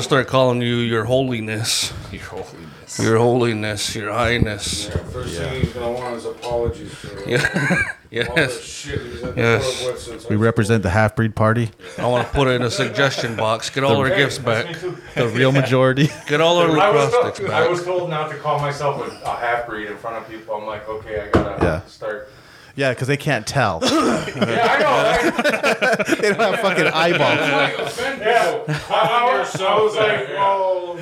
gonna start calling you Your Holiness, Your holiness. Your Holiness, Your Highness. Yeah, first thing he's gonna want is apologies for all the Yes, shit he's Yes. put up with since We represent the half breed party, I want to put it in a suggestion box. Get all our gifts back. the real majority. Get all our I back. I was told not to call myself a, a half breed in front of people. I'm like, okay, I gotta Yeah. start. Yeah, because they can't tell. Yeah, I know. Right? they don't have fucking eyeballs. Yeah, I, I was, I was like, well,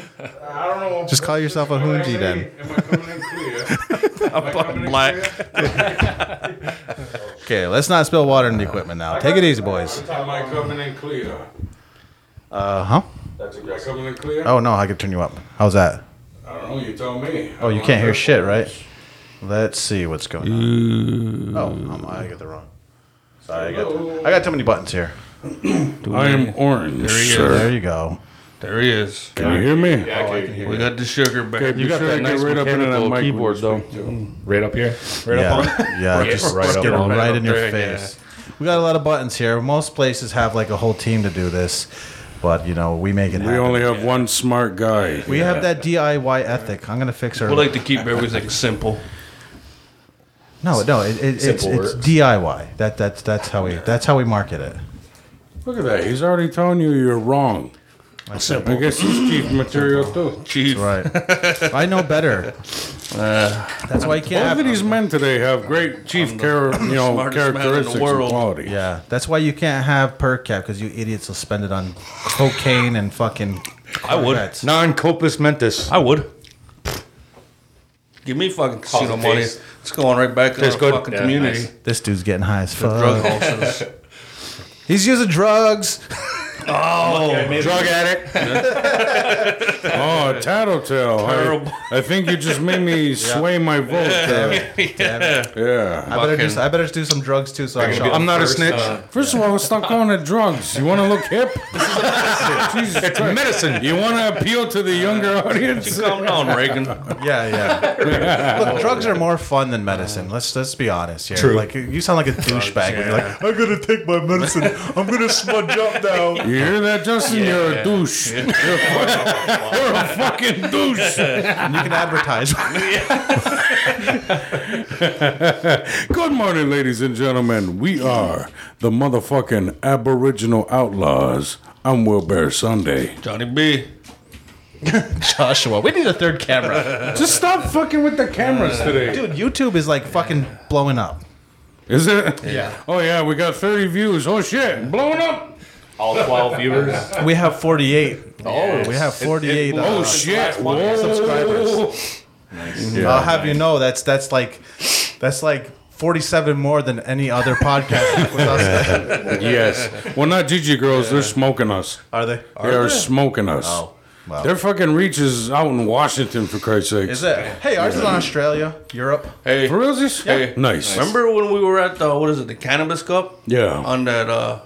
I don't know. Just call yourself a What I hoonji then. Am I coming in clear? Am I coming in black. clear? Okay, let's not spill water in the equipment now. Take it easy, boys. Am I coming in clear? Uh huh. That's Am I coming in clear? Oh no, I can turn you up. How's that? I don't know. You tell me. Oh, you can't hear shit, right? Let's see what's going on. Oh, um, I got the wrong. Sorry, I got I got too many buttons here. I am orange. There he is. There you go. There he is. Can you hear me? Yeah, I can hear We got the sugar back. You got that nice right up into that mic keyboard though. Right up here. Right Yeah, up on. yeah, Yeah, just right up get it on. right in your Right, face. We got a lot of buttons here. Most places have like a whole team to do this, but you know we make it We happen. only have one smart guy. we have that DIY ethic. I'm gonna fix our. We like to keep everything simple. No, no, it, it, it's, Simple it's words. DIY. That that's that's how we that's how we market it. Look at that. He's already telling you you're wrong. I guess he's chief material too. Chief. Right. I know better. Uh, that's why you can't. Both of Have, these men today have great chief char- you know, smartest man in the characteristics and world. quality. yeah, that's why you can't have per cap because you idiots will spend it on cocaine and fucking. I would. Corvettes. Non-compos mentis. I would. Give me fucking casino How's it money. taste? It's going right back to Tastes our good? fucking Yeah, community. nice. This dude's getting high as Drug fuck. He's using drugs. Oh, drug addict. Oh, tattletale. Terrible. I, I think you just made me sway my vote. there. yeah. Yeah. I better Fucking- do. I better do some drugs too. So I can I'm not a snitch. uh, First of all, stop calling it drugs. You want to look hip? Jesus it's Christ. medicine. You want to appeal to the younger audience? Calm down, Reagan. Yeah, yeah. Look, drugs are more fun than medicine. Let's let's be honest here. True. Like you sound like a douchebag. when You're like, I'm gonna take my medicine. I'm gonna smudge up now. You hear that, Justin? You're a douche. You're, a fucking, you're a fucking douche. And you can advertise. Good morning, ladies and gentlemen. We are the motherfucking Aboriginal Outlaws. I'm Wil Bear Sunday. Johnny B. Joshua, we need a third camera. Just stop fucking with the cameras uh, today. Dude, YouTube is like fucking blowing up. Is it? Yeah. Oh yeah, we got 30 views. Oh shit, blowing up. All 12 viewers. We have 48. Oh, we have 48. uh, Oh shit. Whoa. subscribers. I'll have you know that's that's like that's like 47 more than any other podcast with us. Yes. Well, not Gigi girls. They're smoking us. Are they? They are smoking us. Oh, wow. Their fucking reach is out in Washington, for Christ's sake. Is it? Hey, ours is on Australia, Europe. Hey, For realsies? Hey. Nice. remember when we were at the what is it, the Cannabis Cup? Yeah. On that uh,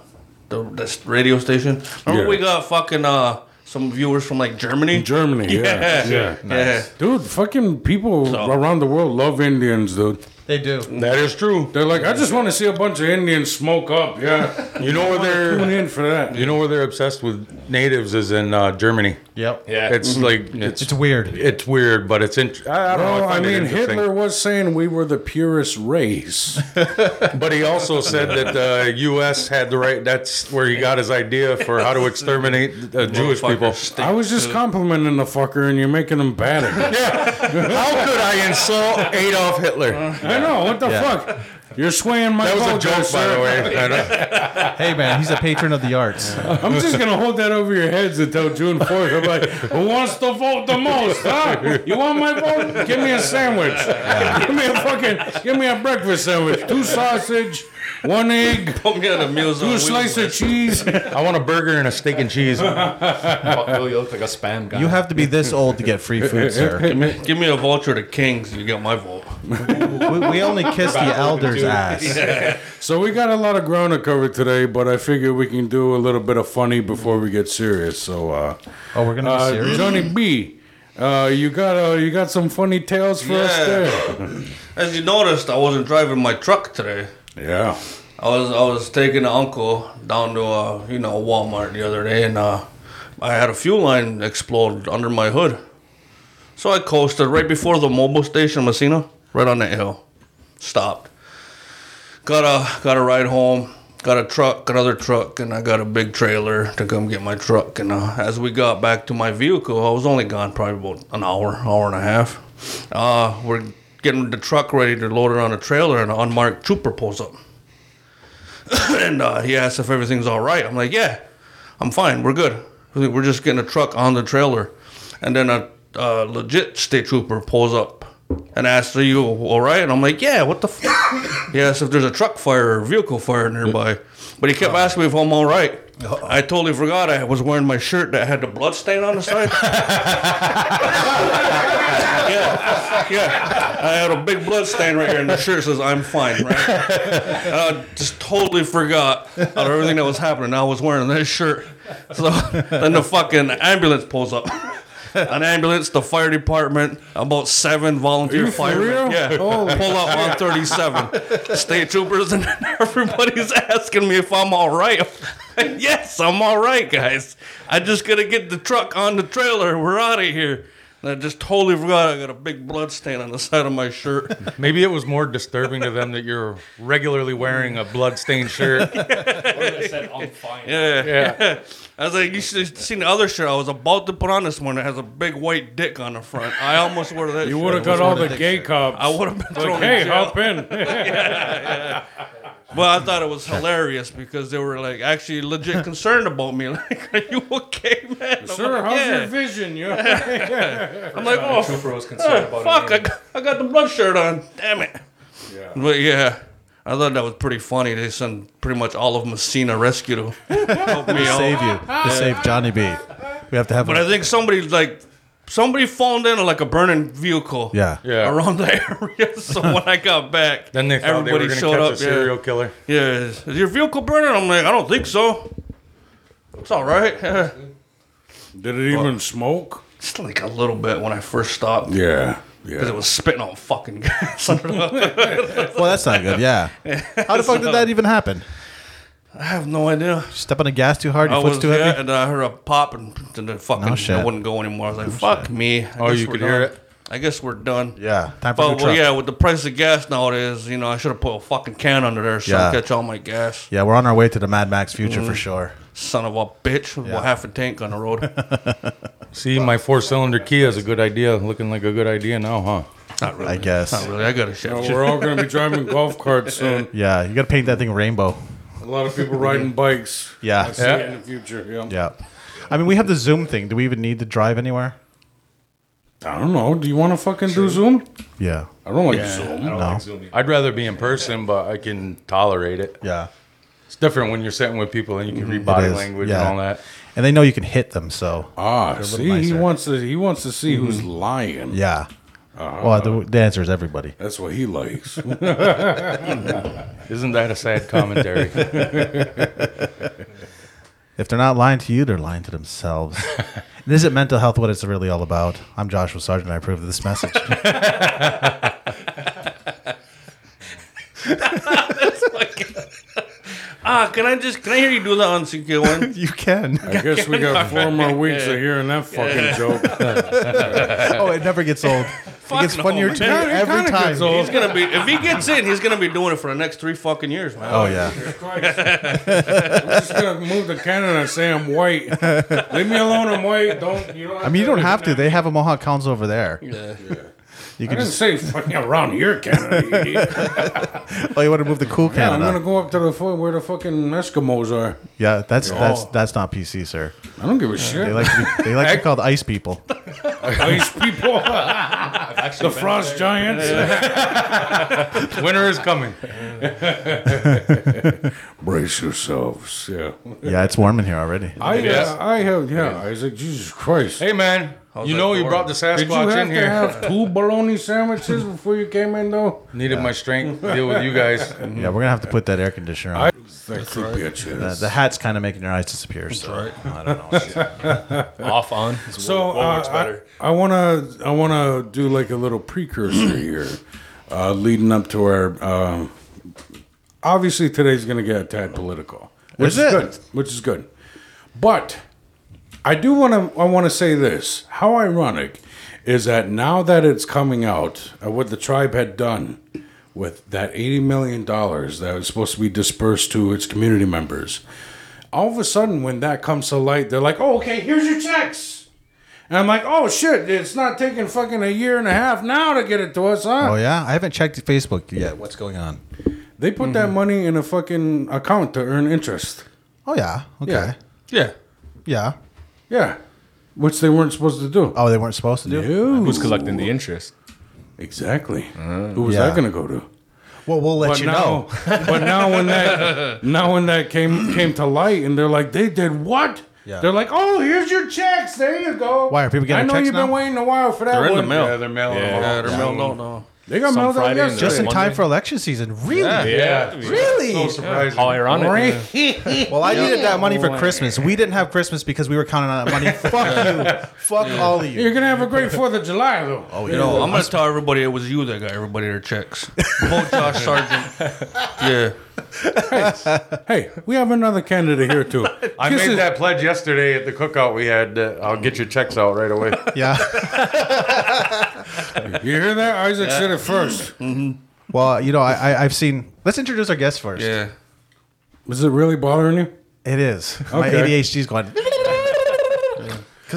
the this radio station. Remember Yeah. we got fucking uh some viewers from like Germany. Germany, yeah. Yeah. Yeah. Yeah. Dude, fucking people So- around the world love Indians, dude. They do. That is true. They're like, I just want to see a bunch of Indians smoke up. Yeah. You know where they're in for that. you know where they're obsessed with natives is in uh, Germany. Yep. Yeah. It's mm-hmm. like it's It's weird. it's weird, but it's int- I, I don't know. Well, I, I mean. Hitler was saying we were the purest race. But he also said that uh, the U.S. had the right. That's where he got his idea for how to exterminate the Jewish people. I was just complimenting the fucker, and you're making him bad again. How could I insult Adolf Hitler? Uh-huh. I know. What the Yeah. fuck? You're swaying my That was a vote, joke, there, by sir. the way. I know. Hey, man, he's a patron of the arts. I'm just gonna hold that over your heads until June 4th. I'm like, who wants to vote the most? Huh? You want my vote? Give me a sandwich. Give me a fucking, give me a breakfast sandwich. Two sausage, one egg, Put me on the meals. two slice of cheese. I want a burger and a steak and cheese. Fuck, Bill, you look like a spam guy. You have to be this old to get free food, sir. Give me, give me a vulture to Kings. You get my vote. We, we only kiss the elder's ass. So we got a lot of ground to cover today, but I figure we can do a little bit of funny before we get serious. So, uh, Oh, we're gonna be uh, serious. Johnny B, uh, you got uh, you got some funny tales for us Yeah. there. As you noticed, I wasn't driving my truck today. Yeah. I was I was taking an uncle down to uh you know Walmart the other day, and uh I had a fuel line explode under my hood. So I coasted right before the Mobil station, Massena, right on that hill. Stopped. Got a got a ride home. Got a truck, another truck, and I got a big trailer to come get my truck. And uh, as we got back to my vehicle, I was only gone probably about an hour, hour and a half. Uh, we're getting the truck ready to load it on a trailer, and an unmarked trooper pulls up. and uh, he asks if everything's all right. I'm like, yeah, I'm fine. We're good. We're just getting a truck on the trailer. And then a legit state trooper pulls up and asks, are you all right? And I'm like, yeah, what the fuck? he asks if there's a truck fire or vehicle fire nearby. But he kept uh-huh. asking me if I'm all right. Uh-huh. I totally forgot I was wearing my shirt that had the blood stain on the side. yeah, yeah. I had a big blood stain right here, and the shirt says "I'm fine." Right. And I just totally forgot about everything that was happening. I was wearing this shirt. So then the fucking ambulance pulls up. An ambulance, the fire department, about seven volunteer firemen. Yeah, pull up on 37. State troopers, and everybody's asking me if I'm all right. yes, I'm all right, guys. I just gotta get the truck on the trailer. We're out of here. And I just totally forgot I got a big blood stain on the side of my shirt. Maybe it was more disturbing to them that you're regularly wearing a blood-stained shirt. They said, I'm fine. Yeah. Yeah. I was like, you should have seen the other shirt I was about to put on this morning. It has a big white dick on the front. I almost wore that. You would have got all the gay cops. I would have been thrown like, hey, in jail. hop in. Well, I thought it was hilarious because they were like actually legit concerned about me. Like, are you okay, man? I'm Sir, like, how's yeah. your vision? You I'm like, uh, oh, Trooper was concerned uh, about fuck, I got, I got the blood shirt on. Damn it. Yeah. But yeah, I thought that was pretty funny. They sent pretty much all of Massena Rescue to help me out. Save you. To save Johnny B. We have to have. But I think somebody like somebody phoned in like a burning vehicle. yeah. Yeah. Around the area, so when I got back, Then they thought they were going to catch a serial killer. Yeah, yeah, is your vehicle burning? I'm like, I don't think so. It's all right. Yeah. Did it even smoke? Just like a little bit when I first stopped Yeah. Yeah. Because it was spitting on fucking gas. Well, that's not good. Yeah. How the fuck did that even happen? I have no idea. Step on the gas too hard. I Your foot's was too yeah, heavy. and I heard a pop, and then the fucking No shit. I wouldn't go anymore. I was like, "Fuck me." I Oh, guess you we're could hear done. it? I guess we're done. Yeah. Time for But a new well, truck. yeah, with the price of gas nowadays, you know, I should have put a fucking can under there so I catch all my gas. Yeah, we're on our way to the Mad Max future for mm-hmm. sure. Son of a bitch with Yeah. half a tank on the road. See, my four-cylinder Kia is a good idea. Looking like a good idea now, huh? Not really. I guess. Not really. I got a shit. Well, we're all going to be driving golf carts soon. Yeah, you got to paint that thing rainbow. A lot of people riding bikes. Yeah. I see Yeah. it in the future. Yeah. Yeah. I mean, we have the Zoom thing. Do we even need to drive anywhere? I don't know. Do you want to fucking do Zoom? Yeah. I don't like Zoom. I don't No. like zooming. I'd rather be in person, but I can tolerate it. Yeah. It's different when you're sitting with people and you can read body is, language yeah. and all that. And they know you can hit them, so Ah, little see, he nicer. wants to. He wants to see who's lying. yeah. Uh-huh. Well, the, the answer is everybody. That's what he likes. Isn't that a sad commentary? If they're not lying to you, they're lying to themselves. and is it mental health what it's really all about? I'm Joshua Sargent. I approve of this message. Ah, can I just can I hear you do that on CKON? you can. I guess we got four more weeks of hearing that fucking joke. oh, it never gets old. it gets no, funnier man. to me every time. he's gonna be if he gets in, he's gonna be doing it for the next three fucking years, man. Oh yeah. I'm just gonna move to Canada and say I'm white. Leave me alone. I'm white. Don't you? Don't I mean, you don't have to. They have a Mohawk Council over there. Yeah. You I can didn't just. say fucking around here, Canada. You. Oh, you want to move the cool Yeah, I'm gonna go up to the fu- where the fucking Eskimos are. Yeah, that's that's that's not PC, sir. I don't give a shit. They like to be, they like to be called ice people. Ice people, the frost giants. Winter is coming. Brace yourselves. Yeah. Yeah, it's warm in here already. I Yes. uh, I have yeah. I was like Jesus Christ. Hey, man. You that know you brought the Sasquatch Did you have in to here. have two bologna sandwiches before you came in though? Needed my strength to deal with you guys. Yeah, we're gonna have to put that air conditioner on. Thank you, bitches. The, the hat's kind of making your eyes disappear. So I don't know. Off on. It's So what, what uh, works better. I, I wanna I wanna do like a little precursor here, uh, leading up to our. Um, obviously, today's gonna get a tad political, which Is is, it? good. Which is good, but I do want to. I want to say this. How ironic is that now that it's coming out, uh, what the tribe had done with that eighty million dollars that was supposed to be dispersed to its community members. All of a sudden, when that comes to light, they're like, "Oh, okay, here's your checks," and I'm like, "Oh shit, it's not taking fucking a year and a half now to get it to us, huh?" Oh yeah, I haven't checked Facebook yet. What's going on? They put that money in a fucking account to earn interest. Oh yeah. Okay. Yeah. Yeah. Yeah. Yeah, which they weren't supposed to do. Oh, they weren't supposed to do. No. Who's collecting the interest? Exactly. Uh, Who was Yeah. that going to go to? Well, we'll let But you now, know. but now when that now when that came came to light, and they're like, they did what? Yeah. They're like, oh, here's your checks. There you go. Why, are people getting checks? I know checks you've been waiting a while for that They're in the one. mail. Yeah, they're mailing Yeah. them Yeah, they're mailed out now. They got Some mailed out Friday and yesterday. Just in Monday. time for election season. Really? Yeah. Really? So surprising. How ironic. Well, I needed that money for Christmas. We didn't have Christmas because we were counting on that money. Fuck you. Fuck all of you. You're gonna have a great Fourth of July though. Oh, You know, I'm gonna tell everybody it was you that got everybody their checks. Vote Josh Sargent. Yeah. Hey, we have another candidate here too. I This made that pledge yesterday at the cookout we had. Uh, I'll get your checks out right away. Yeah. You hear that? Isaac said it first. Mm-hmm. Well, you know, I, I I've seen. Let's introduce our guest first. Yeah. Was it really bothering you? It is. My Okay. ADHD's going.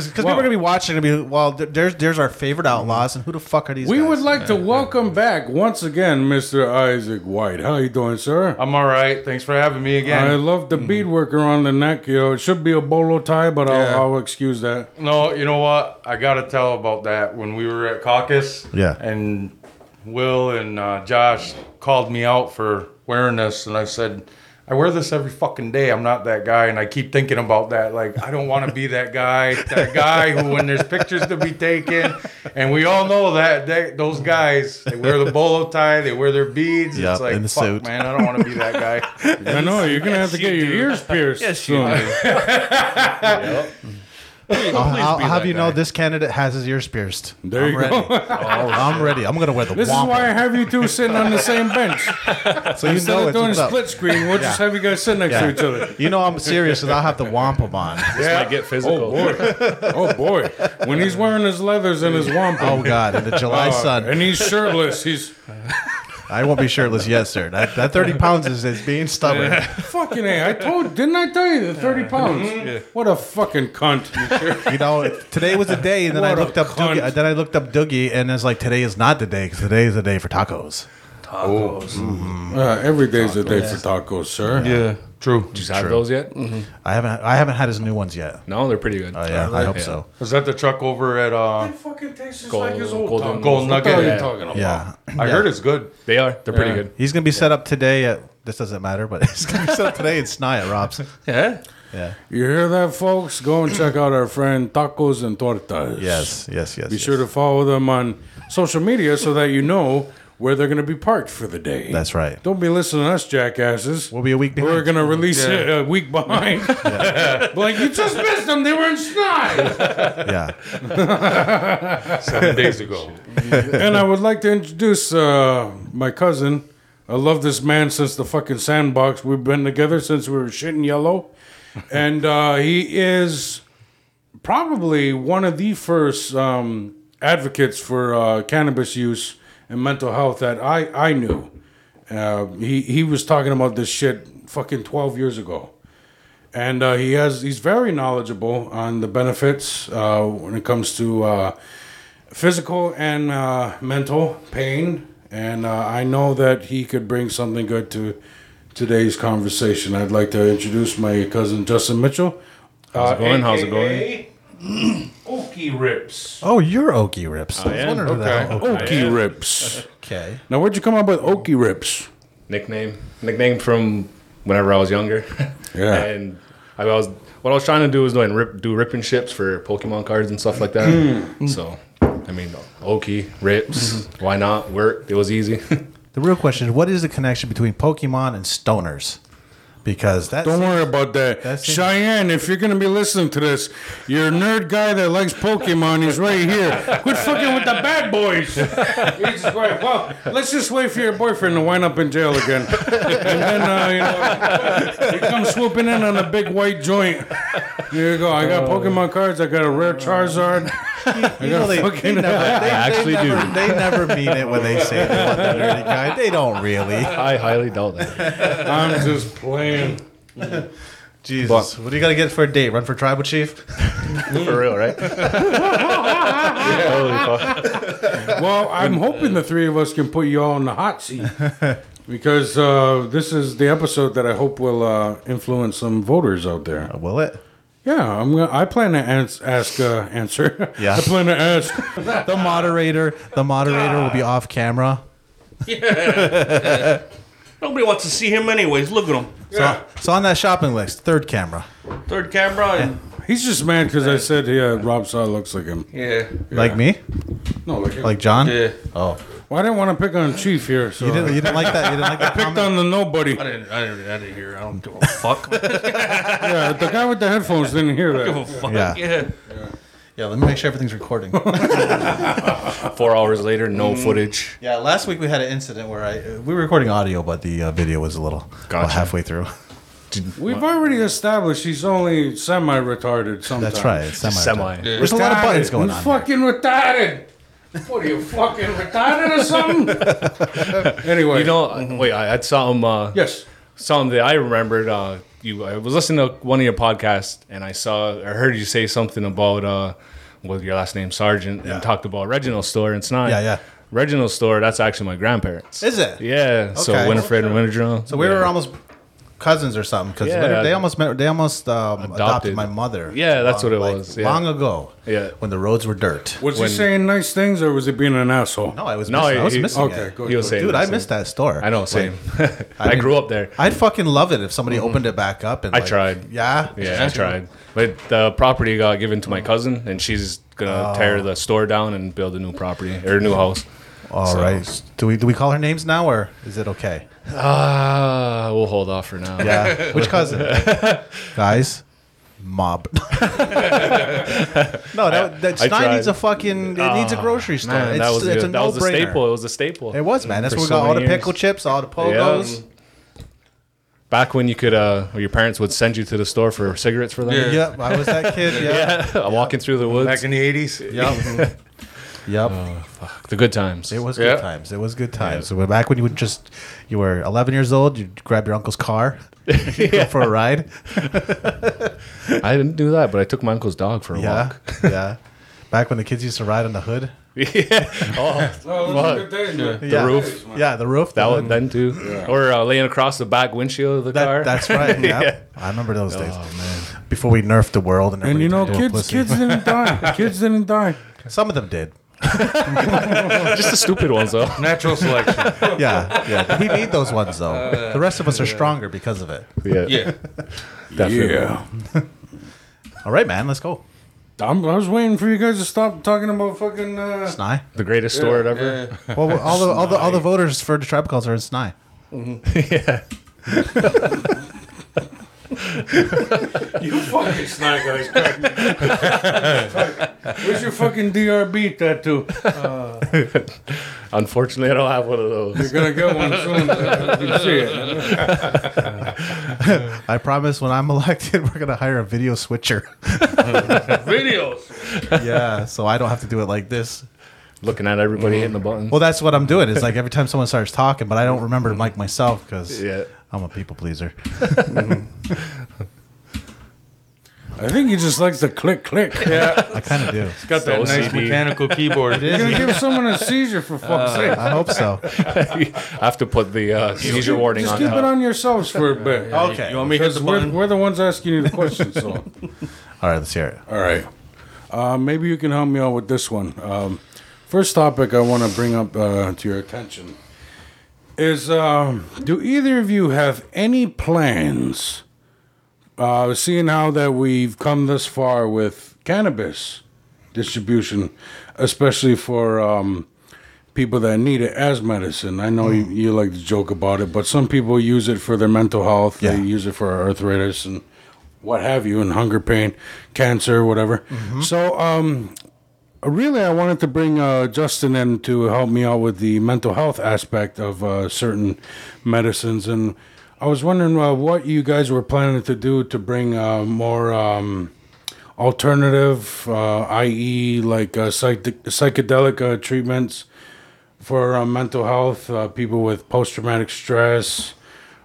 Because people are gonna be watching and be well. There's there's our favorite outlaws, and who the fuck are these? We guys? would like to welcome back once again, Mr. Isaac White. How you doing, sir? I'm all right. Thanks for having me again. I love the beadwork around the neck. You know, it should be a bolo tie, but I'll, I'll excuse that. No, you know what? I got to tell about that. When we were at caucus, Yeah. and Wil and uh, Josh called me out for wearing this, and I said, I wear this every fucking day. I'm not that guy, and I keep thinking about that. Like, I don't want to be that guy. That guy who, when there's pictures to be taken, and we all know that they, those guys, they wear the bolo tie, they wear their beads. Yep, it's like, the fuck, suit. man, I don't want to be that guy. I know you're gonna have to get your ears pierced. Yes, you soon. I'll, I'll have that you know this candidate has his ears pierced. There I'm you ready. go. I'm ready. I'm gonna wear the This is why I have you two sitting on the same bench. so you Instead know of it's doing what's up. split screen, we'll just have you guys sit next Yeah. to each other. You know I'm serious because I'll have the wampum on. This might get physical. Oh boy! Oh boy! When he's wearing his leathers and his wampum, Oh God! In the July uh, sun, and he's shirtless, he's I won't be shirtless yet, sir. That, that 30 pounds is, is being stubborn. fucking. A, I told, didn't I tell you the thirty pounds? What a fucking cunt! You know, today was the day, and then I What a looked up cunt. Doogie, then I looked up Doogie, and it's like today is not the day because today is the day for tacos. tacos. Uh, every day's a day for tacos, sir. Yeah. True. Did you have those yet? I haven't I haven't had his new ones yet. No, they're pretty good. Oh yeah, I hope Yeah. so. Is that the truck over at, uh, It fucking tastes just Gold- like his old golden- tacos. Golden What Nugget? are you Yeah. talking about? Yeah, I heard it's good. They are. They're pretty Yeah. good. he's gonna be set up today at. This doesn't matter, but he's gonna be set up today in Snye at Rob's. Yeah. Yeah. You hear that, folks? Go and check out our friend Tacos and Tortas. Yes. Yes. Yes. Be yes. sure to follow them on social media so that you know where they're going to be parked for the day. That's right. Don't be listening to us jackasses. We'll be a week behind. We're going to release it a week behind. like, you just missed them. They were in Snye. Yeah. Seven days ago. and I would like to introduce uh, my cousin. I love this man since the fucking sandbox. We've been together since we were shitting yellow. And uh, he is probably one of the first um, advocates for uh, cannabis use and mental health that I, I knew. Uh, he, he was talking about this shit fucking 12 years ago. And uh, he has he's very knowledgeable on the benefits uh, when it comes to uh, physical and uh, mental pain. And uh, I know that he could bring something good to today's conversation. I'd like to introduce my cousin Justin Mitchell. How's it going? How's it going? going? Okie Rips. Oh, you're Okie Rips. I was am? wondering who the hell Okie- Okie Rips. Okay. Now, where'd you come up with Okie Rips? Nickname. Nickname from whenever I was younger. Yeah. and I was what I was trying to do was doing rip, do ripping ships for Pokemon cards and stuff like that. Hmm. So, I mean, Okie rips. Why not? Work. It was easy. The real question is, what is the connection between Pokemon and stoners? Because that's Don't worry about that. That's. Cheyenne, if you're gonna be listening to this, you're nerd guy that likes Pokemon. He's right here. Quit fucking with the bad boys. He's just going, well, let's just wait for your boyfriend to wind up in jail again. And then, uh, you know, he comes swooping in on a big white joint. Here you go. I got Pokemon cards. I got a rare Charizard. You know, they, they never, they, actually they do. They never mean it when they say they want that nerdy guy. They don't really. I highly doubt that. I'm just playing. Jesus, what do you got to get for a date? Run for tribal chief? For real, right? Holy fuck. Well, I'm hoping the three of us can put you all in the hot seat because uh, this is the episode that I hope will uh, influence some voters out there. Will it? Yeah, I'm. Gonna, I plan to ans- ask uh, answer. Yeah. I plan to ask. The moderator, the moderator will be off camera. Nobody wants to see him anyways. Look at him. So, so on that shopping list, third camera. Third camera and He's just mad because I said, "Yeah, Rob Saw looks like him." yeah, Like me? No, like him. Like John? yeah. Oh, well, I didn't want to pick on Chief here, so you didn't, you didn't like that? You didn't like that I picked comment? on the nobody. I didn't, I didn't, I didn't hear. I don't give a fuck. Yeah, the guy with the headphones didn't hear give a that. fuck. Yeah. Yeah. Yeah, let me make sure everything's recording. Four hours later, no footage. yeah, last week we had an incident where I we were recording audio, but the uh, video was a little about Gotcha. halfway through. We've already established he's only semi-retarded. Sometimes. That's right. It's semi. Semi. There's a lot of buttons going He's on. fucking retarded. What are you fucking retarded or something? anyway, You know, wait, I had something. Uh, yes. something that I remembered. Uh, you, I was listening to one of your podcasts, and I saw, I heard you say something about uh, with your last name Sargent, and talked about Reginald's store in Snye. Yeah, yeah. Reginald's store. That's actually my grandparents. Is it? Yeah. So Okay. Winifred and Winifred. So we were almost cousins or something because Yeah. they almost met, they almost um, adopted. Adopted. my mother. Yeah, that's long- what it like, was, yeah. Long ago. Yeah. When the roads were dirt. Was he saying nice things or was he being an asshole? No, I was No, missing, I was missing Okay, it. good. He was saying, Dude, I same. missed that store. I know, Like, same. I, mean- grew up there. I'd fucking love it if somebody opened it back up and I like- tried. Yeah. Yeah, I tried. But the property got given to my cousin, and she's gonna Oh. tear the store down and build a new property or a new house. All So- right. Do we do we call her names now or is it okay? Ah, we'll hold off for now. Yeah. Which cousin? Guys. Mob. no, that, that I Stein tried. needs a fucking. It needs a grocery store. Man, it's, that was it's good. a that was a no-brainer. staple. It was a staple. It was, man. That's For where we so got all the many pickle chips, all the pogos. Back when you could, uh, your parents would send you to the store for cigarettes for them. Yeah. Yep, I was that kid. Yeah. Yeah, walking through the woods. Back in the 80s. Yep. yep. the good times. It was Yeah. good times. It was good times. So back when you would just, you were 11 years old, you'd grab your uncle's car, you'd go for a ride. I didn't do that, but I took my uncle's dog for a Yeah. walk. yeah. Back when the kids used to ride on the hood. yeah. Oh, Oh, Fuck. look at that. The roof. Yeah, the roof. that the one hood. then too. Or uh, laying across the back windshield of the car. That, that's right. Yeah. Yeah. I remember those days. Before we nerfed the world and everything, And you know, everybody kids, into kids didn't die. Kids didn't die. Some of them did. Just the stupid ones though. Natural selection. Yeah, yeah. We need those ones though. the rest of us are stronger because of it. Yeah. Yeah. Definitely. Yeah. All right, man. Let's go. I'm, I was waiting for you guys to stop talking about fucking. Uh, Snye. The greatest store ever. Well, all the all the all the voters for the tribe calls are in Snye. yeah. You fucking Snye guys. Where's your fucking DRB tattoo? Unfortunately, I don't have one of those. You're gonna get one soon. uh, You see it. I promise when I'm elected, we're gonna hire a video switcher. Videos. yeah, so I don't have to do it like this. Looking at everybody hitting the button. Well, that's what I'm doing. It's like every time someone starts talking, but I don't remember to mic myself because Yeah. I'm a people pleaser. I think he just likes to click, click. Yeah. I kind of do. It's got that nice mechanical keyboard. You're gonna give someone a seizure for fuck's sake. I hope so. I have to put the uh, seizure warning Just on keep it on yourselves for a bit. Okay. You want me to hit Because the we're, button? we're the ones asking you the questions. So, All right, let's hear it. all right. Uh, maybe you can help me out with this one. Um, first topic I want to bring up uh, to your attention is: um, Do either of you have any plans? Uh, seeing how that we've come this far with cannabis distribution, especially for um, people that need it as medicine. I know you, you like to joke about it, but some people use it for their mental health. They use it for arthritis and what have you, and hunger pain, cancer, whatever. So, um, really, I wanted to bring uh, Justin in to help me out with the mental health aspect of uh, certain medicines, and I was wondering uh, what you guys were planning to do to bring uh, more. Um, alternative, uh, i.e., like uh, psych- psychedelic uh, treatments for uh, mental health, uh, people with post traumatic stress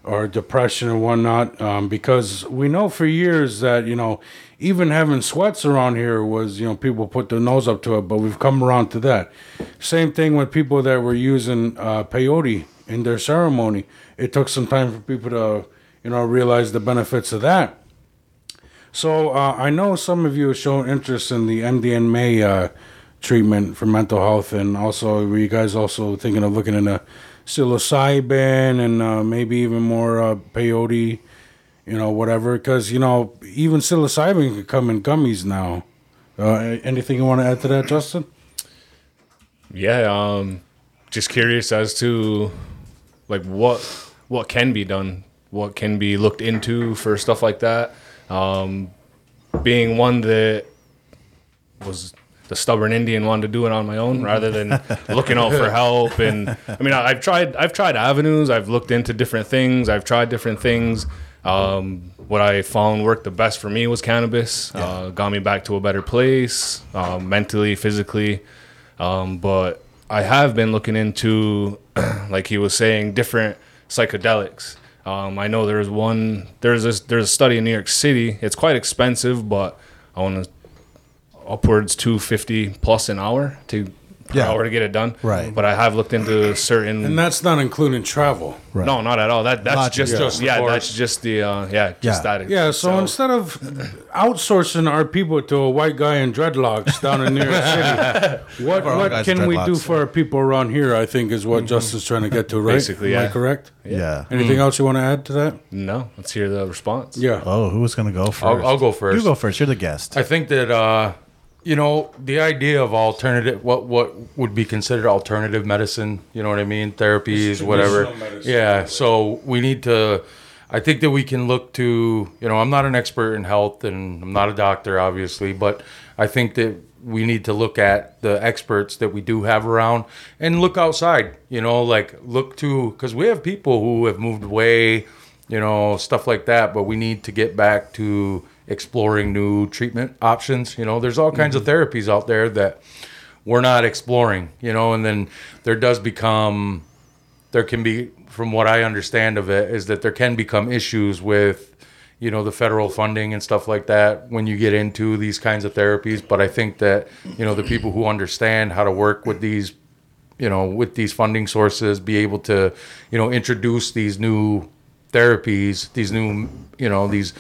or depression and whatnot. Um, because we know for years that, you know, even having sweats around here was, you know, people put their nose up to it, but we've come around to that. Same thing with people that were using uh, peyote in their ceremony. It took some time for people to, you know, realize the benefits of that. So uh, I know some of you have shown interest in the MDMA uh, treatment for mental health, and also were you guys also thinking of looking into psilocybin and uh, maybe even more uh, peyote, you know, whatever? Because you know even psilocybin can come in gummies now. Uh, anything you want to add to that, Justin? Yeah, um, just curious as to like what what can be done, what can be looked into for stuff like that. Um, being one that was the stubborn Indian, wanted to do it on my own rather than looking out for help. And I mean, I- I've tried I've tried avenues. I've looked into different things. I've tried different things. Um, what I found worked the best for me was cannabis. Uh, got me back to a better place, um, mentally, physically. Um, but I have been looking into, like he was saying, different psychedelics. Um, I know there's one. There's this. There's a study in New York City. It's quite expensive, but I want to upwards 250 plus an hour to per Yeah. hour to get it done. Right. But I have looked into certain. And that's not including travel. Right. no, not at all. That that's Lodging. just, Just the yeah. course. That's just the uh, yeah. Just Yeah. that. Yeah, so, instead of outsourcing our people to a white guy in dreadlocks down in New York City, what what can we do for our people around here? I think is what Justin's trying to get to, right? Basically, Am I yeah. correct? Yeah. Anything else you want to add to that? no, let's hear the response. Yeah. Oh, who's gonna go 1st I'll, I'll go first. You go first. You're the guest. I think that uh, you know the idea of alternative, what what would be considered alternative medicine. You know what I mean? Therapies, whatever. medicine. Yeah. So we need to. I think that we can look to. You know, I'm not an expert in health, and I'm not a doctor, obviously, but I think that we need to look at the experts that we do have around and look outside. You know, like look to because we have people who have moved away you know, stuff like that. But we need to get back to exploring new treatment options. You know, there's all kinds of mm-hmm. therapies out there that we're not exploring, you know, and then there does become, there can be, from what I understand of it, is that there can become issues with, you know, the federal funding and stuff like that when you get into these kinds of therapies. But I think that, you know, the people who understand how to work with these you know, with these funding sources, be able to, you know, introduce these new therapies, these new, you know, these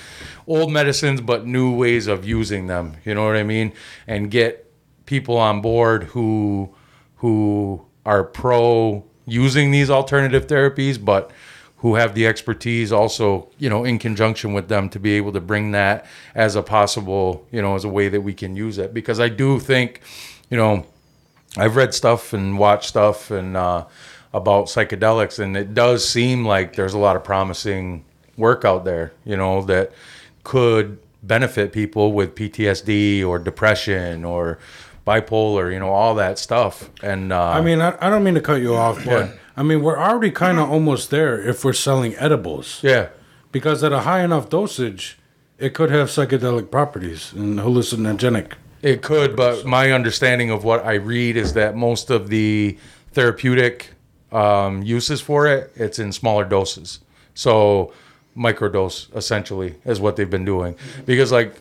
old medicines, but new ways of using them. You know what I mean? And get people on board who, who are pro using these alternative therapies, but who have the expertise also, you know, in conjunction with them to be able to bring that as a possible, you know, as a way that we can use it. Because I do think, you know, I've read stuff and watched stuff and uh, about psychedelics, and it does seem like there's a lot of promising work out there, you know, that could benefit people with PTSD or depression or bipolar, you know, all that stuff. And uh, I mean, I, I don't mean to cut you off, but I mean, we're already kind of almost there if we're selling edibles. yeah, Because at a high enough dosage, it could have psychedelic properties and hallucinogenic. It could, but my understanding of what I read is that most of the therapeutic um, uses for it, it's in smaller doses. So microdose essentially is what they've been doing. Because like,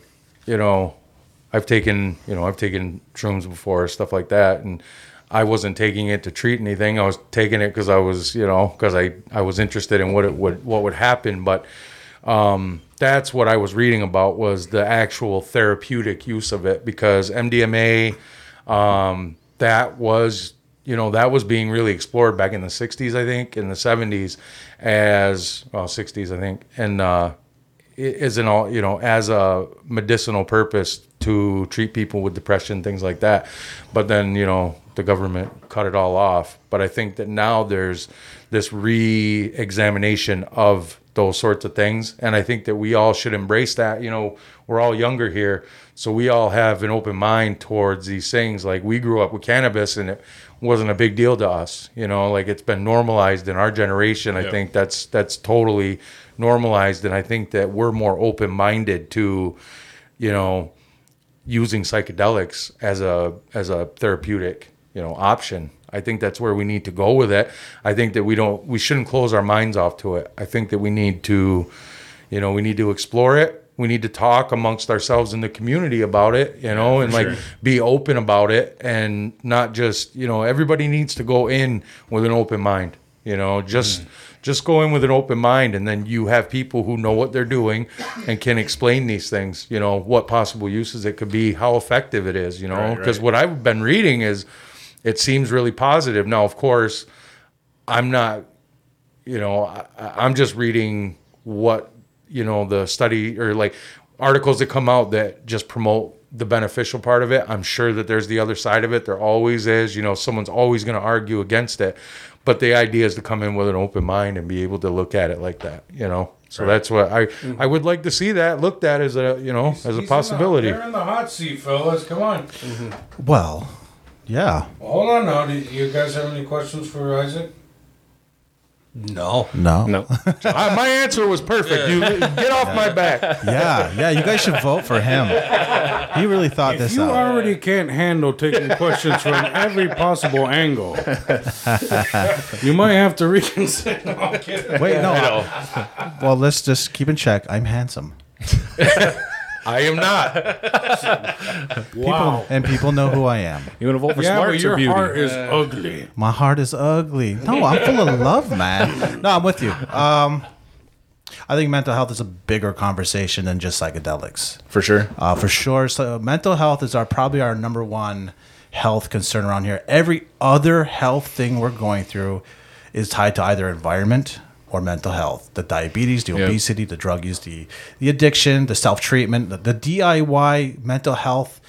you know, I've taken, you know, I've taken shrooms before, stuff like that, and I wasn't taking it to treat anything. I was taking it because I was, you know, because I I was interested in what it would what would happen, but um, that's what I was reading about was the actual therapeutic use of it because MDMA, um, that was you know that was being really explored back in the 60s I think in the 70s as well 60s I think and uh, is an all you know as a medicinal purpose to treat people with depression, things like that. But then, you know, the government cut it all off. But I think that now there's this re examination of those sorts of things. And I think that we all should embrace that. You know, we're all younger here. So we all have an open mind towards these things. Like we grew up with cannabis and it wasn't a big deal to us. You know, like it's been normalized in our generation. I Yep. think that's that's totally normalized. And I think that we're more open minded to, you know, using psychedelics as a as a therapeutic you know option i think that's where we need to go with it i think that we don't we shouldn't close our minds off to it i think that we need to you know we need to explore it we need to talk amongst ourselves in the community about it you know and like sure. be open about it and not just you know everybody needs to go in with an open mind you know just mm. just go in with an open mind and then you have people who know what they're doing and can explain these things you know what possible uses it could be how effective it is you know because right. what i've been reading is it seems really positive now of course i'm not you know I, I- i'm just reading what you know the study or like articles that come out that just promote the beneficial part of it i'm sure that there's the other side of it there always is you know someone's always going to argue against it but the idea is to come in with an open mind and be able to look at it like that you know so that's what i mm-hmm. i would like to see that looked at as a you know as He's a in possibility The, they're in the hot seat, fellas. Come on. Mm-hmm. Well, yeah. Well, hold on now. Do you guys have any questions for Isaac? No. No. No. Uh, my answer was perfect you get off my back Yeah, yeah. You guys should vote for him. He really thought If this you out. already can't handle taking questions from every possible angle, you might have to reconsider. No, I'm kidding. Wait, no. I- well, let's just keep in check. I'm handsome. i am not Wow. And people know who I am. You want to vote for Yeah, but smarts your or beauty? heart is ugly. My heart is ugly. No, I'm full of love, man. No, I'm with you. Um, I think mental health is a bigger conversation than just psychedelics. for sure. Uh, for sure. So mental health is our probably our number one health concern around here. Every other health thing we're going through is tied to either environment or mental health. The diabetes, the Yep. obesity, the drug use, the the addiction, the self treatment, the, the DIY mental health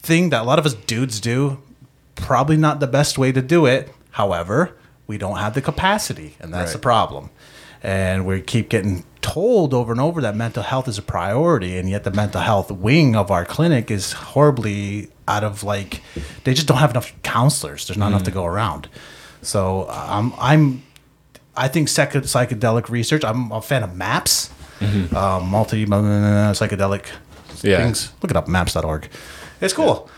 thing that a lot of us dudes do. Probably not the best way to do it. However, we don't have the capacity, and that's the problem. And we keep getting told over and over that mental health is a priority, and yet the mental health wing of our clinic is horribly out of like, they just don't have enough counselors. There's not enough to go around. So um, I'm, I think psych- psychedelic research. I'm a fan of MAPS, uh, multi uh, psychedelic Yeah. things. Look it up, maps.org. It's cool.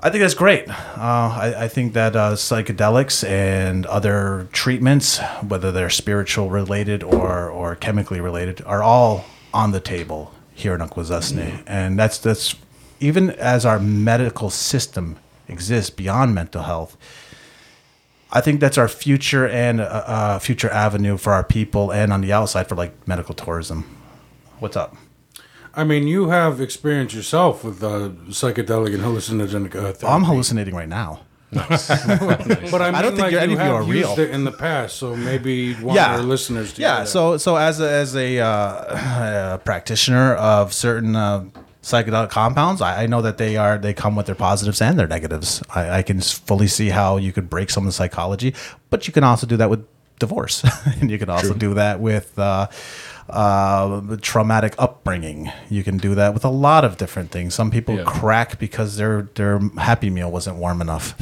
I think that's great. Uh, I, I think that uh, psychedelics and other treatments, whether they're spiritual related or, or chemically related, are all on the table here in Akwesasne. And that's that's even as our medical system exists beyond mental health. I think that's our future and uh, uh, future avenue for our people and on the outside for like medical tourism. What's up? I mean, you have experience yourself with uh, psychedelic and hallucinogenic uh, therapy. I'm hallucinating right now. but I, mean, don't think like, any you of you have are used real. it in the past, so maybe you'd want Yeah. our listeners to yeah that. so so as a, as a, uh, uh practitioner of certain uh, psychedelic compounds I, I know that they are they come with their positives and their negatives. I, I can fully see how you could break some of the psychology but you can also do that with divorce. And you can also do that with uh, uh, traumatic upbringing. You can do that with a lot of different things. Some people Yeah. crack because their their happy meal wasn't warm enough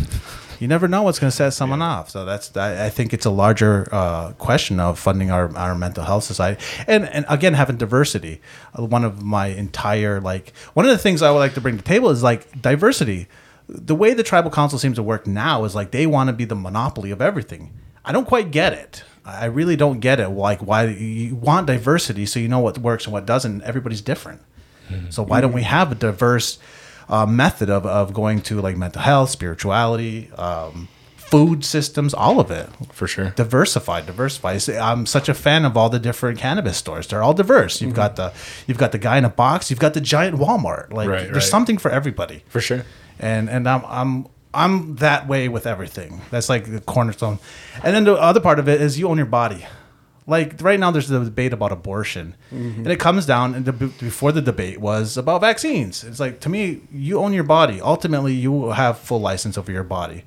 you never know what's going to set someone off. So that's I, I think it's a larger uh, question of funding our, our mental health society, and and again having diversity. Uh, One of my entire like one of the things I would like to bring to the table is like diversity. The way the tribal council seems to work now is like they want to be the monopoly of everything. I don't quite get it. I really don't get it. Like why you want diversity so you know what works and what doesn't. Everybody's different. So why don't we have a diverse uh, method of, of going to like mental health, spirituality, um, food systems, all of it. For sure. Diversified, diversified. I'm such a fan of all the different cannabis stores. They're all diverse. Mm-hmm. You've got the you've got the guy in a box. You've got the giant Walmart. Like Right, there's right. something for everybody. For sure. And and I'm I'm I'm that way with everything. That's like the cornerstone. And then the other part of it is you own your body. Like right now, there's a debate about abortion, mm-hmm. and it comes down. And the, before the debate was about vaccines. It's like to me, you own your body. Ultimately, you have full license over your body.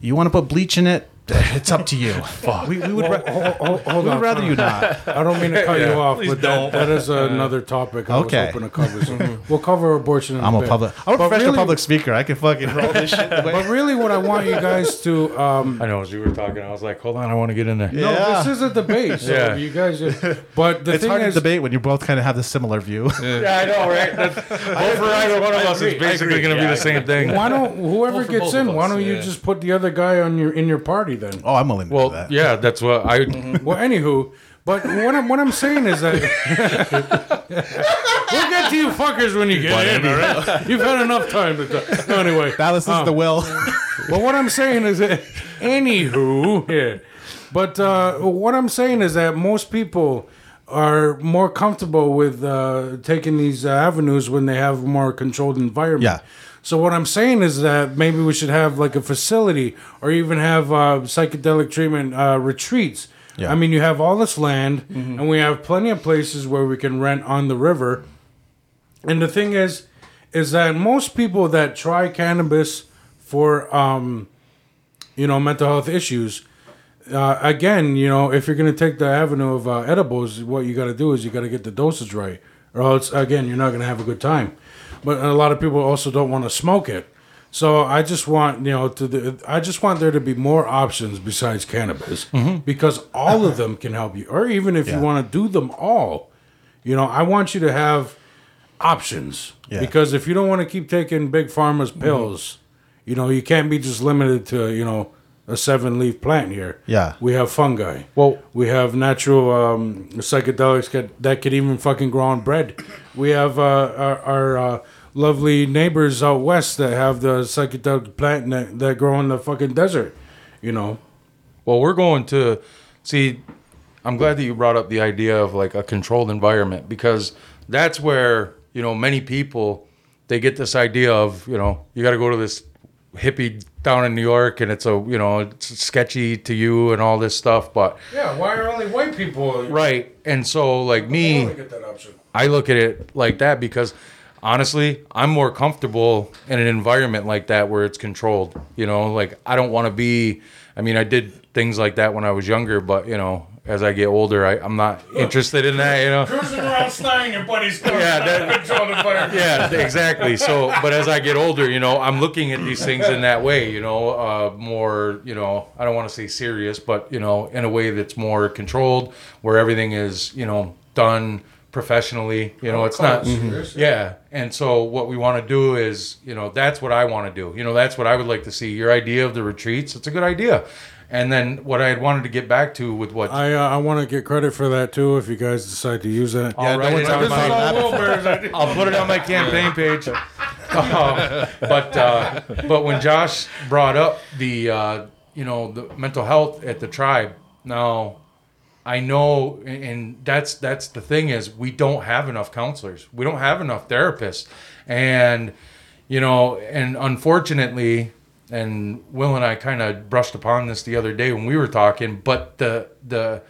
You want to put bleach in it? It's up to you. we, we would, ra- Hold, hold, hold we on. rather you not. I don't mean to cut you off, but that, that is another topic I Okay. was hoping to cover. So we'll cover abortion. In I'm a bit. public. I'm a But professional really- public speaker. I can fucking roll this shit. the way- But really, what I want you guys to um, I know as you were talking, I was like, hold on, I want to get in there. no, Yeah. this is a debate. So Yeah. you guys, just, but the it's thing hard is, to debate when you both kind of have the similar view. Yeah, I know, right? That's, both for either one of us is basically going to be the same thing. why don't whoever Well, for gets both in? of Why don't you yeah. just put the other guy on your in your party then? oh, I'm willing to do Well, that. yeah, that's what I. Well, anywho, but what I'm what I'm saying is that we'll get to you fuckers when you get in. All right, you've had enough time to talk. No, anyway, Dallas is the will. Well, what I'm saying is that, anywho, yeah. But uh, what I'm saying is that most people are more comfortable with uh, taking these uh, avenues when they have a more controlled environment. Yeah. So what I'm saying is that maybe we should have like a facility or even have uh, psychedelic treatment uh, retreats. Yeah. I mean, you have all this land, and we have plenty of places where we can rent on the river. And the thing is, is that most people that try cannabis for, um, you know, mental health issues, uh, again, you know, if you're going to take the avenue of uh, edibles, what you got to do is you got to get the dosage right, or else, again, you're not going to have a good time. But a lot of people also don't want to smoke it. So I just want you know to the, I just want there to be more options besides cannabis because all of them can help you, or even if you want to do them all, you know, I want you to have options Yeah. because if you don't want to keep taking big pharma's pills, you know, you can't be just limited to you know a seven leaf plant here. Yeah. we have fungi. Well- we have natural um, psychedelics that, that could even fucking grow on bread. We have uh, our, our uh, lovely neighbors out west that have the psychedelic plant that, that grow in the fucking desert. You know, Well, we're going to see. I'm glad that you brought up the idea of like a controlled environment because that's where you know many people they get this idea of you know you got to go to this hippie down in New York and it's a you know it's sketchy to you and all this stuff, but yeah. Why are only white people right. And so like me, get that option? I look at it like that because honestly, I'm more comfortable in an environment like that where it's controlled. You know, like I don't want to be. I mean, I did things like that when I was younger, but you know, as I get older, I, I'm not interested in that. You know. Cruising around your buddy's coming. Yeah, that- control the fire. Yeah, exactly. So, but as I get older, you know, I'm looking at these things in that way, you know, uh, more, you know, I don't want to say serious, but, you know, in a way that's more controlled, where everything is, you know, done professionally. You know, it's not. Yeah. And so what we want to do is, you know, that's what I want to do. You know, that's what I would like to see. Your idea of the retreats, it's a good idea. And then what I had wanted to get back to with what I uh, I want to get credit for that too. If you guys decide to use that. I'll write it on my- I'll put it on my campaign page. Um, but uh, but when Josh brought up the uh, you know the mental health at the tribe, now I know, and that's that's the thing is we don't have enough counselors. We don't have enough therapists, and you know, and unfortunately, and Will and I kind of brushed upon this the other day when we were talking. But the the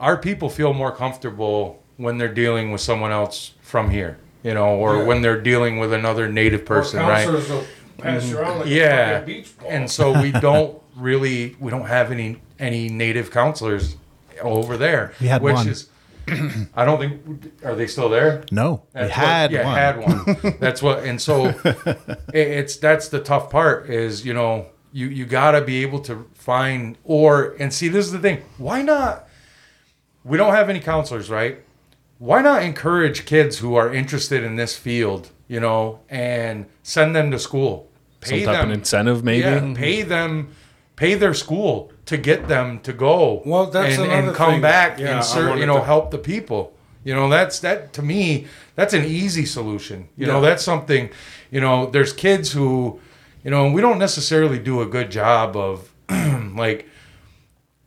our people feel more comfortable when they're dealing with someone else from here, you know, or when they're dealing with another native person, right? Will pass you around like Yeah. a beach ball. And so we don't really we don't have any any native counselors over there. We had which one. is I don't think are they still there? No, we had what, yeah, one. had one. That's what, and so it, it's that's the tough part is you know you you got to be able to find or and see this is the thing. Why not? We don't have any counselors, right? Why not encourage kids who are interested in this field, you know, and send them to school, Some type of incentive, maybe. yeah, mm-hmm. pay them, pay their school to get them to go. Well, that's and, and come thing. back Yeah, and serve, you know to- help the people. You know, that's that to me. That's an easy solution. You know, that's something. You know, there's kids who, you know, we don't necessarily do a good job of like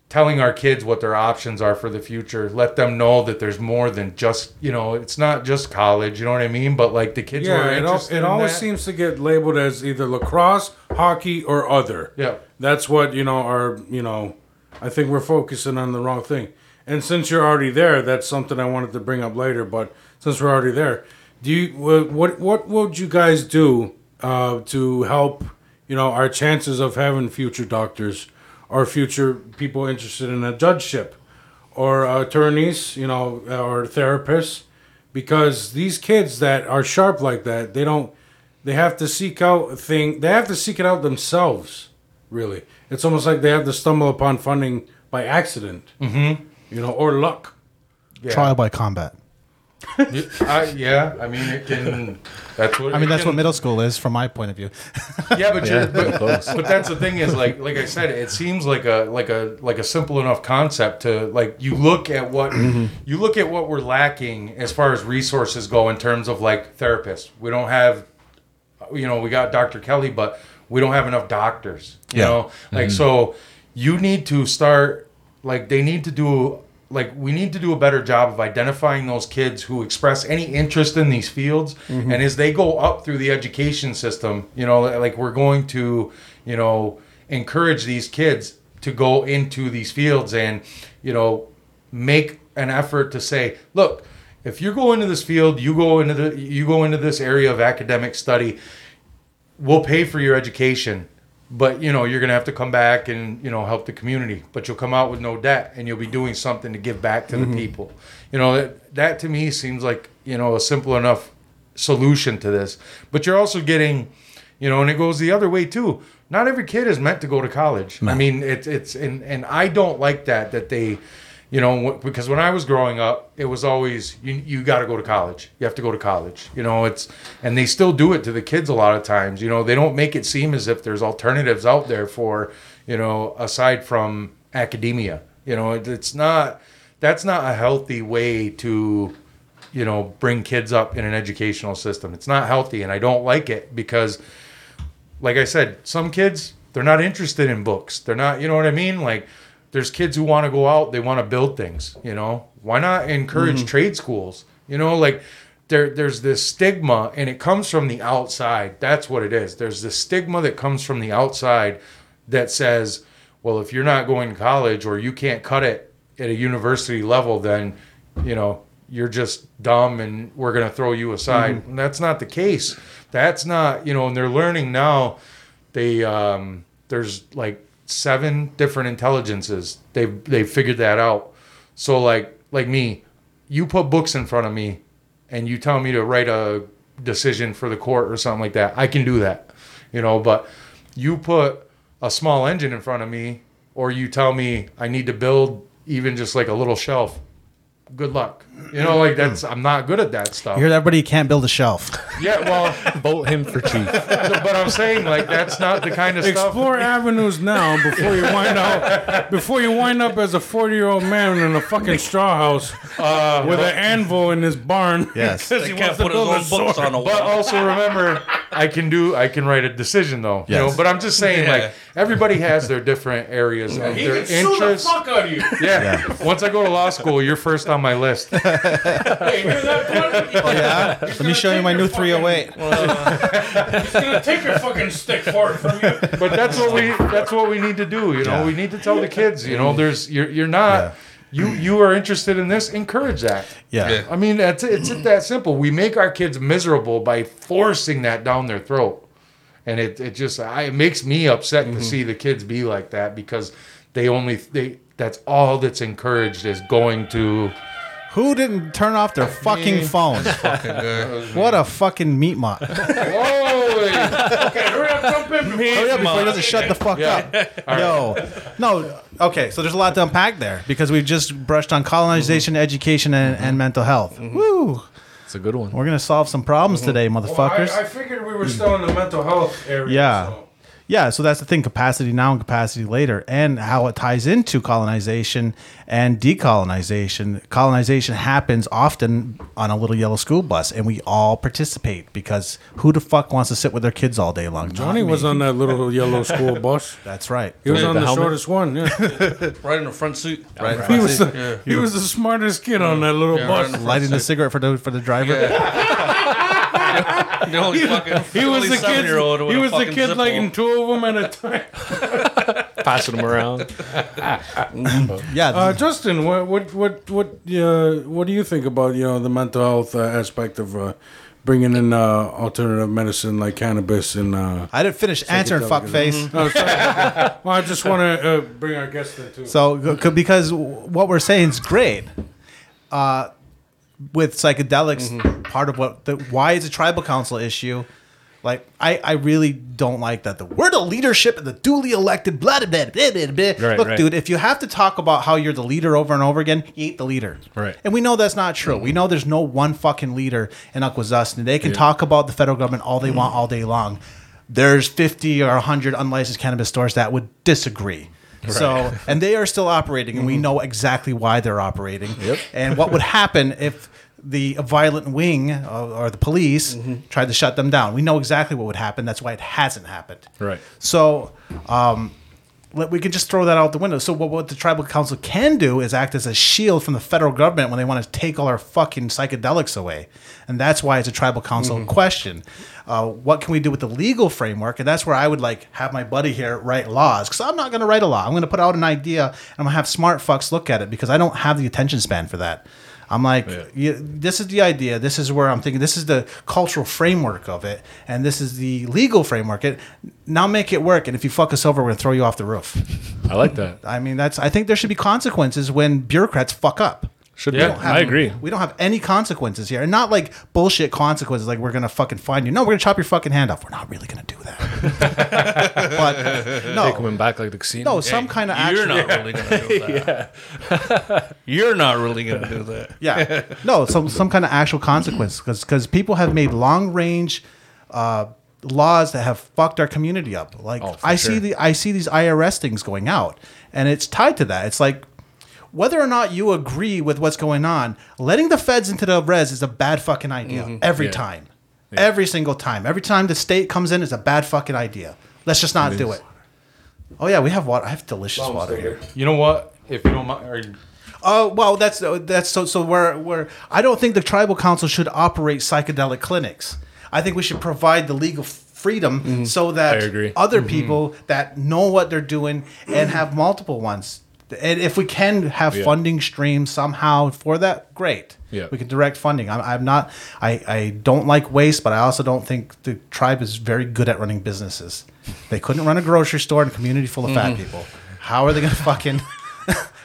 telling our kids what their options are for the future. Let them know that there's more than just you know, it's not just college. You know what I mean? But like the kids who Yeah, are it, al- it always that- seems to get labeled as either lacrosse, hockey, or other. Yeah. That's what, you know, our, you know, I think we're focusing on the wrong thing. And since you're already there, that's something I wanted to bring up later. But since we're already there, do you what what, would you guys do uh, to help you know our chances of having future doctors or future people interested in a judgeship or attorneys, you know, or therapists? Because these kids that are sharp like that, they don't. They have to seek out thing. They have to seek it out themselves. Really, it's almost like they have to stumble upon funding by accident. Mm-hmm. You know, or luck. Yeah. Trial by combat. I, yeah, I mean it can. That's what I mean, that's can- what middle school is from my point of view. Yeah, but, you're, Yeah, but, but that's the thing is like like I said, it seems like a like a like a simple enough concept to like you look at what you look at what we're lacking as far as resources go in terms of like therapists. We don't have, you know, we got Dr. Kelly, but we don't have enough doctors. You Yeah. know, like mm-hmm. so you need to start like they need to do like we need to do a better job of identifying those kids who express any interest in these fields mm-hmm. and as they go up through the education system you know like we're going to you know encourage these kids to go into these fields and you know make an effort to say look if you go into this field you go into the you go into this area of academic study we'll pay for your education but you know you're gonna have to come back and you know help the community. But you'll come out with no debt and you'll be doing something to give back to the mm-hmm. people. You know that, that to me seems like you know a simple enough solution to this. But you're also getting you know and it goes the other way too. Not every kid is meant to go to college. I mean it's it's and and i don't like that that they you know because when i was growing up it was always you, you got to go to college. You have to go to college. You know it's and they still do it to the kids a lot of times. You know they don't make it seem as if there's alternatives out there for you know aside from academia. You know it, it's not that's not a healthy way to you know bring kids up in an educational system. It's not healthy and i don't like it because like I said, some kids they're not interested in books. They're not, you know what I mean? Like there's kids who want to go out, they want to build things, you know? Why not encourage trade schools? You know, like there there's this stigma and it comes from the outside. That's what it is. There's this stigma that comes from the outside that says, well, if you're not going to college or you can't cut it at a university level, then, you know, you're just dumb and we're going to throw you aside. And that's not the case. That's not, you know, and they're learning now they um there's like seven different intelligences. They've they've figured that out. So like like me, you put books in front of me and you tell me to write a decision for the court or something like that. I can do that. You know, but you put a small engine in front of me or you tell me I need to build even just like a little shelf. Good luck. You know, like that's I'm not good at that stuff. You hear everybody can't build a shelf. Yeah, well, Vote him for chief. but I'm saying like that's not the kind of stuff. Explore avenues now before you wind up before you wind up as a forty year old man in a fucking straw house Uh, with an anvil in his barn. Yes. Because He he can't put his own books on a wall. But also remember, I can do. I can write a decision though. You know. Yes. But I'm just saying, Yeah. like everybody has their different areas of He their can sue the interests. fuck out of you. Yeah. Once I go to law school, you're first on my list. Hey, hear that? Bud? Oh yeah. Let me show you my new 308. He's gonna take your fucking stick for it from you. But that's what we. That's what we need to do. You know, Yeah. we need to tell the kids. You know, there's you're you're not. Yeah. You you are interested in this. Encourage that. Yeah. Yeah. I mean, that's it's that simple. We make our kids miserable by forcing that down their throat, and it it just I, it makes me upset Mm-hmm. to see the kids be like that because they only they that's all that's encouraged is going to. Who didn't turn off their fucking phone? Fucking. What a fucking meat mop. Whoa! Okay, hurry up, jump in before Hurry up before he doesn't shut the fuck Yeah. up. Yo. No. Okay, so there's a lot to unpack there because we've just brushed on colonization, mm-hmm. education, and, and mm-hmm. mental health. Mm-hmm. Woo. It's a good one. We're going to solve some problems today, motherfuckers. I, I figured we were still in the mental health area. Yeah. so- Yeah, so that's the thing capacity now and capacity later, and how it ties into colonization and decolonization. Colonization happens often on a little yellow school bus, and we all participate because who the fuck wants to sit with their kids all day long? Johnny was on that little yellow school bus. That's right. He was on the the, shortest one. Yeah. Right in the front seat. Right. He was the, Yeah. he was the smartest kid on that little Yeah, bus. right the front Lighting the seat. cigarette for the for the driver. The only fucking He was the kid. seven-year-old He was the kid Zippo. lighting two of them at a time. passing them around. Yeah, Uh, Justin, what what what what uh, what do you think about you know the mental health uh, aspect of uh, bringing in uh, alternative medicine like cannabis and? Uh, I didn't finish answering Psychedelic, fuckface. oh, sorry. well, I just want to uh, bring our guest in too. So, because what we're saying is great. With psychedelics, mm-hmm. part of what the why is a tribal council issue. Like I, I really don't like that. The we're the leadership and the duly elected. Blah blah blah blah blah. blah. Right, Look, right. dude, if you have to talk about how you're the leader over and over again, you ain't the leader. Right. And we know that's not true. Mm-hmm. We know there's no one fucking leader in Akwesasne. They can talk about the federal government all they mm-hmm. want all day long. There's 50 or 100 unlicensed cannabis stores that would disagree. So, and they are still operating, and we know exactly why they're operating. Yep. And what would happen if the violent wing uh, or the police tried to shut them down? We know exactly what would happen. That's why it hasn't happened. Right. So, um, we can just throw that out the window. So, what, what the tribal council can do is act as a shield from the federal government when they want to take all our fucking psychedelics away, and that's why it's a tribal council question. Uh, what can we do with the legal framework? And that's where I would like have my buddy here write laws because I'm not going to write a law. I'm going to put out an idea and I'm going to have smart fucks look at it because I don't have the attention span for that. I'm like, you, this is the idea. This is where I'm thinking. This is the cultural framework of it, and this is the legal framework. It now make it work. And if you fuck us over, we're gonna throw you off the roof. I like that. I mean, that's. I think there should be consequences when bureaucrats fuck up. Should Yeah, be. Have- I agree. We don't have any consequences here, and not like bullshit consequences. Like we're gonna fucking find you. No, we're gonna chop your fucking hand off. We're not really gonna do that. but no, Coming back like the casino. no, some kind of action. You're action. not really gonna do that. You're not really gonna do that. yeah no some some kind of actual consequence because because people have made long range uh, laws that have fucked our community up like Oh, for i see the i see these irs things going out and it's tied to that it's like whether or not you agree with what's going on letting the feds into the res is a bad fucking idea mm-hmm. every Yeah. time every single time every time the state comes in is a bad fucking idea let's just not do is. it oh yeah we have water i have delicious water here You know what? If you don't mind, or, Oh well, that's uh, that's so so. Where where I don't think the tribal council should operate psychedelic clinics. I think we should provide the legal freedom mm-hmm. so that I agree. other mm-hmm. people that know what they're doing and have multiple ones. And if we can have Yeah. funding streams somehow for that, great. Yeah. we can direct funding. I'm, I'm not. I I don't like waste, but I also don't think the tribe is very good at running businesses. They couldn't run a grocery store in a community full of fat mm-hmm. people. How are they going to fucking?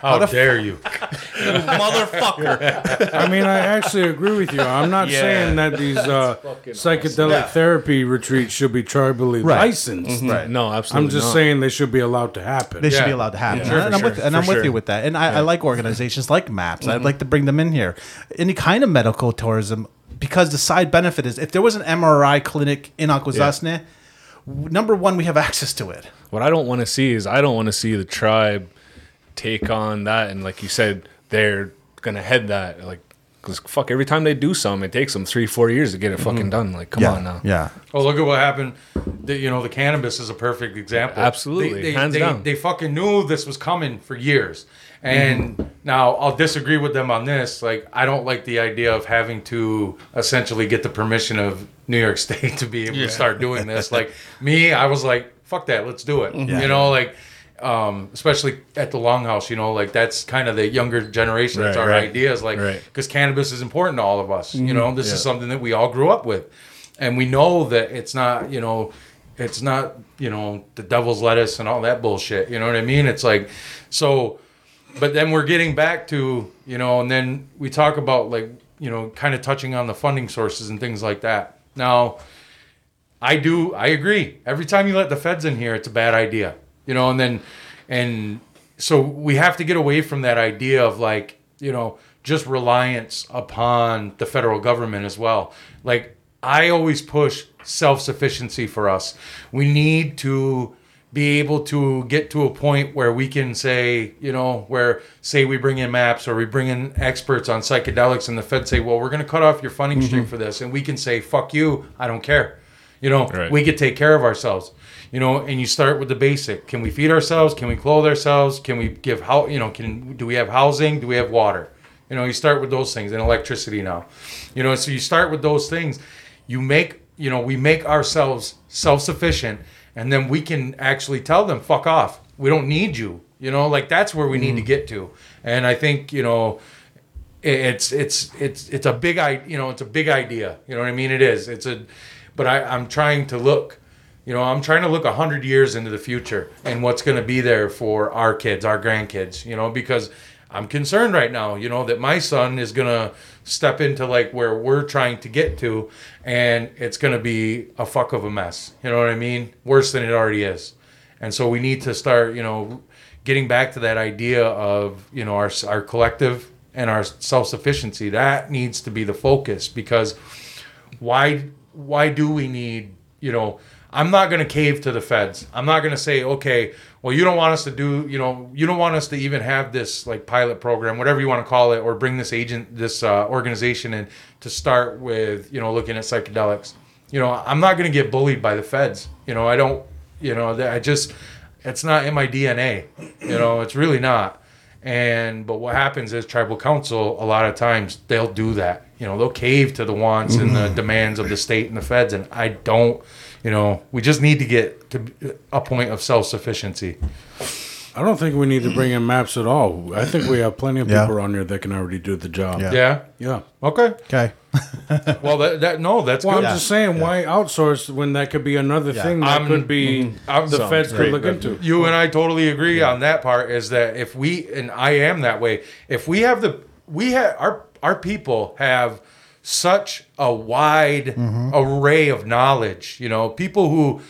How the dare you? You motherfucker. I mean, I actually agree with you. I'm not Yeah. saying that these uh, psychedelic therapy retreats should be tribally Right. licensed. Right. No, absolutely. I'm just not. saying they should be allowed to happen. They should Yeah. be allowed to happen. Yeah, and I'm with, and I'm for with you with that. And I, I like organizations like MAPS. I'd like to bring them in here. Any kind of medical tourism, because the side benefit is if there was an MRI clinic in Akwesasne, w number one, we have access to it. What I don't want to see is I don't want to see the tribe take on that and like you said they're gonna head that like because fuck every time they do something it takes them three four years to get it fucking mm-hmm. done like come on now Yeah. Oh, look at what happened. The, you know, the cannabis is a perfect example. Absolutely, They, they, hands they, down. they fucking knew this was coming for years. And mm-hmm. now I'll disagree with them on this. Like, I don't like the idea of having to essentially get the permission of New York State to be able Yeah. to start doing this. Like, me, I was like, fuck that, let's do it. You know, like, um, especially at the Longhouse, you know, like that's kind of the younger generation. That's Right, our right. ideas. Like, Right. because cannabis is important to all of us. You know, this is something that we all grew up with, and we know that it's not, you know, it's not, you know, the devil's lettuce and all that bullshit. You know what I mean? It's like, so, but then we're getting back to, you know, and then we talk about like, you know, kind of touching on the funding sources and things like that. Now, I do. I agree. Every time you let the feds in here, it's a bad idea. You know, and then and so we have to get away from that idea of like you know just reliance upon the federal government as well. Like I always push self sufficiency for us. We need to be able to get to a point where we can say, you know, where say we bring in MAPS or we bring in experts on psychedelics and the Fed say, well, we're going to cut off your funding stream mm-hmm. for this. And we can say, fuck you, I don't care. You know, Right. we could take care of ourselves. You know, and you start with the basic. Can we feed ourselves? Can we clothe ourselves? Can we give how you know, can do we have housing? Do we have water? You know, you start with those things and electricity now. You know, so you start with those things. You make, you know, we make ourselves self-sufficient and then we can actually tell them fuck off. we don't need you. You know, like that's where we need to mm. get to. And I think you know, it's it's it's it's a big i you know it's a big idea. You know what I mean? It is. It's a, but I I'm trying to look. You know, I'm trying to look a hundred years into the future and what's going to be there for our kids, our grandkids. You know, because I'm concerned right now. You know that my son is going to step into like where we're trying to get to, and it's going to be a fuck of a mess. You know what I mean? Worse than it already is. And so we need to start, you know, getting back to that idea of, you know, our our collective and our self sufficiency. That needs to be the focus because why why do we need you know i'm not going to cave to the feds. I'm not going to say okay well you don't want us to do you know you don't want us to even have this like pilot program whatever you want to call it or bring this agent this uh, organization in to start with you know looking at psychedelics. You know i'm not going to get bullied by the feds. You know i don't you know i just it's not in my dna you know it's really not. And but what happens is tribal council a lot of times they'll do that. You know, they'll cave to the wants and the demands of the state and the feds. And I don't, you know, we just need to get to a point of self sufficiency. I don't think we need to bring in MAPS at all. I think we have plenty of Yeah. people around here that can already do the job. Yeah. Yeah. Yeah. Okay. Okay. Well, that, that no, that's Well, good. I'm just saying, why outsource when that could be another Yeah. thing that I'm- could be I'm- the feds could look into. You and I totally agree on that part. Is that if we and I am that way. If we have the we have our our people have such a wide mm-hmm. array of knowledge. You know, people who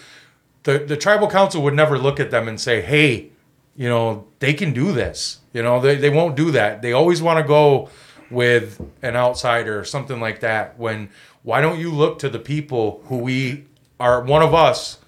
the the tribal council would never look at them and say, "Hey, you know, they can do this." You know, they they won't do that. They always want to go with an outsider or something like that. When why don't you look to the people who we are one of us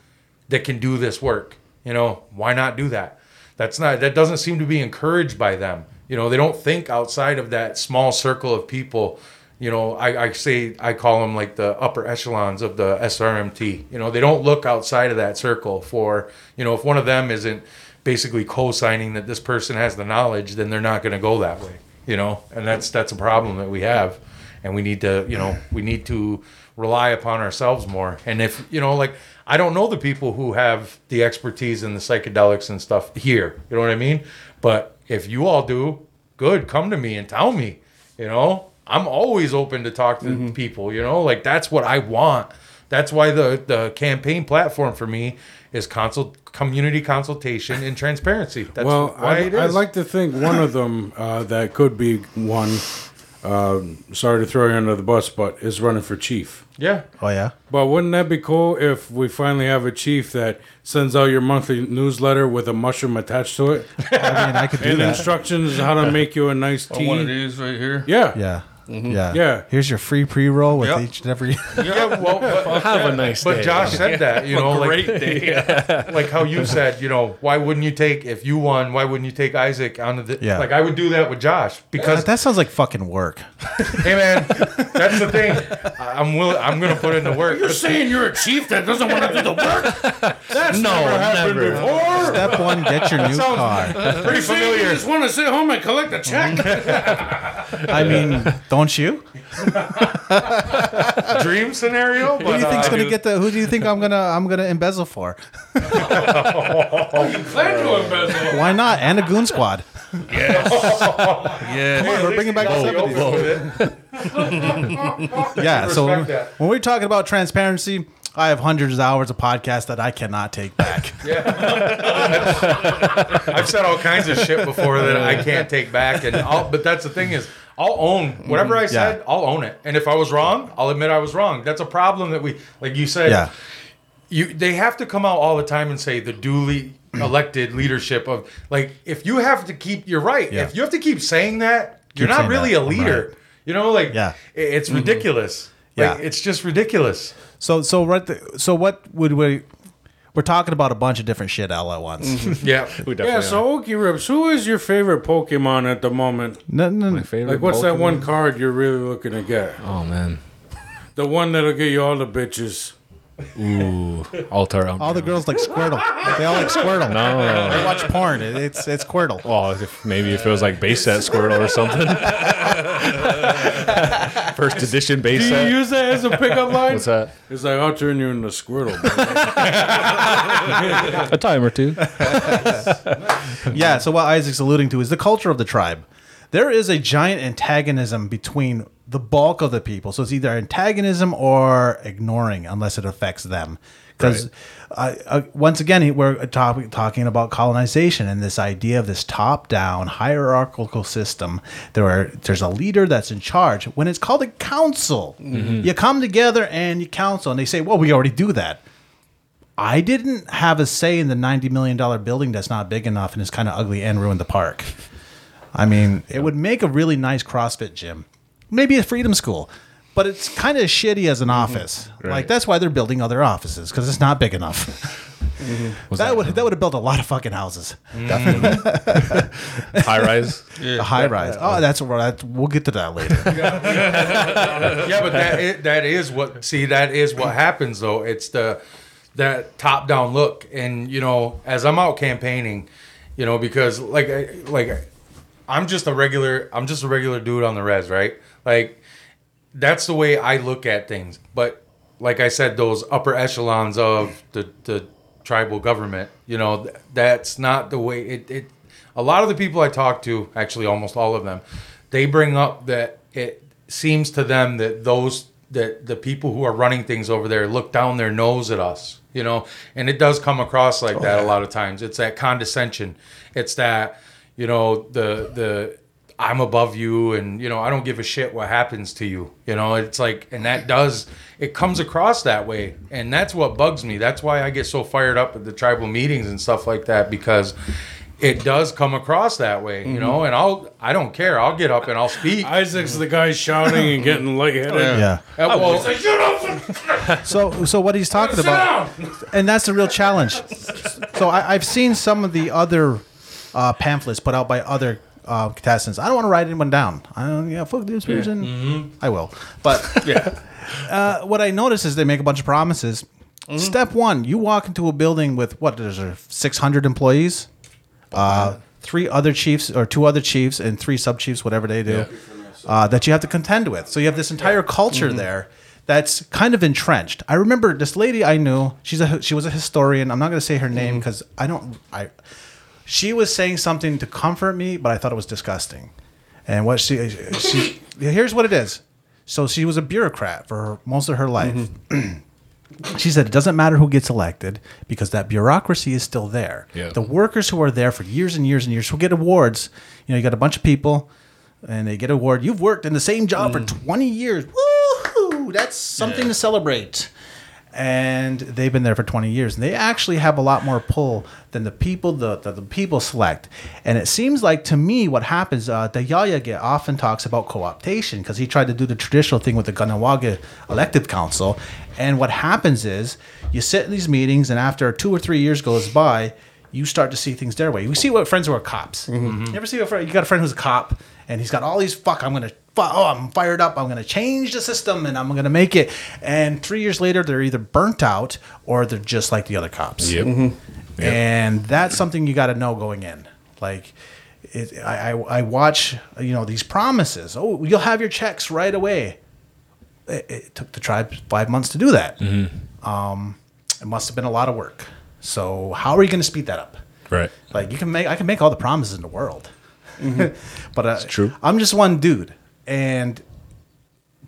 that can do this work. You know, why not do that? That's not that doesn't seem to be encouraged by them. You know, they don't think outside of that small circle of people. You know, I, I say I call them like the upper echelons of the SRMT. You know, they don't look outside of that circle for, you know, if one of them isn't basically co-signing that this person has the knowledge, then they're not going to go that way. You know, and that's that's a problem that we have and we need to you know we need to rely upon ourselves more and if you know like i don't know the people who have the expertise in the psychedelics and stuff here you know what i mean but if you all do good come to me and tell me you know i'm always open to talk to people you know like that's what i want that's why the the campaign platform for me is consult community consultation and transparency that's well, why I, it is I'd like to think one of them uh, that could be one. Um sorry to throw you under the bus, but is running for chief. yeah Oh yeah. But wouldn't that be cool if we finally have a chief that sends out your monthly newsletter with a mushroom attached to it I mean, I could do and that. instructions how to make you a nice Oh, one of these right here. Yeah. Yeah. Mm-hmm. Yeah. Yeah. Here's your free pre-roll with Yep. each and every. yeah well but, Have a nice but day. josh said that you know like Great day. like how you said, you know, why wouldn't you take if you won? Why wouldn't you take Isaac on the? Yeah. Like I would do that with Josh because that sounds like fucking work. hey man, that's the thing. I- I'm willing. I'm gonna put in the work. You're saying you're a chief that doesn't want to do the work? That's No, never happened never. before. Step one, get your new car. Pretty You familiar. just want to sit home and collect a check? I mean, don't you? dream scenario. Who do you think's uh, gonna get the? Who do you think I'm gonna? I'm gonna embezzle for? Why not? And a goon squad. Yeah. We're bringing back the 70s. open with. Yeah. So Respect that. when we're talking about transparency, I have hundreds of hours of podcasts that I cannot take back. yeah. I've said all kinds of shit before that I can't take back, and I'll, but that's the thing is, I'll own whatever I mm, said. Yeah. I'll own it, and if I was wrong, I'll admit I was wrong. That's a problem that we, like you said, Yeah. you they have to come out all the time and say the duly elected leadership of like if you have to keep you're right Yeah. if you have to keep saying that you're not really that. a leader you know like Yeah. i- it's mm-hmm. ridiculous like Yeah. it's just ridiculous So so right. The, so what would we? We're talking about a bunch of different shit all at once. Mm-hmm. yeah We definitely yeah, so Okie Rips, who is your favorite Pokemon at the moment? No, no, no. favorite Like, what's that one card you're really looking to get? Oh man. The one that'll get you all the bitches. Ooh, altar. All the girls like Squirtle. They all like Squirtle. No. They watch porn. It- It's it's Squirtle. Oh, if, maybe if it was like base set Squirtle or something. First edition base set. Do you set. use that as a pickup line? What's that? It's like I'll turn you into Squirtle. bro. A time or two. Yeah, so what Isaac's alluding to is the culture of the tribe. There is a giant antagonism between the bulk of the people. So it's either antagonism or ignoring unless it affects them. Because uh, uh, once again, we're talking talking about colonization and this idea of this top-down hierarchical system. There are there's a leader that's in charge. When it's called a council, you come together and you counsel, and they say, "Well, we already do that." I didn't have a say in the ninety million dollar building that's not big enough and is kind of ugly and ruined the park. I mean, it would make a really nice CrossFit gym, maybe a freedom school, but it's kind of shitty as an mm-hmm. office. Like that's why they're building other offices because it's not big enough. Mm-hmm. that, would that would have built a lot of fucking houses. High rise. A high rise. Oh, that's right. We'll get to that later. yeah, but that is, that is what see that is what happens though. It's the that top down look, and you know, as I'm out campaigning, you know, because like like I'm just a regular I'm just a regular dude on the res, right? Like that's the way I look at things. But like I said, those upper echelons of the the tribal government, you know, that's not the way it. it a lot of the people I talk to, actually almost all of them, they bring up that it seems to them that those that the people who are running things over there look down their nose at us, you know, and it does come across like oh, that a lot of times. It's that condescension. It's that you know the the I'm above you and you know I don't give a shit what happens to you. You know, it's like and that does it comes across that way. And that's what bugs me. That's why I get so fired up at the tribal meetings and stuff like that because it does come across that way, you know, and I'll I don't care. I'll get up and I'll speak. Isaac's the guy shouting and getting lightheaded. yeah. Uh, well, So, so what he's talking about, and that's the real challenge. So I, I've seen some of the other uh, pamphlets put out by other uh, contestants. I don't want to write anyone down. I don't, yeah, fuck this person. I will, but Yeah. uh, what I notice is they make a bunch of promises. Step one: you walk into a building with what? There's six hundred employees, uh, three other chiefs or two other chiefs and three sub chiefs, whatever they do, uh, that you have to contend with. So you have this entire culture there that's kind of entrenched. I remember this lady I knew. She's a she was a historian. I'm not going to say her name because I don't. I she was saying something to comfort me, but I thought it was disgusting. And what she she here's what it is. So she was a bureaucrat for most of her life. Mm-hmm. she said it doesn't matter who gets elected because that bureaucracy is still there. Yeah. The workers who are there for years and years and years will get awards. You know, you got a bunch of people and they get an award. You've worked in the same job for mm. 20 years. Woohoo! That's something to celebrate. And they've been there for 20 years. And they actually have a lot more pull than the people the, the, the people select. And it seems like to me what happens, uh, the Taiaiake often talks about co-optation because he tried to do the traditional thing with the Kahnawake elective council. And what happens is you sit in these meetings and after two or three years goes by, you start to see things their way. You see what friends who are cops. You ever see a friend? You got a friend who's a cop, and he's got all these fuck. I'm gonna. Oh, I'm fired up. I'm gonna change the system, and I'm gonna make it. And three years later, they're either burnt out or they're just like the other cops. Yep. And that's something you got to know going in. Like, it, I, I, I watch, you know, these promises. Oh, you'll have your checks right away. It, it took the tribe five months to do that. Hmm. Um, it must have been a lot of work. So how are you going to speed that up? Right. Like you can make, I can make all the promises in the world, Hmm. but uh, true. I'm just one dude, and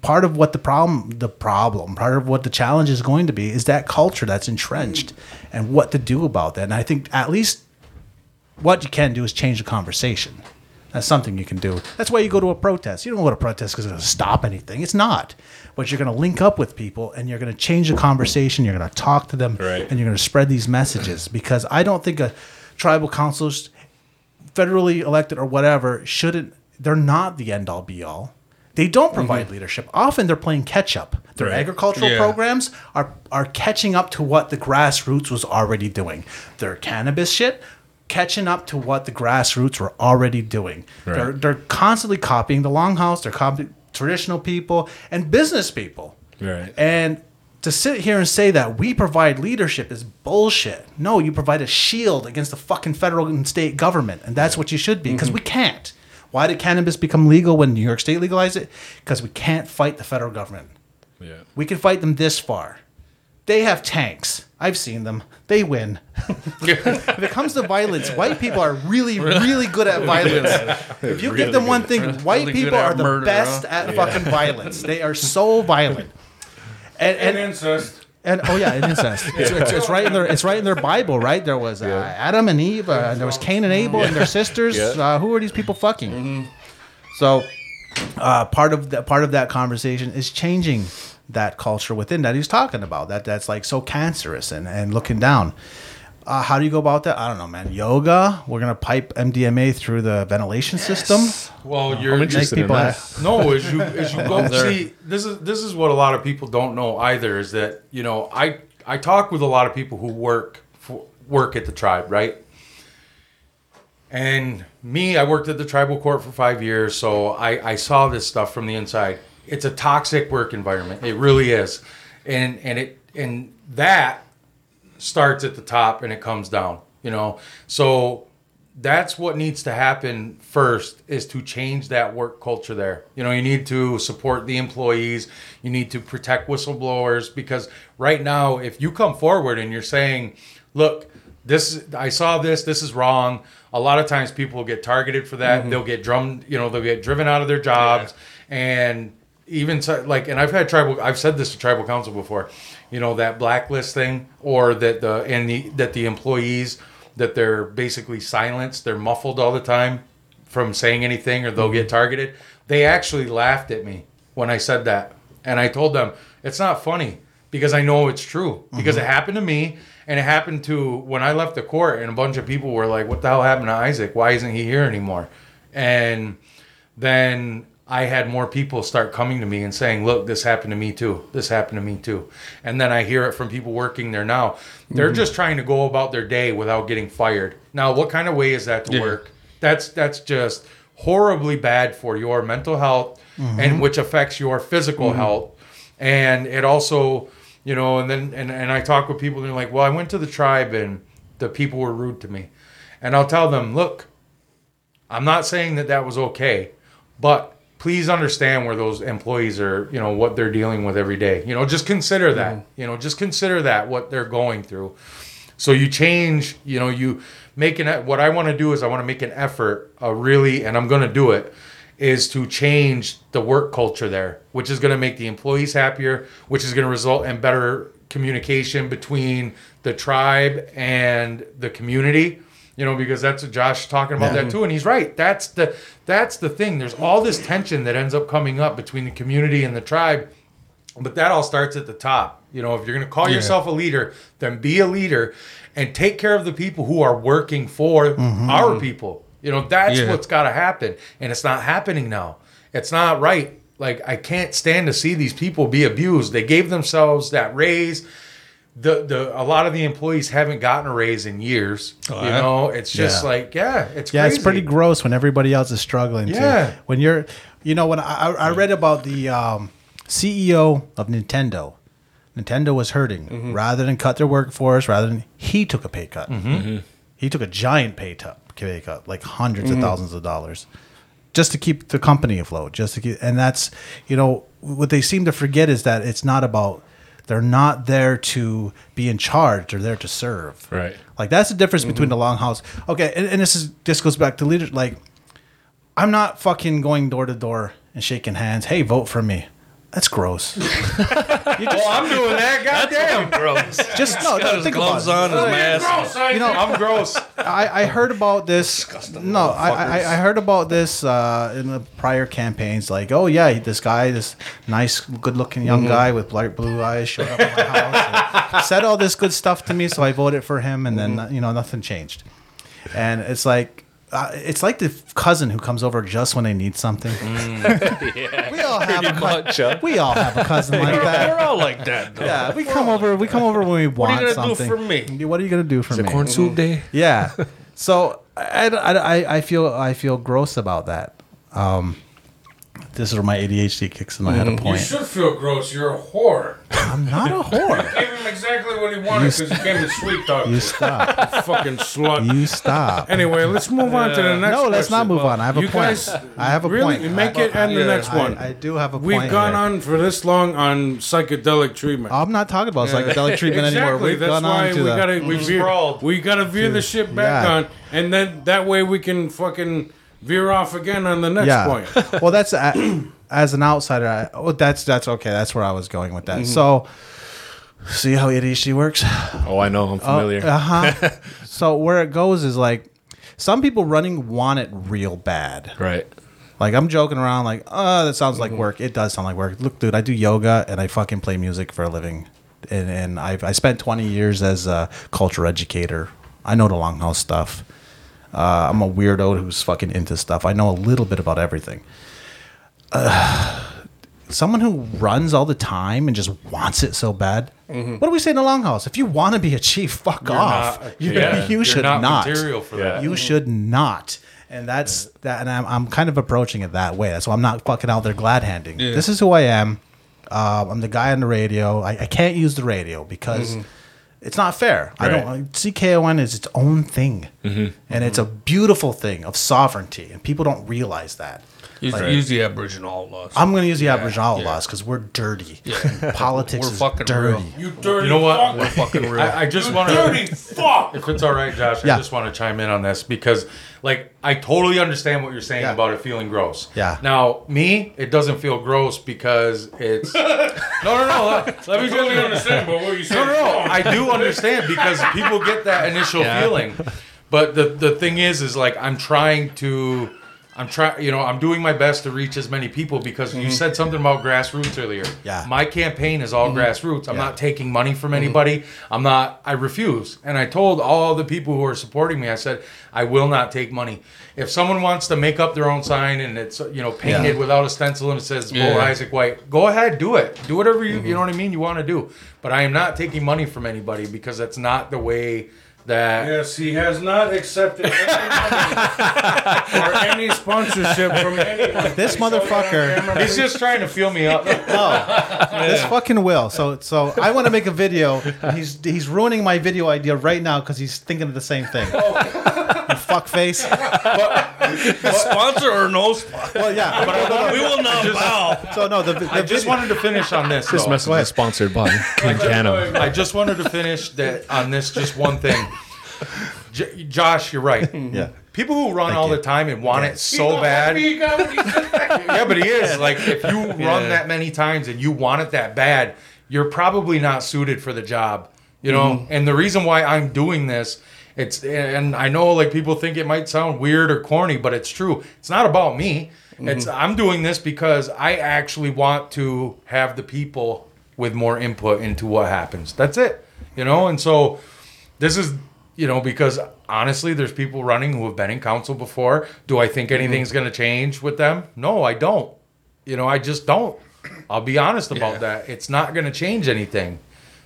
part of what the problem, the problem, part of what the challenge is going to be is that culture that's entrenched, and what to do about that. And I think at least what you can do is change the conversation. That's something you can do. That's why you go to a protest. You don't go to a protest because it's going to stop anything. It's not. But you're going to link up with people and you're going to change the conversation. You're going to talk to them Right. and you're going to spread these messages because I don't think a tribal councils, federally elected or whatever, shouldn't, they're not the end all be all. They don't mm-hmm. provide leadership. Often they're playing catch up. Their Right. agricultural Yeah. programs are, are catching up to what the grassroots was already doing. Their cannabis shit, catching up to what the grassroots were already doing. They're, they're constantly copying the longhouse, they're copying traditional people and business people. Right. And to sit here and say that we provide leadership is bullshit. No, you provide a shield against the fucking federal and state government, and that's what you should be because mm-hmm. we can't. Why did cannabis become legal when New York State legalized it? Because we can't fight the federal government. Yeah. We can fight them this far. They have tanks. I've seen them. They win. if it comes to violence, white people are really, really good at violence. If you give them one thing, white Really good people are the murder, best huh? at fucking violence. They are so violent. And, And and, incest. And oh yeah, and incest. It's, it's, it's right in their it's right in their Bible, right? There was uh, Adam and Eve, uh, and there was Cain and Abel, and their sisters. Uh, who are these people fucking? So, uh, part of the part of that conversation is changing that culture within that he's talking about. That that's like so cancerous and and looking down. Uh, how do you go about that? I don't know, man. Yoga. We're gonna pipe MDMA through the ventilation system. Well, you're I'm Make interested in people that. have- No, as you as you go There. see, this is this is what a lot of people don't know either. Is that you know I I talk with a lot of people who work for, work at the tribe, right? And me, I worked at the tribal court for five years, so I I saw this stuff from the inside. It's a toxic work environment. It really is, and and it and that starts at the top and it comes down. You know, so that's what needs to happen first is to change that work culture there. You know, you need to support the employees, you need to protect whistleblowers because right now if you come forward and you're saying, "Look, this I saw this, this is wrong." A lot of times people get targeted for that. Mm-hmm. They'll get drummed, you know, they'll get driven out of their jobs and even like and I've had tribal I've said this to tribal council before. You know, that blacklist thing or that the and the that the employees that they're basically silenced, they're muffled all the time from saying anything or they'll get mm-hmm. targeted. They actually laughed at me when I said that. And I told them, it's not funny because I know it's true. Because it mm-hmm. happened to me and it happened to when I left the court and a bunch of people were like, What the hell happened to Isaac? Why isn't he here anymore? And then I had more people start coming to me and saying, "Look, this happened to me too. This happened to me too." And then I hear it from people working there now. They're mm-hmm. just trying to go about their day without getting fired. Now, what kind of way is that to work? That's that's just horribly bad for your mental health mm-hmm. and which affects your physical mm-hmm. health. And it also, you know, and then and, and I talk with people and they're like, "Well, I went to the tribe and the people were rude to me." And I'll tell them, "Look, I'm not saying that that was okay, but please understand where those employees are, you know, what they're dealing with every day. You know, just consider that. You know, just consider that what they're going through. So you change, you know, you make an what I want to do is I want to make an effort, uh, really, and I'm going to do it is to change the work culture there, which is going to make the employees happier, which is going to result in better communication between the tribe and the community you know because that's what josh talking about that too and he's right. That's the that's the thing. There's all this tension that ends up coming up between the community and the tribe but that all starts at the top. You know if you're going to call yourself a leader then be a leader and take care of the people who are working for mm-hmm. our people. You know that's Yeah. what's got to happen and it's not happening now. It's not right. Like i can't stand to see these people be abused. They gave themselves that raise the the a lot of the employees haven't gotten a raise in years. you yeah? know, it's just Yeah. like yeah, it's Yeah, crazy. it's pretty gross when everybody else is struggling. Yeah. Too. When you're, you know, when I, I read about the um, CEO of Nintendo, Nintendo was hurting. Mm-hmm. Rather than cut their workforce, rather than he took a pay cut. He took a giant pay cut, pay cut, like 100s Mm-hmm. of thousands of dollars, just to keep the company afloat. Just to keep, and that's, you know, what they seem to forget is that it's not about. They're not there to be in charge. They're there to serve. Right. Like that's the difference mm-hmm. between the longhouse. Okay, and, and this is this goes back to leadership. Like, I'm not fucking going door to door and shaking hands. Hey, vote for me. That's gross. well, I'm doing that. Goddamn, Gross. Just no. Got no his think gloves about on, it. his mask. You know, I'm gross. I, I heard about this. No, I, I, I heard about this uh, in the prior campaigns. Like, oh yeah, this guy, this nice, good-looking young guy with bright blue eyes, showed up at my house, and said all this good stuff to me. So I voted for him, and then you know nothing changed. And it's like. Uh, it's like the cousin who comes over just when they need something. we all have a, cou- Much, huh? we all have a cousin like that. we're all like that, though. Yeah, we come over. We come over when we want are you gonna do something. for me? What are you gonna do for me? Corn soup day. Yeah. So I, I, I, I feel I feel gross about that. Um, this is where my ADHD kicks in. I had a point. You point. should feel gross. You're a whore. I'm not a whore. Gave him exactly what he wanted because he came to sweet talk. You You stop. fucking slut. You stop. Anyway, let's move on to the next. No, let's not question. move on. I have a point. You point. guys I have a really point. make it and the next one. I, I do have a point. We've gone here. on for this long on psychedelic treatment. I'm not talking about psychedelic treatment anymore. Exactly. We've That's gone why on to we the. gotta we mm-hmm. veer, sprawled. we gotta veer the shit back Yeah. on, and then that way we can fucking veer off again on the next point. well, that's uh, as an outsider. I, oh, that's that's okay. That's where I was going with Mm-hmm. that. So, see how ADHD works. Oh, I know. I'm familiar. Uh huh. so where it goes is like some people running want it real bad. right. Like I'm joking around, like, oh, that sounds Mm-hmm. like work. It does sound like work. Look, dude, I do yoga and I fucking play music for a living, and and I've I spent 20 years as a culture educator. I know the longhouse stuff. Uh, I'm a weirdo who's fucking into stuff. I know a little bit about everything. Uh, someone who runs all the time and just wants it so bad. What do we say in the longhouse? If you want to be a chief, fuck off. not- you yeah, you you're should not not. material for that. You should not. And that's that. And I'm, I'm kind of approaching it that way. That's why I'm not fucking out there glad handing. Yeah. This is who I am. Um, I'm the guy on the radio. I, I can't use the radio because it's not fair. I don't. Uh, CKON is its own thing, mm-hmm. and it's a beautiful thing of sovereignty, and people don't realize that. Use, use the Aboriginal outlaws. I'm going to use the Aboriginal yeah. laws because we're dirty. Politics We're is fucking dirty. real. You dirty You know what? fuck. We're fucking real. I, I just want dirty to, fuck. if it's all right, Josh, Yeah. I just want to chime in on this because, like, I totally understand what you're saying Yeah. about it feeling gross. Yeah. Now, me, it doesn't feel gross because it's. no, no, no. Let, let me totally just. understand, but what you said. No, no, no. I do understand because people get that initial feeling, but the the thing is, is like I'm trying to. I'm trying, you know, I'm doing my best to reach as many people because you mm-hmm. said something about grassroots earlier. Yeah. My campaign is all mm-hmm. grassroots. I'm Yeah. not taking money from mm-hmm. anybody. I'm not, I refuse. And I told all the people who are supporting me, I said, I will not take money. If someone wants to make up their own sign and it's, you know, painted Yeah. without a stencil and it says Bo Yeah. Isaac White, go ahead, do it. Do whatever you, you know what I mean, you want to do. But I am not taking money from anybody because that's not the way that. Yes, he has not accepted any money or any sponsorship from anyone. This motherfucker. He's just trying to feel me up. No, this fucking will. So so I want to make a video. He's he's ruining my video idea right now because he's thinking of the same thing. You fuck face. sponsor or no sponsor? Well, yeah. we will not bow. So no, the, the I just video- wanted to finish on this. This though. message is sponsored by Cano. I just wanted to finish that on this just one thing. J- Josh, you're right. Yeah. People who run all you. the time and want it so bad. Yeah, but he is. Like, if you run that many times and you want it that bad, you're probably not suited for the job. You know? Mm-hmm. And the reason why I'm doing this, it's, and I know like people think it might sound weird or corny, but it's true. It's not about me. It's, mm-hmm. I'm doing this because I actually want to have the people with more input into what happens. That's it. You know? And so, this is you know because honestly there's people running who have been in council before do i think mm-hmm. anything's going to change with them no i don't you know i just don't i'll be honest about that it's not going to change anything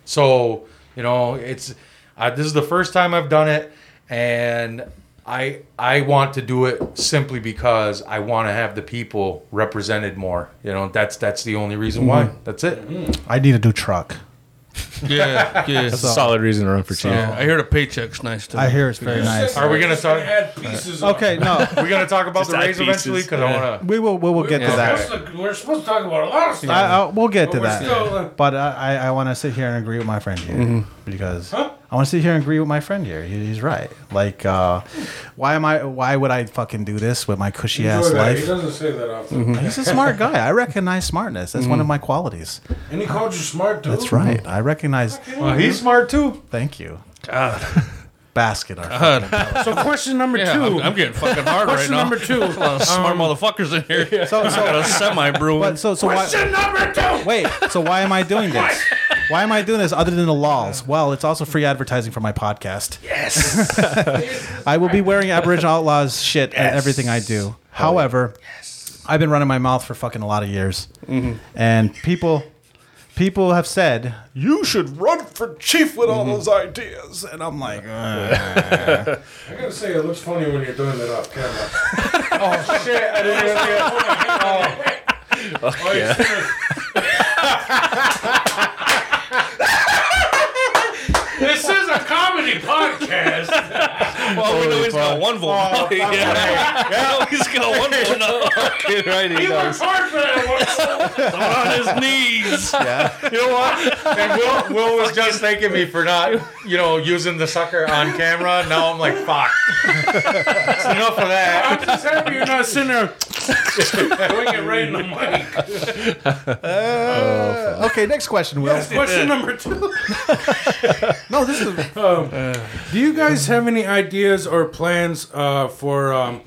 so you know it's uh, this is the first time i've done it and i i want to do it simply because i want to have the people represented more you know that's that's the only reason why that's it I need a new truck. Yeah, yeah. That's a solid reason to run for chief. yeah. I hear the paycheck's nice too. I hear it's very nice. are we going to talk Add pieces. of- Okay, no, we're going to talk about Just the add raise eventually pieces. because i want to we will we will get to We're that. supposed to- We're supposed to talk about a lot of stuff. I, I, we'll get to But we're that. still, uh, But I, I, I want to sit here and agree with my friend here Mm-hmm. because I want to sit here and agree with my friend here. He, he's right. Like, uh, why am I? Why would I fucking do this with my cushy ass enjoy that. He doesn't say that often. He's a smart guy. I recognize smartness. That's one of my qualities. And he called you smart, dude. That's right. I recognize. Well, he's smart too. Thank you. God. Basket. Our God. So question number Yeah, two. I'm, I'm getting fucking hard right question now. number two. A lot of smart um, motherfuckers in here. So, I so, got a semi brewing. but so, so why? question number two. Wait. So why am I doing this? Why am I doing this other than the laws? Well, it's also free advertising for my podcast. Yes. I will be wearing Aboriginal Outlaws shit at everything I do. However, I've been running my mouth for fucking a lot of years, mm-hmm. and people, people have said you should run for chief with all mm-hmm. those ideas, and I'm like, uh. I gotta say, it looks funny when you're doing it off camera. Oh shit! I didn't even see it. This is a comedy podcast. Well, we know he's got one vote. Oh, yeah. yeah. he's got one vote now. right, he does. hard for that on his knees. Yeah. You know what? And Will, Will was just thanking me for not, you know, using the sucker on camera. Now I'm like, fuck. That's enough of that. I'm just happy you're not sitting there doing it right in the mic. Uh, okay, next question, Will. Question number two. No, this is Do you guys have any ideas or plans uh, for? Um,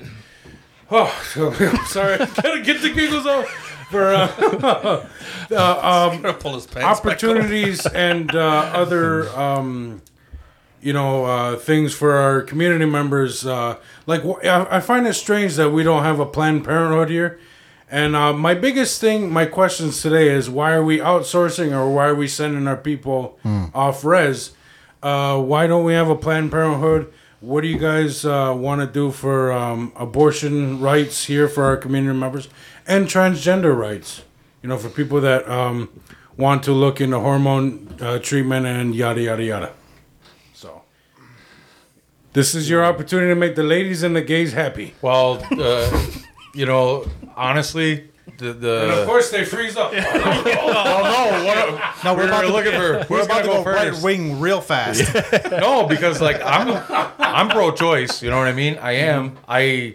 oh, I'm sorry, gotta get the giggles off for uh, uh, um, pull his pants opportunities and uh, other um, you know uh, things for our community members. Uh, like I I find it strange that we don't have a Planned Parenthood here. And uh, my biggest thing, my questions today is why are we outsourcing or why are we sending our people off res? Uh, why don't we have a Planned Parenthood? What do you guys uh, want to do for um, abortion rights here for our community members and transgender rights? You know, for people that um, want to look into hormone uh, treatment and yada yada yada. So, this is your opportunity to make the ladies and the gays happy. Well, uh, you know, honestly, the And of course, they freeze up. oh no, what, no. We're, we're about to looking for We're about gonna to go, go right wing real fast. No, because like I'm I'm pro-choice. You know what I mean? I am. I.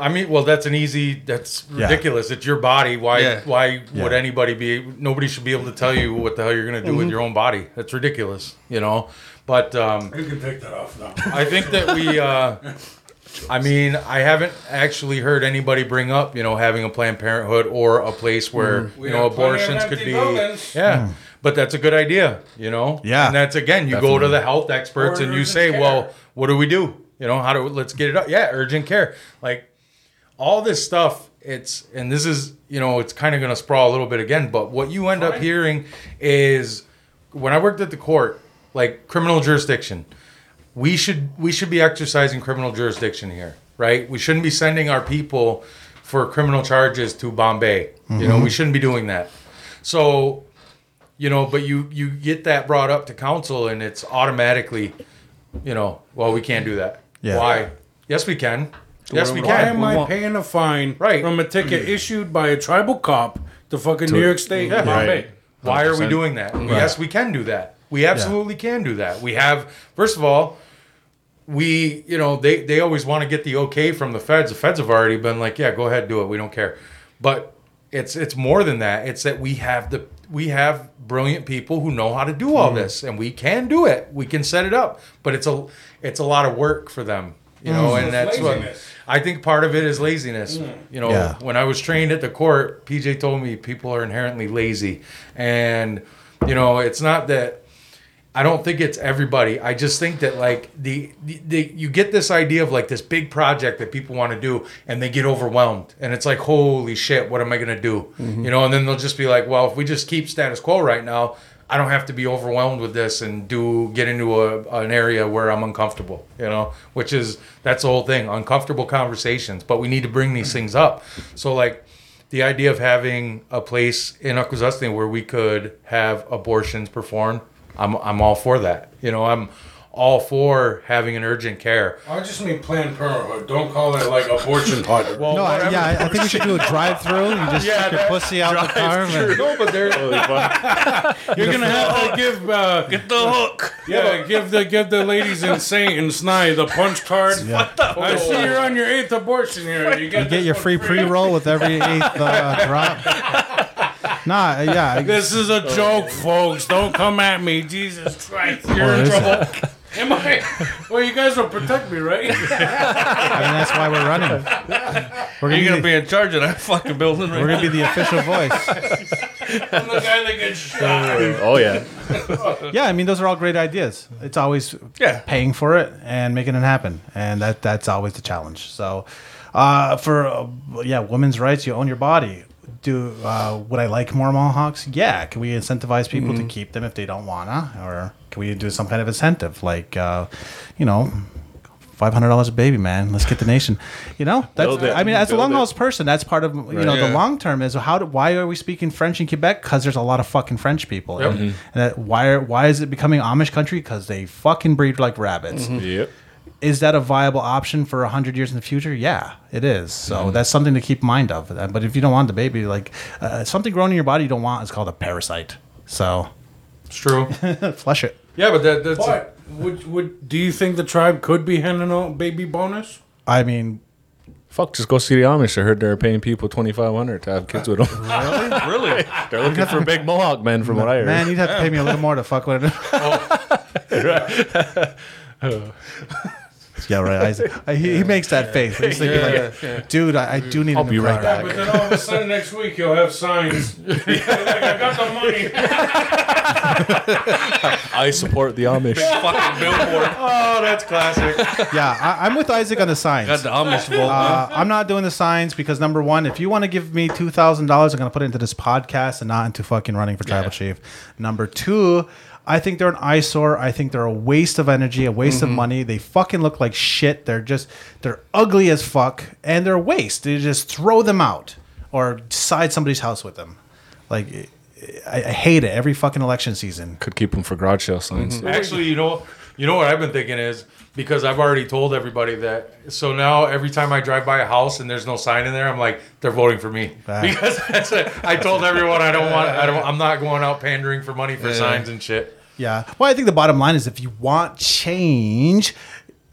I mean, well, that's an easy. That's Yeah. ridiculous. It's your body. Why? Yeah. Why would anybody be? Nobody should be able to tell you what the hell you're gonna do with your own body. That's ridiculous. You know. But um, You can take that off now. I think that we. Uh, I mean, I haven't actually heard anybody bring up, you know, having a Planned Parenthood or a place where We you know have plenty of abortions could be. buildings. Yeah, but that's a good idea, you know. Yeah, and that's again, you go to the health experts Or and you say, care. well, what do we do? You know, how do let's get it up? Yeah, urgent care, like all this stuff. It's and this is you know it's kind of going to sprawl a little bit again, but what you end up hearing is when I worked at the court, like criminal jurisdiction we should we should be exercising criminal jurisdiction here, right? We shouldn't be sending our people for criminal charges to Bombay. You know, we mm-hmm. shouldn't be doing that. So, you know, but you you get that brought up to council and it's automatically, you know, well, we can't do that. Yeah. Why? Yes, we can. Yes, we Why can. am I paying a fine Right. from a ticket issued by a tribal cop to fucking New York State, Yeah. Bombay? Why are we doing that? Yes, we can do that. We absolutely can do that. We have, first of all, we, you know, they, they always want to get the okay from the feds. The feds have already been like, yeah, go ahead, do it. We don't care. But it's it's more than that. It's that we have the we have brilliant people who know how to do all hmm. this, and we can do it. We can set it up, but it's a it's a lot of work for them, you know. Hmm. And that's what. I think part of it is laziness. Hmm. You know, Yeah. when I was trained at the court, PJ told me people are inherently lazy. And, you know, it's not that I don't think it's everybody. I just think that like the, the, the you get this idea of like this big project that people want to do and they get overwhelmed and it's like holy shit what am I going to do? Mm-hmm. You know, and then they'll just be like, well, if we just keep status quo right now, I don't have to be overwhelmed with this and do get into a, an area where I'm uncomfortable, you know, which is that's the whole thing, uncomfortable conversations, but we need to bring these things up. So like the idea of having a place in Akwesasne where we could have abortions performed, I'm I'm all for that. You know, I'm all for having an urgent care. I just mean Planned Parenthood. Don't call it like abortion pod. Well, No, I, yeah, I, I think we should do a drive-through. You just Yeah, stick your that- pussy out the car. and- no, but there. You're gonna have to give, uh, Get the hook. yeah, give the give the ladies in Saint and Snye the punch card. I see you're on your eighth abortion here. You get, You get your free pre-roll with every eighth uh, drop. Nah, yeah. I- This is a joke, folks. Don't come at me. Jesus Christ, you're Or in trouble. it? Am I? Well, you guys will protect me, right? I mean, that's why we're running. We're You're gonna, gonna be, be in charge of that fucking building right we're gonna be the official voice. I'm the guy that gets shot. Oh yeah. Yeah, I mean, those are all great ideas. It's always Yeah. paying for it and making it happen, and that that's always the challenge. So, uh, for uh, yeah, women's rights, you own your body. Do uh, would I like more Mohawks? Yeah. Can we incentivize people to keep them if they don't wanna, or can we do some kind of incentive, like uh, you know, Five hundred dollars a baby, man. Let's get the nation. You know, that's. It. I mean, as a long haul person, that's part of you know the long term is how. Do, why are we speaking French in Quebec? Because there's a lot of fucking French people. Yep. And, and that, why? Are, why is it becoming Amish country? Because they fucking breed like rabbits. Yep. Is that a viable option for hundred years in the future? Yeah, it is. So that's something to keep in mind of. Uh, But if you don't want the baby, like uh, something growing in your body you don't want is called a parasite. So It's true. flush it. Yeah, but that, that's But would would do you think the tribe could be handing out baby bonus? I mean, Fuck, just go see the Amish. I heard they're paying people twenty five hundred to have kids with them. Really? Really? They're looking for big Mohawk men, from what I heard. man, you'd have to pay me a little more to fuck with it. yeah, right. Isaac. Uh, He, he makes that face. He's thinking like, dude, I, I do need I'll be right back. But then all of a sudden next week you'll have signs. like, I got the money. I support the Amish. Fucking billboard. oh, that's classic. Yeah, I, I'm with Isaac on the signs. Got the Amish vote. Uh, I'm not doing the signs because number one, if you want to give me two thousand dollars, I'm going to put it into this podcast and not into fucking running for tribal chief. Number two, I think they're an eyesore. I think they're a waste of energy, a waste of money. They fucking look like shit. They're just they're ugly as fuck, and they're a waste. They just throw them out or side somebody's house with them. Like I, I hate it every fucking election season. Could keep them for garage sale signs. Actually, you know, you know what I've been thinking is because I've already told everybody that. So now every time I drive by a house and there's no sign in there, I'm like, they're voting for me Ah. because that's it. I told everyone I don't want, I don't, I'm not going out pandering for money for signs and shit. Yeah. Well, I think the bottom line is if you want change,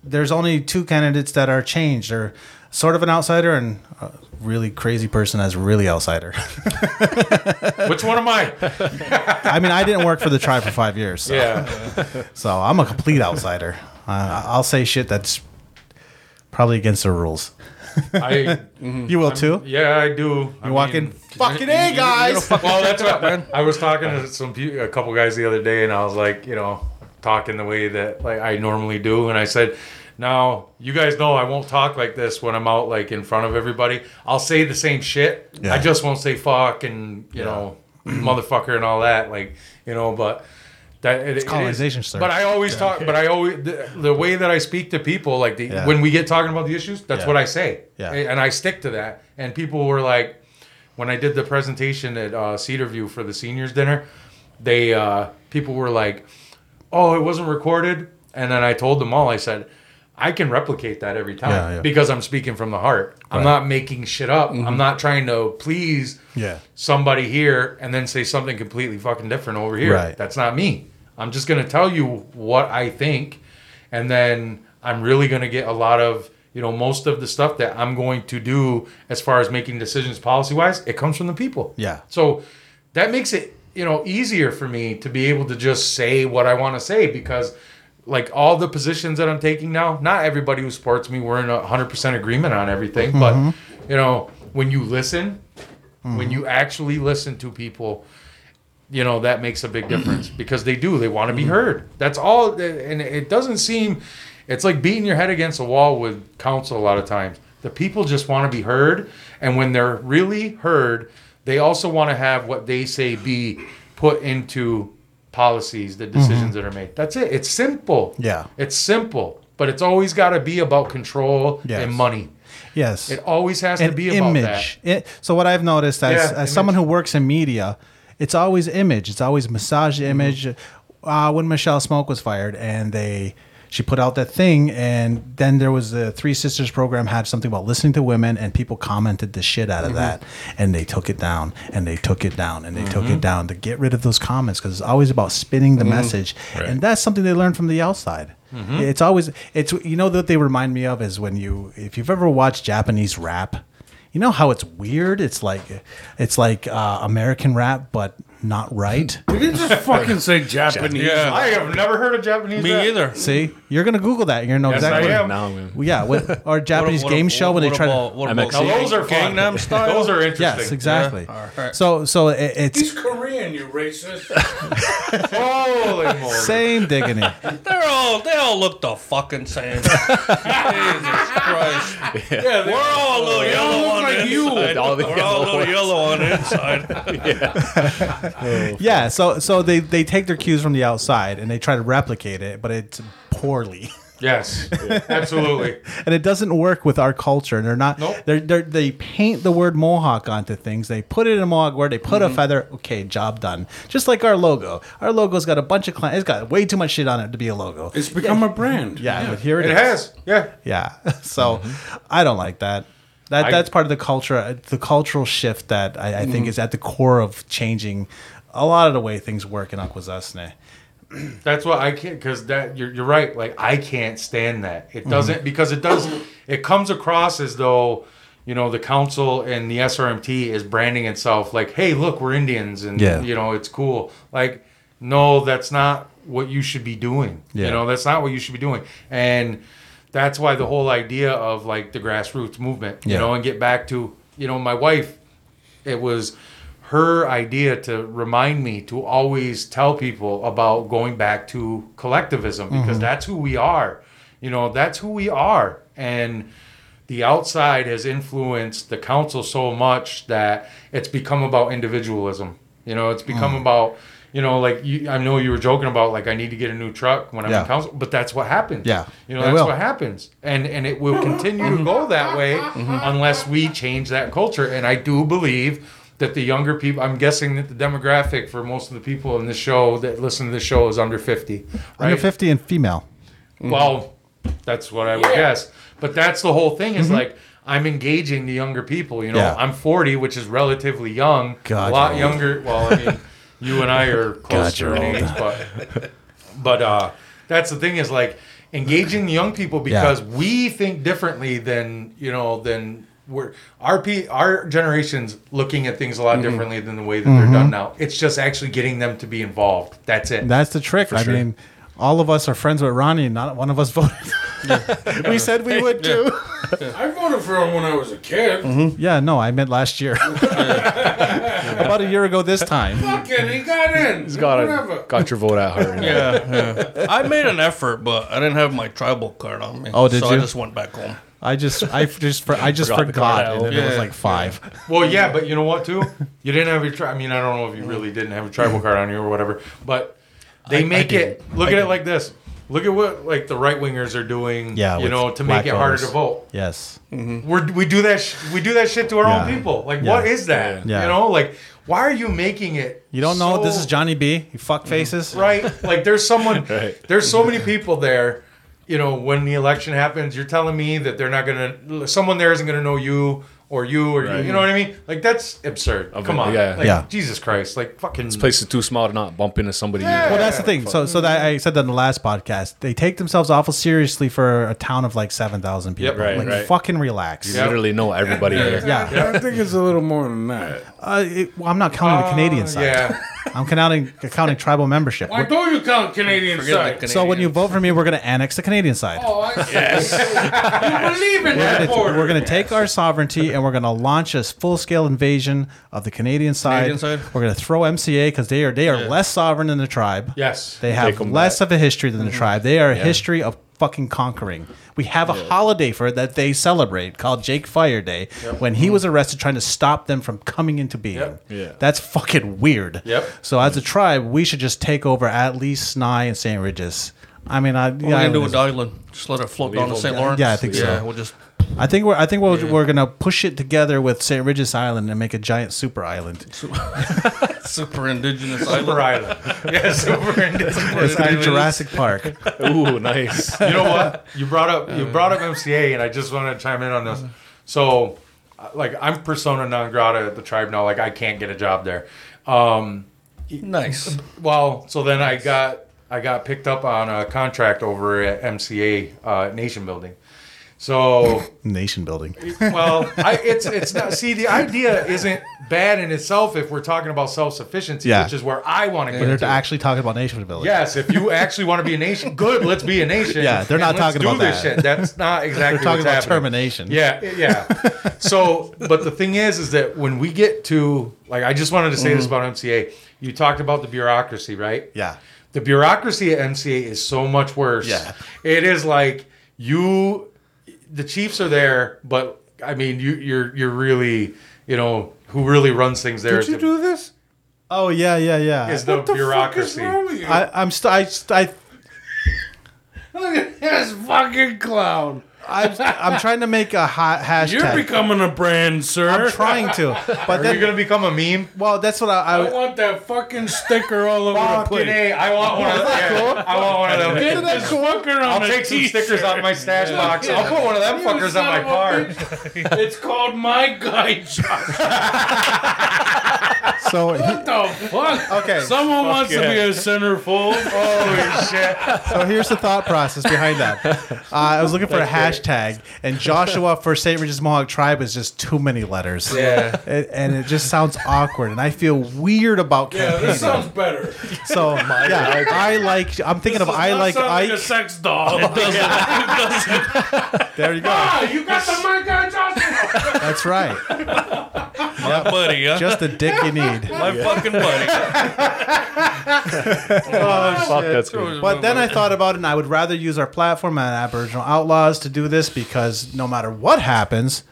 there's only two candidates that are changed. They're sort of an outsider and a really crazy person as really outsider. Which one am I? I mean, I didn't work for the tribe for five years, so, Yeah, so I'm a complete outsider. Uh, I'll say shit that's probably against the rules. I, mm-hmm. You will too. yeah, I do. I You walk in, fucking a guys. well, that's what man. I was talking to some peo- a couple guys the other day, and I was like, you know, talking the way that like I normally do, and I said, now you guys know I won't talk like this when I'm out like in front of everybody. I'll say the same shit. Yeah. I just won't say fuck and you know, motherfucker and all that, like you know, but. That, it, it is- colonization, sir. But I always talk. But I always the, the way that I speak to people, like the, Yeah. when we get talking about the issues, that's Yeah. what I say, Yeah. and I stick to that. And people were like, when I did the presentation at uh, Cedarview for the seniors dinner, they uh, people were like, "Oh, it wasn't recorded," and then I told them all. I said, "I can replicate that every time Yeah, yeah. because I'm speaking from the heart. I'm not making shit up. I'm not trying to please Yeah. somebody here and then say something completely fucking different over here. Right. That's not me. I'm just gonna tell you what I think, and then I'm really gonna get a lot of." You know, most of the stuff that I'm going to do as far as making decisions policy wise, it comes from the people. Yeah. So that makes it, you know, easier for me to be able to just say what I want to say because like all the positions that I'm taking now, not everybody who supports me, we're in a hundred percent agreement on everything. But mm-hmm. you know, when you listen, when you actually listen to people, you know, that makes a big difference because they do, they want to be heard. That's all. And it doesn't seem, it's like beating your head against a wall with council a lot of times. The people just want to be heard. And when they're really heard, they also want to have what they say be put into policies, the mm-hmm. decisions that are made. That's it. It's simple. Yeah. It's simple, but it's always got to be about control Yes. and money. Yes. It always has to be about image. It, so what I've noticed as, Yeah, as image. someone who works in media, it's always image. It's always massage Mm-hmm. image. Uh, when Michelle Smoke was fired, and they she put out that thing, and then there was the Three Sisters program had something about listening to women, and people commented the shit out of Mm-hmm. that, and they took it down, and they took it down, and they took Mm-hmm. it down to get rid of those comments because it's always about spinning the message, and that's something they learned from the outside. Mm-hmm. It's always it's you know what they remind me of is when you if you've ever watched Japanese rap, you know how it's weird. It's like it's like uh, American rap, but not right. Did you just fucking say Japanese? Yeah. I have never heard of Japanese. Me rap. either. See, you're gonna Google that. You're gonna know Yes, exactly. I am. Now, man. Well, yeah, what, or Japanese What- game what- show when they what try about, to. What MXC. about Now those are fun. Gangnam Style? Those are interesting. Yes, exactly. Alright. So, so it, it's He's Korean, you racist. Holy moly. same diggity. They're all they all look the fucking same. Jesus Christ. yeah, We're all a little They all yellow look on like the you. inside. All the We're all a yellow little yellow on the inside. Yeah, so so they they take their cues from the outside and they try to replicate it, but it's Yes, absolutely. and it doesn't work with our culture. They're not. Nope. They're, they're, they paint the word Mohawk onto things. They put it in a Mohawk word. They put Mm-hmm. a feather. Okay, job done. Just like our logo. Our logo's got a bunch of clients. It's got way too much shit on it to be a logo. It's become a brand. Yeah, but here it It is. has. Yeah. Yeah. So I don't like that. That I- that's part of the culture, the cultural shift that I, I think is at the core of changing a lot of the way things work in Akwesasne. That's what I can't because that you're you're right. Like I can't stand that. It mm-hmm. doesn't because it does. It comes across as though you know the council and the SRMT is branding itself like, hey, look, we're Indians, and Yeah. you know it's cool. Like, no, that's not what you should be doing. Yeah. You know, that's not what you should be doing, and that's why the whole idea of like the grassroots movement, you Yeah. know, and get back to you know my wife it was her idea to remind me to always tell people about going back to collectivism because mm-hmm. that's who we are. You know, that's who we are. And the outside has influenced the council so much that it's become about individualism. You know, it's become mm. about, you know, like you, I know you were joking about like I need to get a new truck when I'm Yeah. in council, but that's what happens. Yeah, you know, that's what happens, and and it will continue to go that way mm-hmm. unless we change that culture. And I do believe that the younger people, I'm guessing that the demographic for most of the people in this show that listen to the show is under 50, right? Under 50 and female. Well, that's what I would guess. But that's the whole thing is like I'm engaging the younger people. You know, Yeah. I'm 40, which is relatively young. God, a lot you're younger. Well, I mean, you and I are closer you're in age, but but uh, that's the thing is like engaging the young people because we think differently than you know than we're our pe- our generation's looking at things a lot mm-hmm. differently than the way that they're done mm-hmm. now. It's just actually getting them to be involved. That's it. That's the trick. I sure. mean, all of us are friends with Ronnie, and not one of us voted. we said we would too. I voted for him when I was a kid. Mm-hmm. Yeah, no, I meant last year. About a year ago this time. Fucking, he got in. He's got Whatever. a, got your vote at heart. Yeah, yeah. I made an effort, but I didn't have my tribal card on me. Oh, did so you? I just went back home. I just, I just, for, I just Forgot forgot, and then it was like five. Well, yeah, but you know what, too? You didn't have your. Tri- I mean, I don't know if you really didn't have a tribal card on you or whatever, but they I- I make it. Look I at it didn't. like this. Look at what like the right wingers are doing. Yeah, you know, to make it harder to vote. Yes. Mm-hmm. We're, we do that. Sh- we do that shit to our Yeah. own people. Like, Yeah. what is that? Yeah. You know, like, why are you making it? You don't know this is Johnny B. You fuck mm-hmm. faces. right? Like there's someone, Right. there's so many people there. You know, when the election happens, you're telling me that they're not gonna, someone there isn't gonna know you or you or you. Right. You know what I mean? Like that's absurd. Come on, yeah. like, Yeah. Jesus Christ, like fucking. This place is too small to not bump into somebody. Yeah. Well, that's the thing. So, so that I said that in the last podcast, they take themselves awful seriously for a town of like seven thousand people. Yep. Right, like, right. fucking relax. you literally know everybody here. Yeah. I think it's a little more than that. Uh, it, well, I'm not counting the Canadian side. Yeah, I'm counting counting tribal membership. Why don't you count Canadian Forget side? Canadians. So when you vote for me, we're going to annex the Canadian side. Oh, I see. you believe in that border? We're going to take our sovereignty and we're going to launch a full scale invasion of the Canadian side. Canadian side? We're going to throw MCA because they are they are Yeah. less sovereign than the tribe. yes. They have less back. of a history than the mm-hmm. tribe. They are a history of fucking conquering. We have a holiday for it that they celebrate called Jake Fire Day when he was arrested trying to stop them from coming into being. Yep. Yeah. That's fucking weird. Yep. So as a tribe, we should just take over at least Snye and St. Regis. I mean, I, What are we yeah, gonna do I- with the island? Just let it float down to St. Lawrence? Yeah, I think so. Yeah, we'll just I think we're I think we're, we're gonna push it together with St. Regis Island and make a giant super island. super indigenous Super island. Island. Yeah, super indigenous. It's gonna be Jurassic Park. Ooh, nice. you know what? You brought up you brought up MCA, and I just want to chime in on this. So, uh, like, I'm persona non grata at the tribe now. Like, I can't get a job there. Um, Nice. well, so then I got I got picked up on a contract over at MCA uh, Nation Building. So, Nation building. well, I, it's it's not. See, the idea isn't bad in itself if we're talking about self sufficiency, Yeah. which is where I want to get. They're to. actually talking about nation building. Yes, if you actually want to be a nation, good. Let's be a nation. Yeah, they're not talking do about this that. Shit. That's not exactly. They're talking about happening. termination. Yeah, yeah. so, but the thing is, is that when we get to like, I just wanted to say this mm-hmm. about MCA. You talked about the bureaucracy, right? Yeah. The bureaucracy at MCA is so much worse. Yeah. It is like you, the Chiefs are there, but I mean, you, you're you're really, you know, who really runs things there Did you is do this? Oh yeah, yeah, yeah. is the What the fuck is bureaucracy. wrong with you? I, I'm st- I, st- I Look at this fucking clown. I'm, I'm trying to make a hot hashtag. You're becoming a brand, sir. I'm trying to, but Are you gonna become a meme? well, that's what I. I I want that fucking sticker all over the Fucking place. A, I want one of them. Yeah, I want one of them. Get that fucker on I'll a take some t-shirt. stickers out of my stash box. I'll put one of them You fuckers on my car. It's called My Guide Shop. so he- What the fuck? Okay. Someone wants to be a centerfold. Holy shit. so here's the thought process behind that. Uh, I was looking for a hashtag, and Joshua for St. Regis Mohawk Tribe is just too many letters. Yeah. It, and it just sounds awkward, and I feel weird about Yeah, campaigning. this sounds better. so yeah, I like. I'm thinking of Does I not like sound like a Ike. sex doll. There you go. ah, you got the My Guide Joshua. That's right. My buddy, huh? Just the dick you need. My fucking buddy. Fuck, that's good. But then I thought about it, and I would rather use our platform and Aboriginal Outlaws to do this because no matter what happens,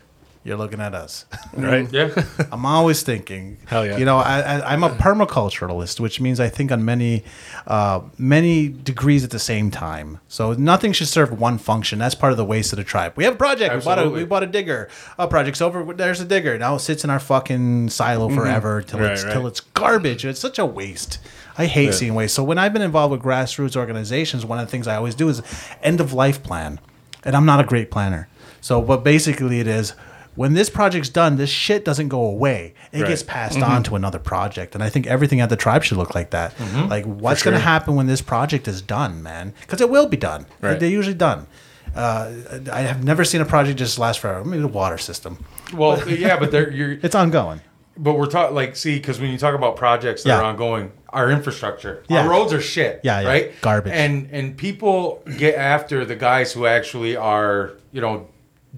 you're looking at us. Right? Yeah. I'm always thinking. Hell yeah. You know, I, I, I'm a permaculturalist, which means I think on many, uh, many degrees at the same time. So nothing should serve one function. That's part of the waste of the tribe. We have a project. We bought a, Absolutely. we bought a digger. A project's over. There's a digger. Now it sits in our fucking silo forever till Right, it's right. till it's garbage. It's such a waste. I hate seeing waste. So when I've been involved with grassroots organizations, one of the things I always do is end of life plan. And I'm not a great planner. So what basically it is, when this project's done, this shit doesn't go away. It Right. gets passed on to another project. And I think everything at the tribe should look like that. Like what's going to happen when this project is done, man? Because it will be done. Right. They're usually done. Uh, I have never seen a project just last forever. Maybe the water system. Well, yeah, but they're you're It's ongoing. but we're talking like see because when you talk about projects that Yeah. are ongoing, our infrastructure, Yeah. our roads are shit. Yeah, yeah. right, Garbage. and and people get after the guys who actually are you know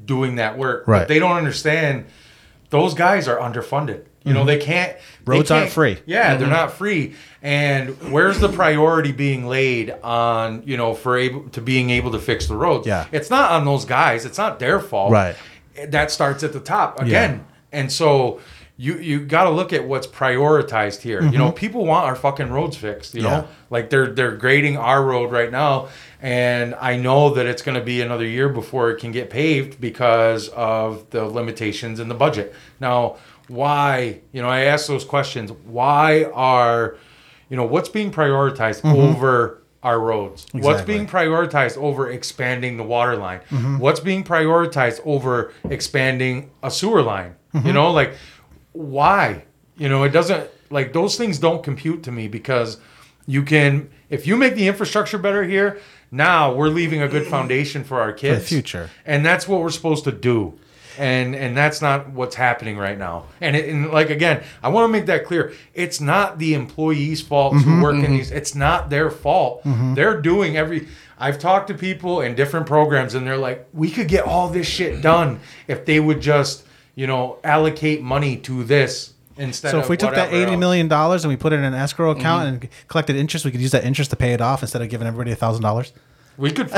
doing that work, Right. But they don't understand those guys are underfunded. You know, they can't. they Mm-hmm. Roads aren't can't- free. Yeah, they're not free. And where's the priority being laid on, you know, for able to being able to fix the roads? Yeah. It's not on those guys. It's not their fault. Right. That starts at the top again. And so you you got to look at what's prioritized here. You know, people want our fucking roads fixed, you Mm-hmm. Yeah. know? Like they're they're grading our road right now and I know that it's going to be another year before it can get paved because of the limitations in the budget. Now, why, you know, I ask those questions. Why are you know, what's being prioritized over our roads? What's Mm-hmm. Being prioritized over expanding the water line? Mm-hmm. What's being prioritized over expanding a sewer line? Mm-hmm. You know, like why? You know, it doesn't like those things don't compute to me because you can if you make the infrastructure better here, now we're leaving a good foundation for our kids. For the future. And that's what we're supposed to do. And and that's not what's happening right now. And, it, and like again, I want to make that clear. It's not the employees' fault who mm-hmm, work in mm-hmm. these. It's not their fault. Mm-hmm. They're doing every. I've talked to people in different programs, and they're like, "We could get all this shit done if they would just, you know, allocate money to this instead." So of if we took that whatever eighty else." Mm-hmm. million dollars and we put it in an escrow account and collected interest, we could use that interest to pay it off instead of giving everybody a thousand dollars. We could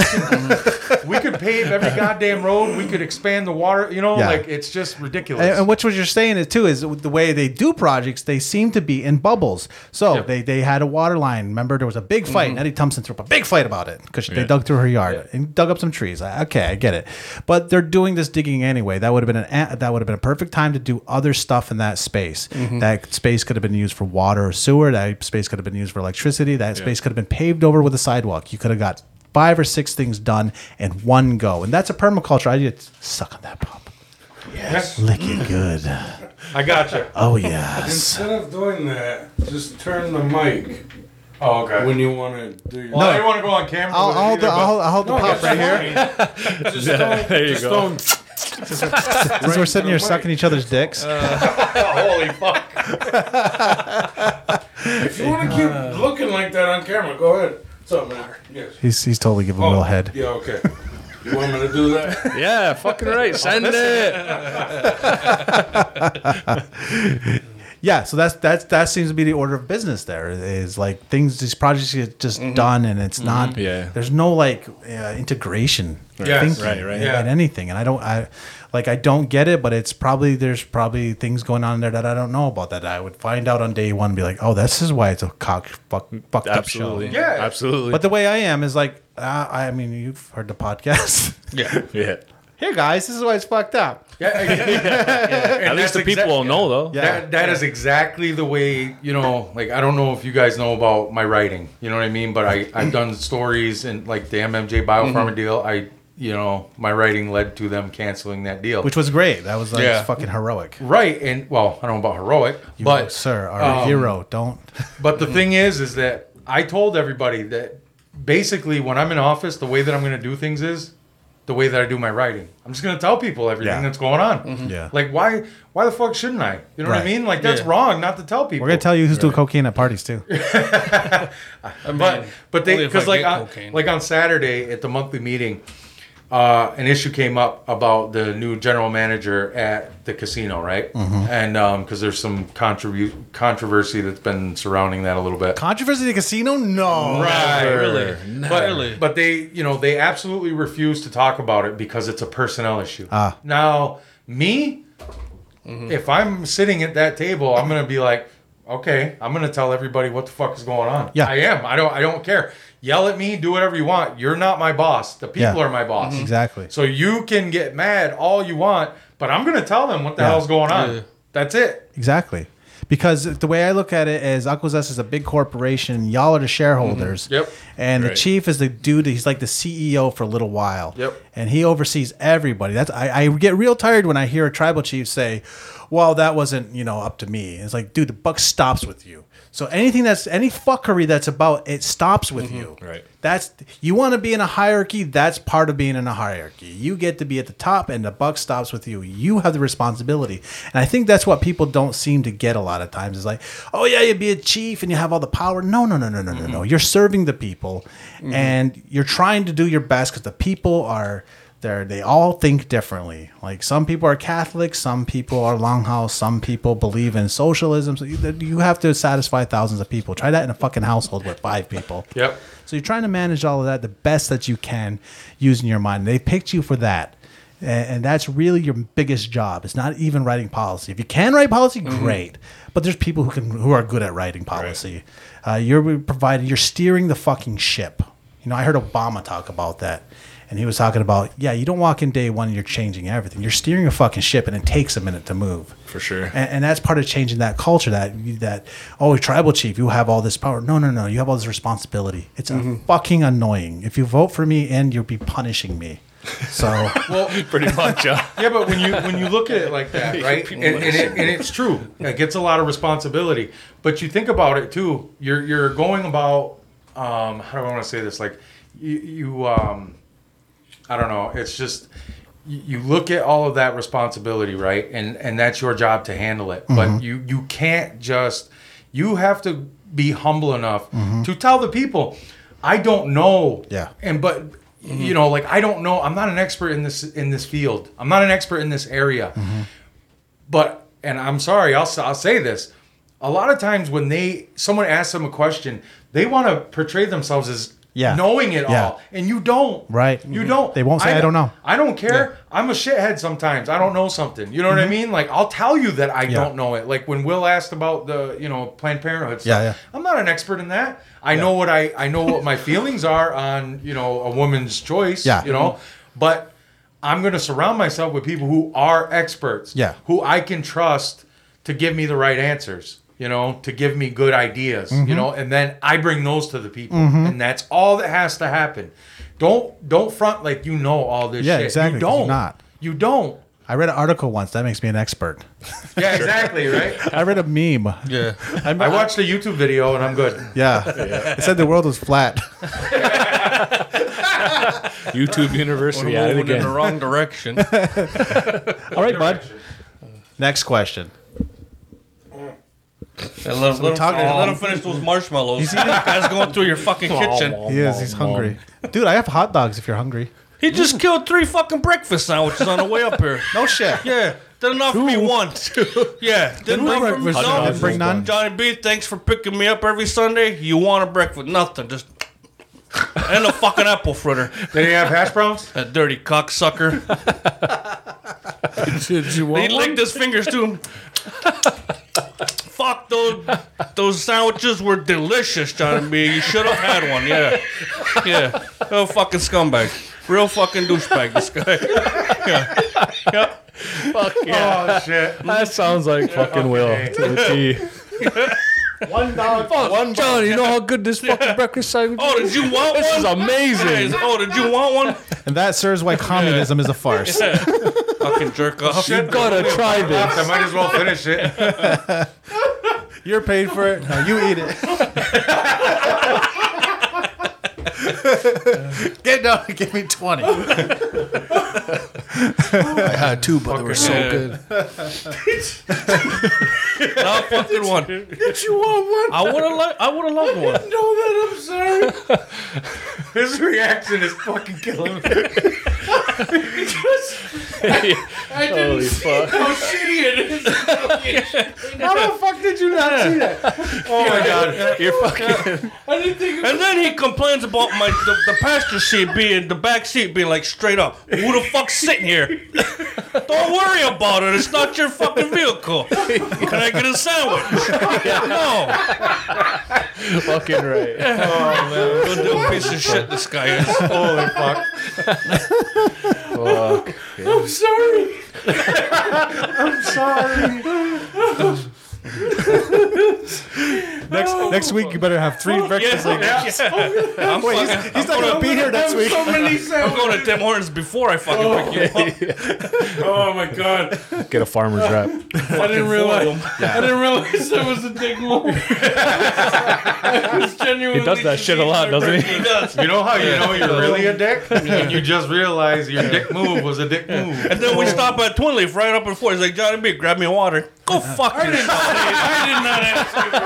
we could pave every goddamn road. We could expand the water. You know, Yeah. like it's just ridiculous. And, and what you're saying is too is the way they do projects, they seem to be in bubbles. So Yeah. they, they had a water line. Remember, there was a big fight. Mm-hmm. and Eddie Thompson threw up a big fight about it because they dug through her yard and dug up some trees. Okay, I get it. But they're doing this digging anyway. That would have been an that would have been a perfect time to do other stuff in that space. Mm-hmm. That space could have been used for water or sewer. That space could have been used for electricity. That space could have been paved over with a sidewalk. You could have got five or six things done in one go, and that's a permaculture. I just suck on that pop. Yes. Lick it good. I got you. Oh yes. Instead of doing that, just turn the mic Oh, okay. when you want to do your. well, I didn't want to go on camera. I'll, I'll, hold either, the, but- I'll, I'll hold the pop right here. Just don't. there you just go. don't. As we're sitting here sucking each other's dicks. Uh. Holy fuck! If you want to keep looking like that on camera, go ahead. What's up, man? Yes. he's, he's totally giving a little oh, head. Yeah. Okay. You want me to do that? Yeah, fucking right. Send it. Yeah, so that's that's that seems to be the order of business. There is like things, these projects get just done, and it's not. Yeah. There's no like uh, integration. Yes. thinking Right, right. in- Yeah. in anything, and I don't. I like I don't get it, but it's probably there's probably things going on there that I don't know about that I would find out on day one. and Be like, oh, this is why it's a cock fuck, fucked up show. Absolutely. Yeah. Absolutely. But the way I am is like Uh, I mean, you've heard the podcast. Yeah. Yeah. Here, guys, this is why it's fucked up. Yeah, At least the people will know though. Yeah. That, that is exactly the way you know. Like I don't know if you guys know about my writing. You know what I mean? But I I've done stories and like the MMJ Biopharma Mm-hmm. deal. I you know my writing led to them canceling that deal. Which was great. That was like Yeah. fucking heroic. right and well I don't know about heroic, You, but sir, our um, hero. Don't. But the thing is, is that I told everybody that basically when I'm in office, the way that I'm going to do things is the way that I do my writing. I'm just going to tell people everything Yeah. that's going on. Mm-hmm. Yeah. Like why? Why the fuck shouldn't I? You know what I mean? Like that's Yeah. wrong not to tell people. We're gonna tell you who's doing cocaine at parties too. I mean, but but they only if I because like get on, cocaine. like on Saturday at the monthly meeting, uh, an issue came up about the new general manager at the casino, right? Mm-hmm. And because there's some contribu- controversy that's been surrounding that a little bit. Controversy at the casino? No. Right, really? But, Really? but they, you know, they absolutely refuse to talk about it because it's a personnel issue. Ah. Now, me, if I'm sitting at that table, I'm gonna be like, okay, I'm gonna tell everybody what the fuck is going on. Yeah. I am. I don't. I don't care. Yell at me. Do whatever you want. You're not my boss. The people Yeah. are my boss. Exactly. So you can get mad all you want, but I'm gonna tell them what the Yeah. hell's going on. Yeah. That's it. Exactly. Because the way I look at it is Akwesasne is a big corporation. Y'all are the shareholders. Mm-hmm. Yep. And the chief is the dude. He's like the CEO for a little while. Yep. And he oversees everybody. That's I, I get real tired when I hear a tribal chief say, "Well, that wasn't you know up to me." It's like, dude, the buck stops with you. So anything that's any fuckery that's about it stops with mm-hmm. you. Right. That's you want to be in a hierarchy. That's part of being in a hierarchy. You get to be at the top, and the buck stops with you. You have the responsibility, and I think that's what people don't seem to get a lot of times. Is like, oh yeah, you be a chief and you have all the power. No, no, no, no, no, no, mm-hmm. no. You're serving the people, mm-hmm. and you're trying to do your best because the people are. They're, they all think differently. Like some people are Catholic, some people are Longhouse, some people believe in socialism. So you, you have to satisfy thousands of people. Try that in a fucking household with five people. Yep. So you're trying to manage all of that the best that you can using your mind. They picked you for that. And that's really your biggest job. It's not even writing policy. If you can write policy, great. But there's people who can who are good at writing policy. Uh, you're providing. You're steering the fucking ship. You know, I heard Obama talk about that, and he was talking about, yeah, you don't walk in day one and you're changing everything. You're steering a fucking ship, and it takes a minute to move For sure. and, and that's part of changing that culture that that oh tribal chief you have all this power no no no you have all this responsibility it's a fucking annoying if you vote for me and you'll be punishing me so Well, Pretty much. Uh, Yeah, but when you when you look at it like that, right, and, and, it, and it's true, it gets a lot of responsibility. But you think about it too. You're you're going about um, how do I want to say this? Like you, you um, I don't know. It's just you, look at all of that responsibility, right, and and that's your job to handle it. But mm-hmm. you you can't just you have to be humble enough mm-hmm. to tell the people, I don't know. Yeah. And but mm-hmm. you know, like I don't know. I'm not an expert in this in this field. I'm not an expert in this area. But and I'm sorry, I'll I'll say this. A lot of times when they someone asks them a question, they want to portray themselves as Yeah. knowing it Yeah. all, and you don't. Right. You don't. They won't say, "I don't know." I don't care. I'm a shithead sometimes. I don't know something. You know what I mean? Like I'll tell you that I Mm-hmm. Yeah. don't know it. Like when Will asked about the you know Planned Parenthood stuff. Yeah, yeah. I'm not an expert in that. I know what I I know what my feelings are on you know a woman's choice. Yeah. You know, but I'm going to surround myself with people who are experts. Yeah. Who I can trust to give me the right answers. You know, to give me good ideas. Mm-hmm. You know, and then I bring those to the people, and that's all that has to happen. Don't don't front like you know all this Yeah, shit. exactly, you're don't. not. You don't. i read an article once that makes me an expert Yeah, exactly, right? i read a meme Yeah. I watched a YouTube video and I'm good. yeah it said the world was flat YouTube University We're it moving in the wrong direction. all right bud next question Yeah, let, him, let, him, talk- finish, let him finish those marshmallows. Guy's going through your fucking kitchen. he is he's hungry dude i have hot dogs if you're hungry He just killed three fucking breakfast sandwiches on the way up here. no shit Yeah, didn't offer me one. Yeah, didn't bring offer me no. Didn't bring none? Johnny B, thanks for picking me up every Sunday. You want a breakfast? Nothing, just and a fucking apple fritter. Did he have hash browns? That dirty cocksucker. Did you want He one? licked his fingers too. Fuck fuck those those sandwiches were delicious, Johnny B. You should have had one. Yeah, yeah. Oh, fucking scumbag, real fucking douchebag. This guy. Yeah, yeah. Fuck yeah. Oh shit. That sounds like fucking Will Okay. to the T. One dog. Fuck, John, you know how good this fucking breakfast sandwich Oh, did you want This one? This is amazing. Guys, Oh, did you want one? And that serves why communism is a farce. Fucking jerk off. You gotta try this. I might as well finish it. You're paid for it. No, you eat it. Get down and give me 20. I had two, but they were so Yeah. good. Not fucking one. Did you want one? I would have. Li- I would have loved one. Know that I'm sorry. His reaction is fucking killing me. I didn't Holy see fuck. how shitty it is. How the fuck did you not see that? Oh my god. You're fucking. I didn't think it And then he complains about my the, the passenger seat being the back seat being like straight up. Who the fuck's sitting here? Don't worry about it. It's not your fucking vehicle. Can I get a sandwich? No. fucking right. Oh man, what a little piece of shit this guy is. Holy fuck. Fuck. I'm sorry. Next oh. next week, you better have three breakfasts like that. I'm, Wait, fucking, he's, he's not going to be here next week. So many I'm going to Tim Hortons before I fucking pick you up. Oh my god. Get a farmer's wrap. I didn't realize. I didn't realize that was a dick move. I was genuinely He does that shit a lot, doesn't he? He does. You know how you know you're really a dick? When you just realize your dick move was a dick move. And then we stop at Twin Leaf right up before. He's like, Johnny B, grab me a water. Go fuck yourself. I did not ask you for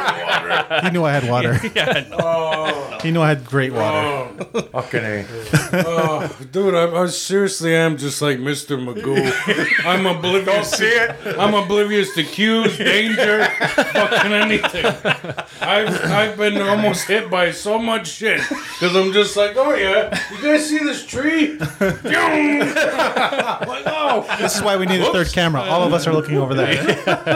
water. He knew I had water. Yeah, no. Oh. He knew I had great water. Oh. Fucking A. Oh, dude, I, I seriously am just like Mr. Magoo. I'm oblivious. Don't see it. I'm oblivious to cues, danger, fucking anything. I've I've been almost hit by so much shit because I'm just like, oh yeah, you guys see this tree? like, oh, This is why we need a third camera. All of us are looking over there.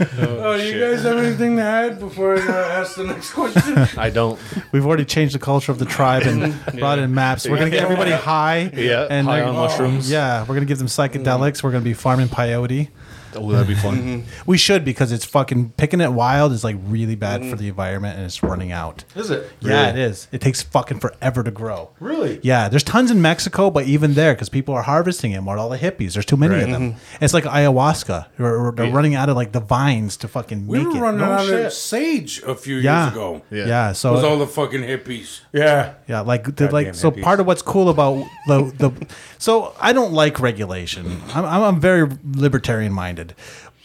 oh, do you guys have anything to add before I uh, ask the next question? I don't. We've already changed the culture of the tribe and brought in MAPS. We're gonna get everybody high. Yeah, and high on mushrooms. Yeah, we're gonna give them psychedelics. We're gonna be farming peyote. Oh, that'd be fun. We should because it's fucking picking it wild is like really bad mm-hmm. for the environment and it's running out. Is it? Yeah, it is. It takes fucking forever to grow. Really? Yeah, there's tons in Mexico, but even there, because people are harvesting it more, all the hippies, there's too many of them. Mm-hmm. It's like ayahuasca. They're, they're running out of like the vines to fucking We make were it. running No out shit. of sage a few yeah. years ago. yeah, Yeah. It was all the fucking hippies. Yeah. yeah, like the, like Goddamn so. hippies. Part of what's cool about the the so I don't like regulation. I'm I'm, I'm very libertarian minded,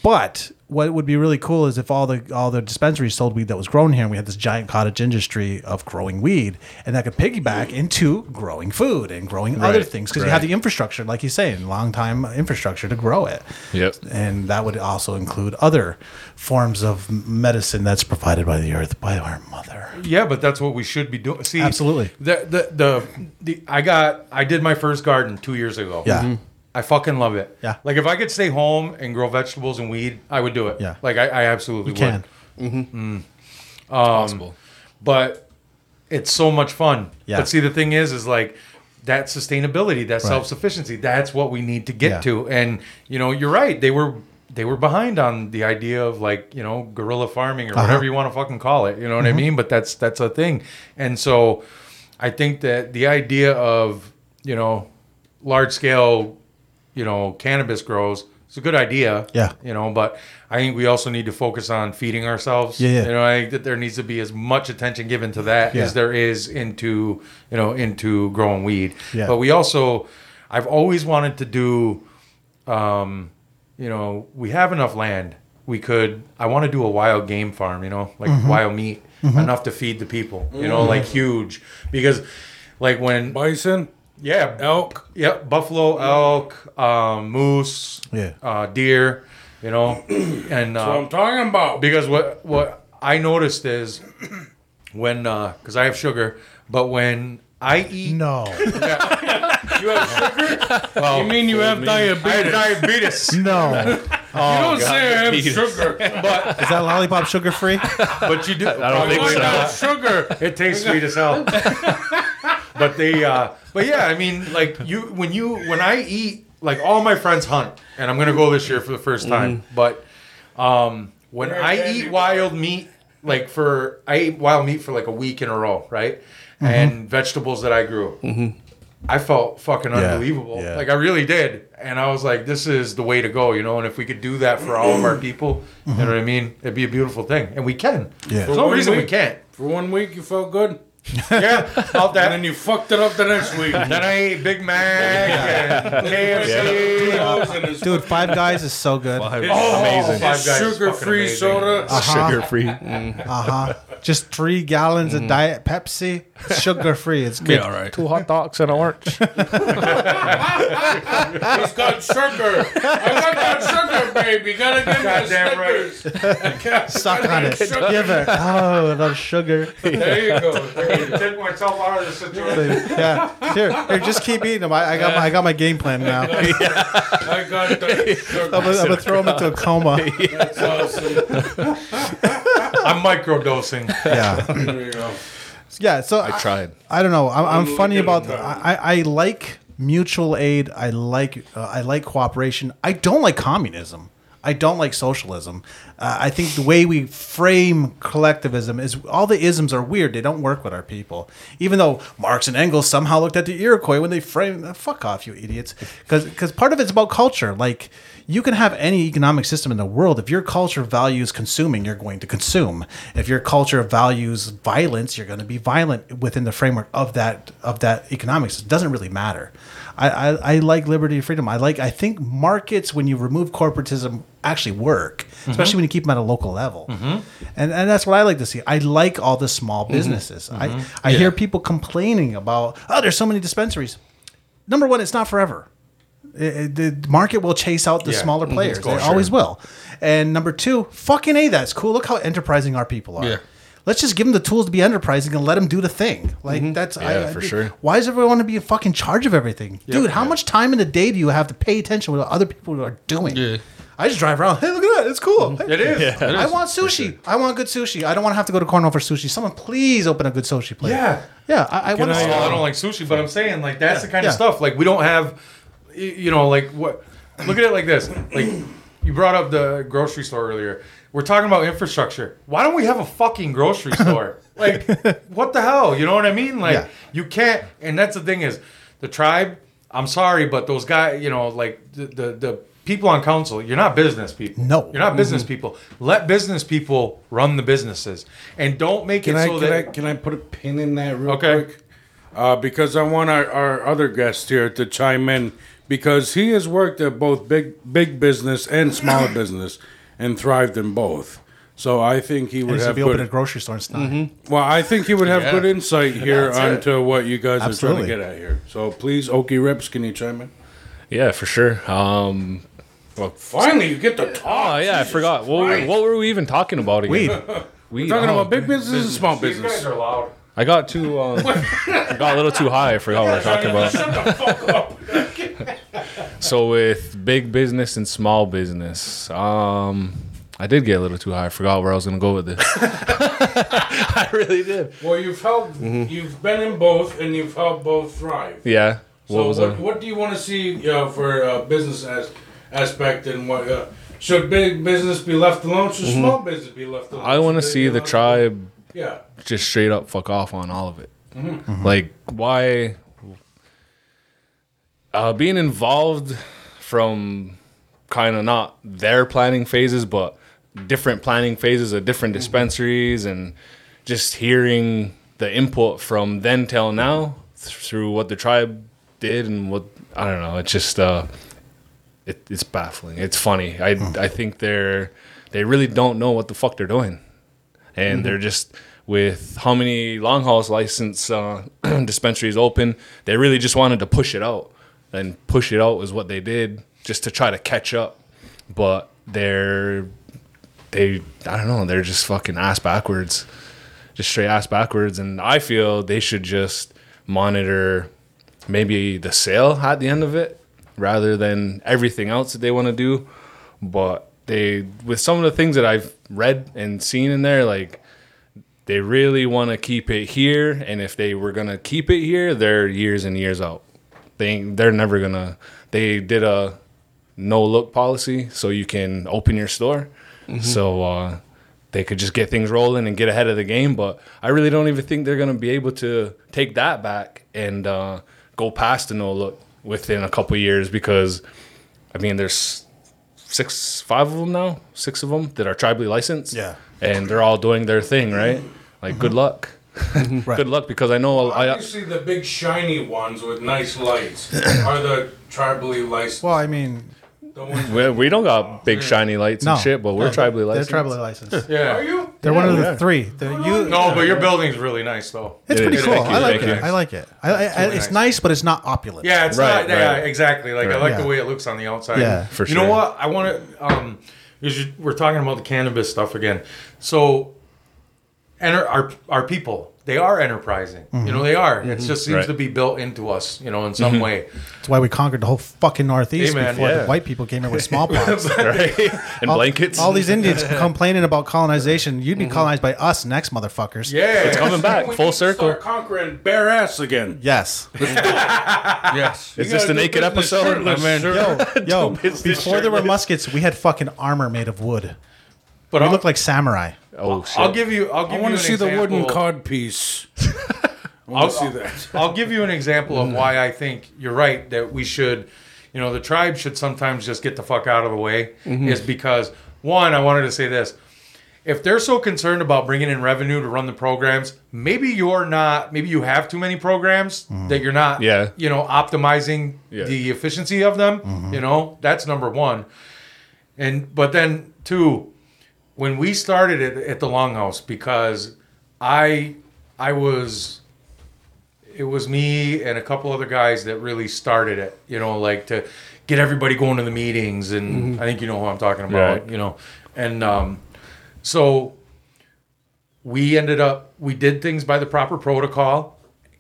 but what would be really cool is if all the all the dispensaries sold weed that was grown here, and we had this giant cottage industry of growing weed, and that could piggyback into growing food and growing other things because you have the infrastructure, like you say, long time infrastructure to grow it. Yep. and that would also include other forms of medicine that's provided by the earth by our mother. Yeah, but that's what we should be doing. See, Absolutely. The, the the the I got I did my first garden two years ago. Yeah. Mhm. I fucking love it. Yeah. Like if I could stay home and grow vegetables and weed, I would do it. Yeah. Like I, I absolutely You would. can. possible. But it's so much fun. Yeah. But see, the thing is, is like that sustainability, that self sufficiency. That's what we need to get Yeah. to. And you know, you're right. They were they were behind on the idea of like you know guerrilla farming or Uh-huh. whatever you want to fucking call it. You know what Mm-hmm. I mean? But that's that's a thing. And so, I think that the idea of you know large scale you know cannabis grows it's a good idea. Yeah. You know, but I think we also need to focus on feeding ourselves. Yeah, yeah. You know, I think that there needs to be as much attention given to that Yeah. as there is into you know into growing weed. Yeah. But we also, I've always wanted to do, um, you know, we have enough land. We could. I want to do a wild game farm. You know, like Mm-hmm. wild meat, enough to feed the people. You know, like huge because, like when Bison, yeah, elk. Yep, buffalo, elk, um, moose, Yeah. uh, deer, you know, and That's what uh, I'm talking about. because what what I noticed is when because I have sugar, but when I eat No. You have sugar? you mean you have I have diabetes? diabetes, No. you don't say I have sugar. but Is that lollipop sugar free? but you do. I don't think so. sugar. It tastes sweet as hell. But they, uh, but yeah, I mean, like you, when you, when I eat, like all my friends hunt, and I'm gonna go this year for the first time. But um, when Where I eat you- wild meat, like for I ate wild meat for like a week in a row, right? And vegetables that I grew. I felt fucking Yeah, unbelievable. yeah. Like I really did. And I was like, this is the way to go, you know, and if we could do that for all of our people, you know what I mean? It'd be a beautiful thing. And we can. Yeah. There's no one reason we can't. For one week, you felt good. Yeah, about that. And then you fucked it up the next week. Then I ate Big Mac and KFC. Dude, Five Guys is so good. Uh Oh, Amazing. Five Guys Sugar-free amazing. soda. Sugar free. Uh huh. Just three gallons of Diet Pepsi, sugar free. It's Be good. all right. Two hot dogs and an orange. He's got sugar. I got that sugar, baby. Gotta give me Goddamn a Snickers. Suck on it. Sugar. Give it. Oh, enough sugar. There you go. There you go. Take myself out of the situation. Yeah. Here, here, just keep eating them. I, I got my, I got my game plan now. I'm I got that gonna, I'm gonna throw him into a coma. That's awesome. I'm microdosing. Yeah. There you go. Yeah. So I tried. I don't know. I'm, I'm We'll funny about. them. I, I like mutual aid. I like uh, I like cooperation. I don't like communism. I don't like socialism. Uh, I think the way we frame collectivism is all the isms are weird. They don't work with our people. Even though Marx and Engels somehow looked at the Iroquois when they framed, uh, fuck off, you idiots. Because part of it's about culture. Like you can have any economic system in the world. If your culture values consuming, you're going to consume. If your culture values violence, you're going to be violent within the framework of that of that economics. It doesn't really matter. I, I, I like liberty and freedom. I like. I think markets when you remove corporatism actually work, mm-hmm. especially when you keep them at a local level. Mm-hmm. And and that's what I like to see. I like all the small mm-hmm. businesses. I I hear people complaining about oh, there's so many dispensaries. Number one, it's not forever. It- it- the market will chase out the Yeah. smaller Mhm. players. Oh, They sure. always will. And number two, fucking a, that's cool. Look how enterprising our people are. Yeah. Let's just give them the tools to be enterprising and let them do the thing. Like mm-hmm. that's Yeah, I, for I- sure. Why does everyone want to be in fucking charge of everything, dude? How much time in the day do you have to pay attention to what other people are doing? Yeah. I just drive around. Hey, look at that! It's cool. Mm-hmm. Hey, It is. I want sushi. I want good sushi. I don't want to have to go to Cornwall for sushi. Someone please open a good sushi place. Yeah. yeah. I, I want to. Oh, I don't like sushi, but I'm saying like that's the kind Yeah. of stuff. Like we don't have, you know, like what? Look at it like this. Like you brought up the grocery store earlier. We're talking about infrastructure. Why don't we have a fucking grocery store? like what the hell? You know what I mean? Like Yeah. you can't. And that's the thing is, the tribe. I'm sorry, but those guys, you know, like the the, the people on council, you're not business people. No. you're not business people. Let business people run the businesses, and don't make Can it I, so can, that I, can I put a pin in that real Okay. quick? Uh, because I want our, our other guest here to chime in because he has worked at both big big business and smaller business and thrived in both. So I think he would Needs to have be open a good. grocery store and stuff. Well, I think he would have Yeah. good insight here That's it. onto what you guys Absolutely. are trying to get at here. So please, Okie Rips, can you chime in? Yeah, for sure. Um, well, Finally, you get to talk. oh yeah, I forgot. What, were- what were we even talking about again? Weed. We We're talking oh, about big business and small These guys business. are loud. I got too. Um, I got a little too high. I forgot what we were talking about. Shut the fuck up. So with big business and small business, um, I did get a little too high. I forgot where I was gonna go with this. I really did. Well, you've helped. You've been in both, and you've helped both thrive. Yeah. What So was what, I? what do you want to see uh, for uh, business as, aspect and what uh, should big business be left alone? Should small business be left alone? I want to see the tribe Yeah, just straight up fuck off on all of it. Like why uh, being involved from kind of not their planning phases, but different planning phases of different dispensaries, and just hearing the input from then till now through what the tribe did and what I don't know. It's just uh, it, it's baffling. It's funny. I I think they're they really don't know what the fuck they're doing and they're just with how many long hauls license uh, dispensaries open they really just wanted to push it out and push it out was what they did just to try to catch up but they're they i don't know they're just fucking ass backwards just straight ass backwards and i feel they should just monitor maybe the sale at the end of it rather than everything else that they want to do. But they, with some of the things that I've read and seen in there, like they really want to keep it here. And if they were gonna keep it here, they're years and years out. They they're never gonna. They did a no look policy, so you can open your store. So uh, they could just get things rolling and get ahead of the game. But I really don't even think they're to be able to take that back and uh, go past the no look within a couple years because, I mean, there's six, five of them now, six of them that are tribally licensed. Yeah. And they're all doing their thing, right? Like, good luck. Right. Good luck because I know I, Obviously, the big shiny ones with nice lights are the tribally licensed. Well, I mean, we, we don't got big shiny lights no, and shit, but we're No, tribally They're licensed. tribally licensed. Yeah. Are you? They're one of the yeah. three. They're, you, No, but your building's really nice though. it's It pretty is. cool. Thank you, I like it. I like it. I, I, I, really it's nice. nice, but it's not opulent. Yeah, it's Right, not. Yeah, exactly. Like I like Yeah. the way it looks on the outside. Yeah. For sure. You know what? I want to. Um, is you- we're talking about the cannabis stuff again. So, enter our our people. They are enterprising. You mm-hmm. know, they are. It mm-hmm. just seems Right. to be built into us. You know, in some mm-hmm. way. That's why we conquered the whole fucking Northeast Hey, man, before yeah. the white people came in with smallpox. right? And all, blankets. All these Indians complaining about colonization. You'd be colonized by us next, motherfuckers. Yeah. It's coming back We full circle. Start conquering bare ass again. Yes. Yes. Is this the naked episode? I mean, Yo, yo. Before there were muskets, we had fucking armor made of wood. But We I'll, looked like samurai. Oh shit. I'll give you. I'll give I you want an to see the wooden example. cod piece. I I'll see that. I'll give you an example of why mm. I think you're right that we should, you know, the tribe should sometimes just get the fuck out of the way. Mm-hmm. Is because one, I wanted to say this: if they're so concerned about bringing in revenue to run the programs, maybe you're not. Maybe you have too many programs mm-hmm. that you're not. Yeah. You know, optimizing Yeah. the efficiency of them. Mm-hmm. You know, that's number one. And but then two, when we started it at the Longhouse, because I I was it was me and a couple other guys that really started it, you know, like to get everybody going to the meetings and I think you know who I'm talking about, Right. you know. And um so we ended up we did things by the proper protocol,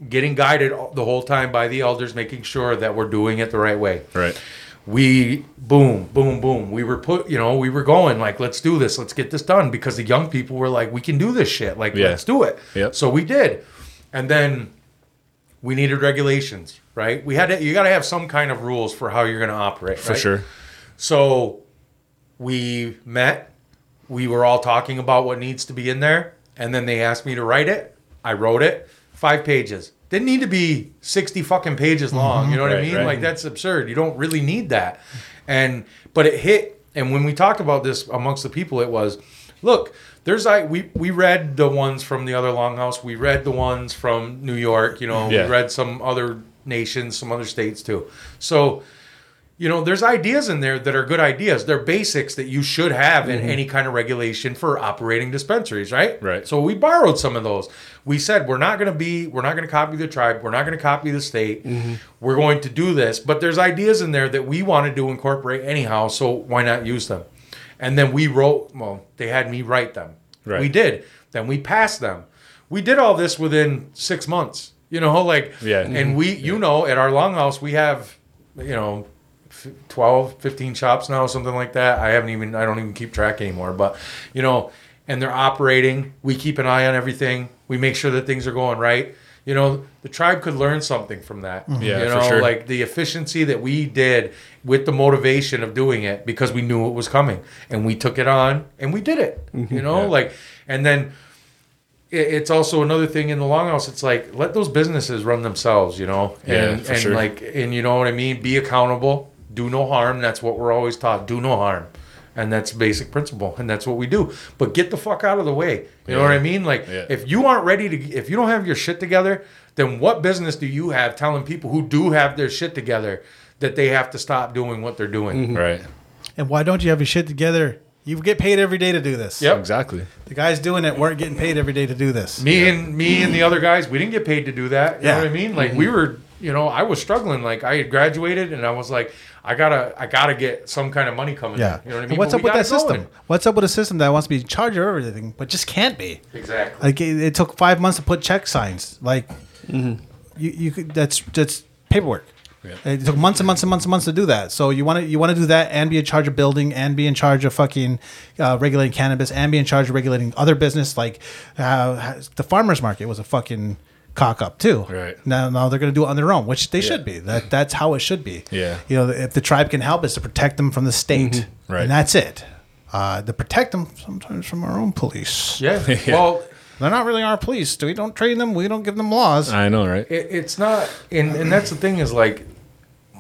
getting guided the whole time by the elders making sure that we're doing it the right way right. We boom boom boom we were put you know we were going like let's do this let's get this done because the young people were like we can do this shit like Yeah. let's do it Yep. so we did and then we needed regulations right we had to you got to have some kind of rules for how you're going to operate For right? sure. so we met we were all talking about what needs to be in there and then they asked me to write it i wrote it five pages didn't need to be 60 fucking pages long mm-hmm. you know what i mean? right. like that's absurd. You don't really need that. And but it hit and when we talked about this amongst the people it was look there's i we we read the ones from the other longhouse. We read the ones from new york you know Yeah. we read some other nations some other states too. So you know, there's ideas in there that are good ideas. They're basics that you should have in mm-hmm. any kind of regulation for operating dispensaries, right? Right. So we borrowed some of those. We said we're not going to be, we're not going to copy the tribe, we're not going to copy the state. Mm-hmm. We're going to do this, but there's ideas in there that we wanted to incorporate anyhow. So why not use them? And then we wrote. Well, they had me write them. Right. We did. Then we passed them. We did all this within six months. You know, like Yeah. And we, mm-hmm. you know, at our longhouse we have, you know, 12 15 shops now something like that i haven't even i don't even keep track anymore but you know and they're operating we keep an eye on everything we make sure that things are going right you know the tribe could learn something from that mm-hmm. Yeah, you for know sure. like the efficiency that we did with the motivation of doing it because we knew it was coming and we took it on and we did it mm-hmm. you know Yeah. like and then it's also another thing in the longhouse. It's like let those businesses run themselves, you know, Yeah, and for and sure. like and you know what I mean. Be accountable. Do no harm. That's what we're always taught. Do no harm, and that's basic principle, and that's what we do. But get the fuck out of the way. You know what I mean? Like Yeah. if you aren't ready to, if you don't have your shit together, then what business do you have telling people who do have their shit together that they have to stop doing what they're doing? Mm-hmm. Right. And why don't you have your shit together? You get paid every day to do this. Yep. Exactly. The guys doing it weren't getting paid every day to do this. Me and me and the other guys, we didn't get paid to do that. You Yeah. know what I mean? Like mm-hmm. we were, you know, I was struggling. Like I had graduated, and I was like, I gotta, I gotta get some kind of money coming. Yeah. in. You know what I mean? And what's But up with that system? going. What's up with a system that wants to be in charge of everything, but just can't be? Exactly. Like it, it took five months to put check signs. Like you, you could. That's that's paperwork. It took months and months and months and months to do that. So you want to you want to do that and be in charge of building and be in charge of fucking uh, regulating cannabis and be in charge of regulating other business like uh, the farmers market was a fucking cock up too. Right. now, now they're going to do it on their own, which they should be. That that's how it should be. Yeah. you know, if the tribe can help, is to protect them from the state, Right. And that's it. Uh, to protect them sometimes from our own police. Yeah. Well, They're not really our police. We don't train them. We don't give them laws. I know, right? it, it's not, and and that's the thing is like,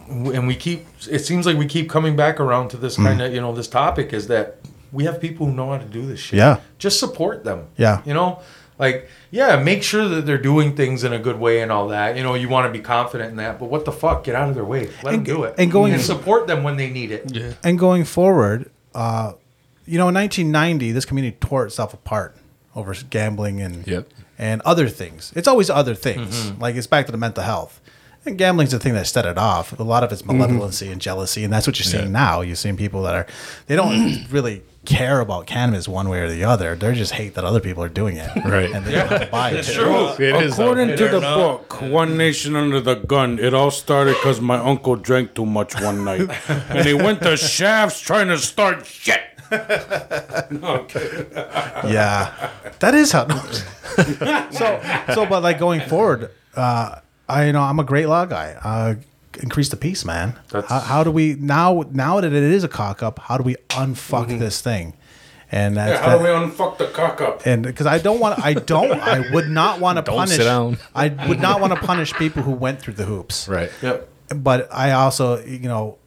and we keep. It seems like we keep coming back around to this Mm. kind of you know this topic is that we have people who know how to do this shit. Yeah. Just support them. Yeah. You know. Like, yeah, make sure that they're doing things in a good way and all that. You know, you want to be confident in that, but what the fuck? Get out of their way. Let And- them do it. and going- and support them when they need it. Yeah. And going forward, uh, you know, in 1990, this community tore itself apart over gambling and Yep. and other things. It's always other things. Like it's back to the mental health. And gambling's the thing that set it off. A lot of it's malevolency and jealousy, and that's what you're seeing Yeah. now. You're seeing people that are they don't really care about cannabis one way or the other. They just hate that other people are doing it, Right. And they don't buy it. It's true. It is. though. According to the not. book, One Nation Under the Gun, it all started because my uncle drank too much one night. and he went to shafts trying to start shit. okay. Yeah, that is how. so, so, but like going forward, uh, I you know I'm a great law guy. Uh, increase the peace, man. That's- How, how do we now? Now that it is a cock up, how do we unfuck mm-hmm. this thing? And that's How do we unfuck the cock up? and because I don't want, I don't, I would not want to punish. sit down. I would not want to punish people who went through the hoops. Right. Yep. But I also, you know,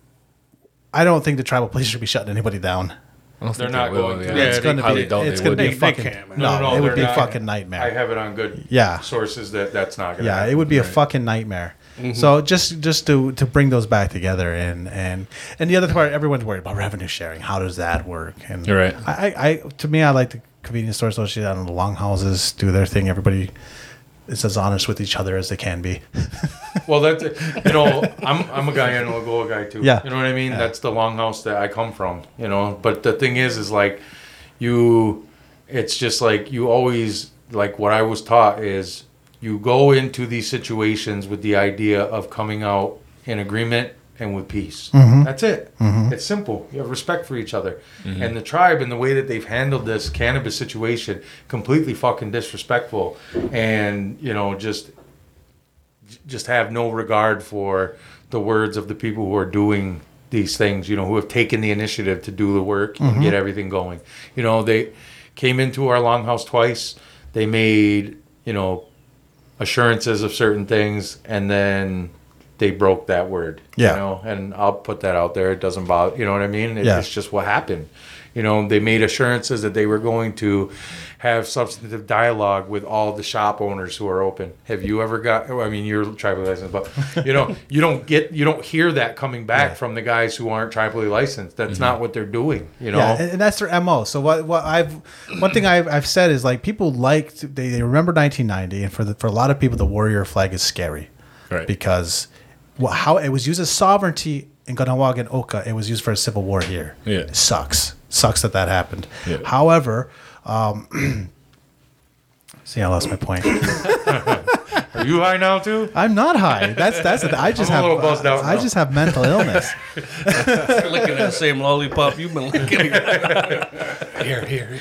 I don't think the tribal police should be shutting anybody down. I don't They're not they going to. Yeah, Yeah, it's going to highly be, doubt it's going to be a They- they fucking can't, man. no, it would be a fucking nightmare. I have it on good Yeah. sources that that's not going to yeah, it would be a fucking nightmare. Mm-hmm. So just just to to bring those back together and and and the other part, everyone's worried about revenue sharing. How does that work? And You're right. I, I, to me, I like the convenience store association and the longhouses do their thing. Everybody is as honest with each other as they can be. Well, that's you know, I'm I'm a guy and a Lagoa guy too. Yeah. you know what I mean. That's the longhouse that I come from. You know, but the thing is, is like you, it's just like you always like what I was taught is you go into these situations with the idea of coming out in agreement and with peace. Mm-hmm. That's it. Mm-hmm. It's simple. You have respect for each other. Mm-hmm. And the tribe and the way that they've handled this cannabis situation completely fucking disrespectful and you know just just have no regard for the words of the people who are doing these things, you know, who have taken the initiative to do the work and get everything going. You know, they came into our longhouse twice. They made, you know, assurances of certain things and then they broke that word. Yeah. You know, and I'll put that out there. It doesn't bother you know what I mean? It, Yeah. It's just what happened. You know, they made assurances that they were going to have substantive dialogue with all the shop owners who are open. Have you ever got? I mean, you're tribally licensed, but you know, you don't get, you don't hear that coming back from the guys who aren't tribally licensed. That's mm-hmm. not what they're doing. You know, Yeah, and, that's their mo. So what what I've one thing I've, I've said is like people like they, they remember 1990, and for the, for a lot of people, the warrior flag is scary, Right. Because well, how it was used as sovereignty in Kahnawake and Oka, it was used for a civil war here. Yeah. it sucks. Sucks that that happened. Yeah. However, um, see, I lost my point. are you high now too? I'm not high. That's that's the, I just I'm a have little buzzed out I now. just have mental illness. licking that same lollipop you've been licking. Here, here.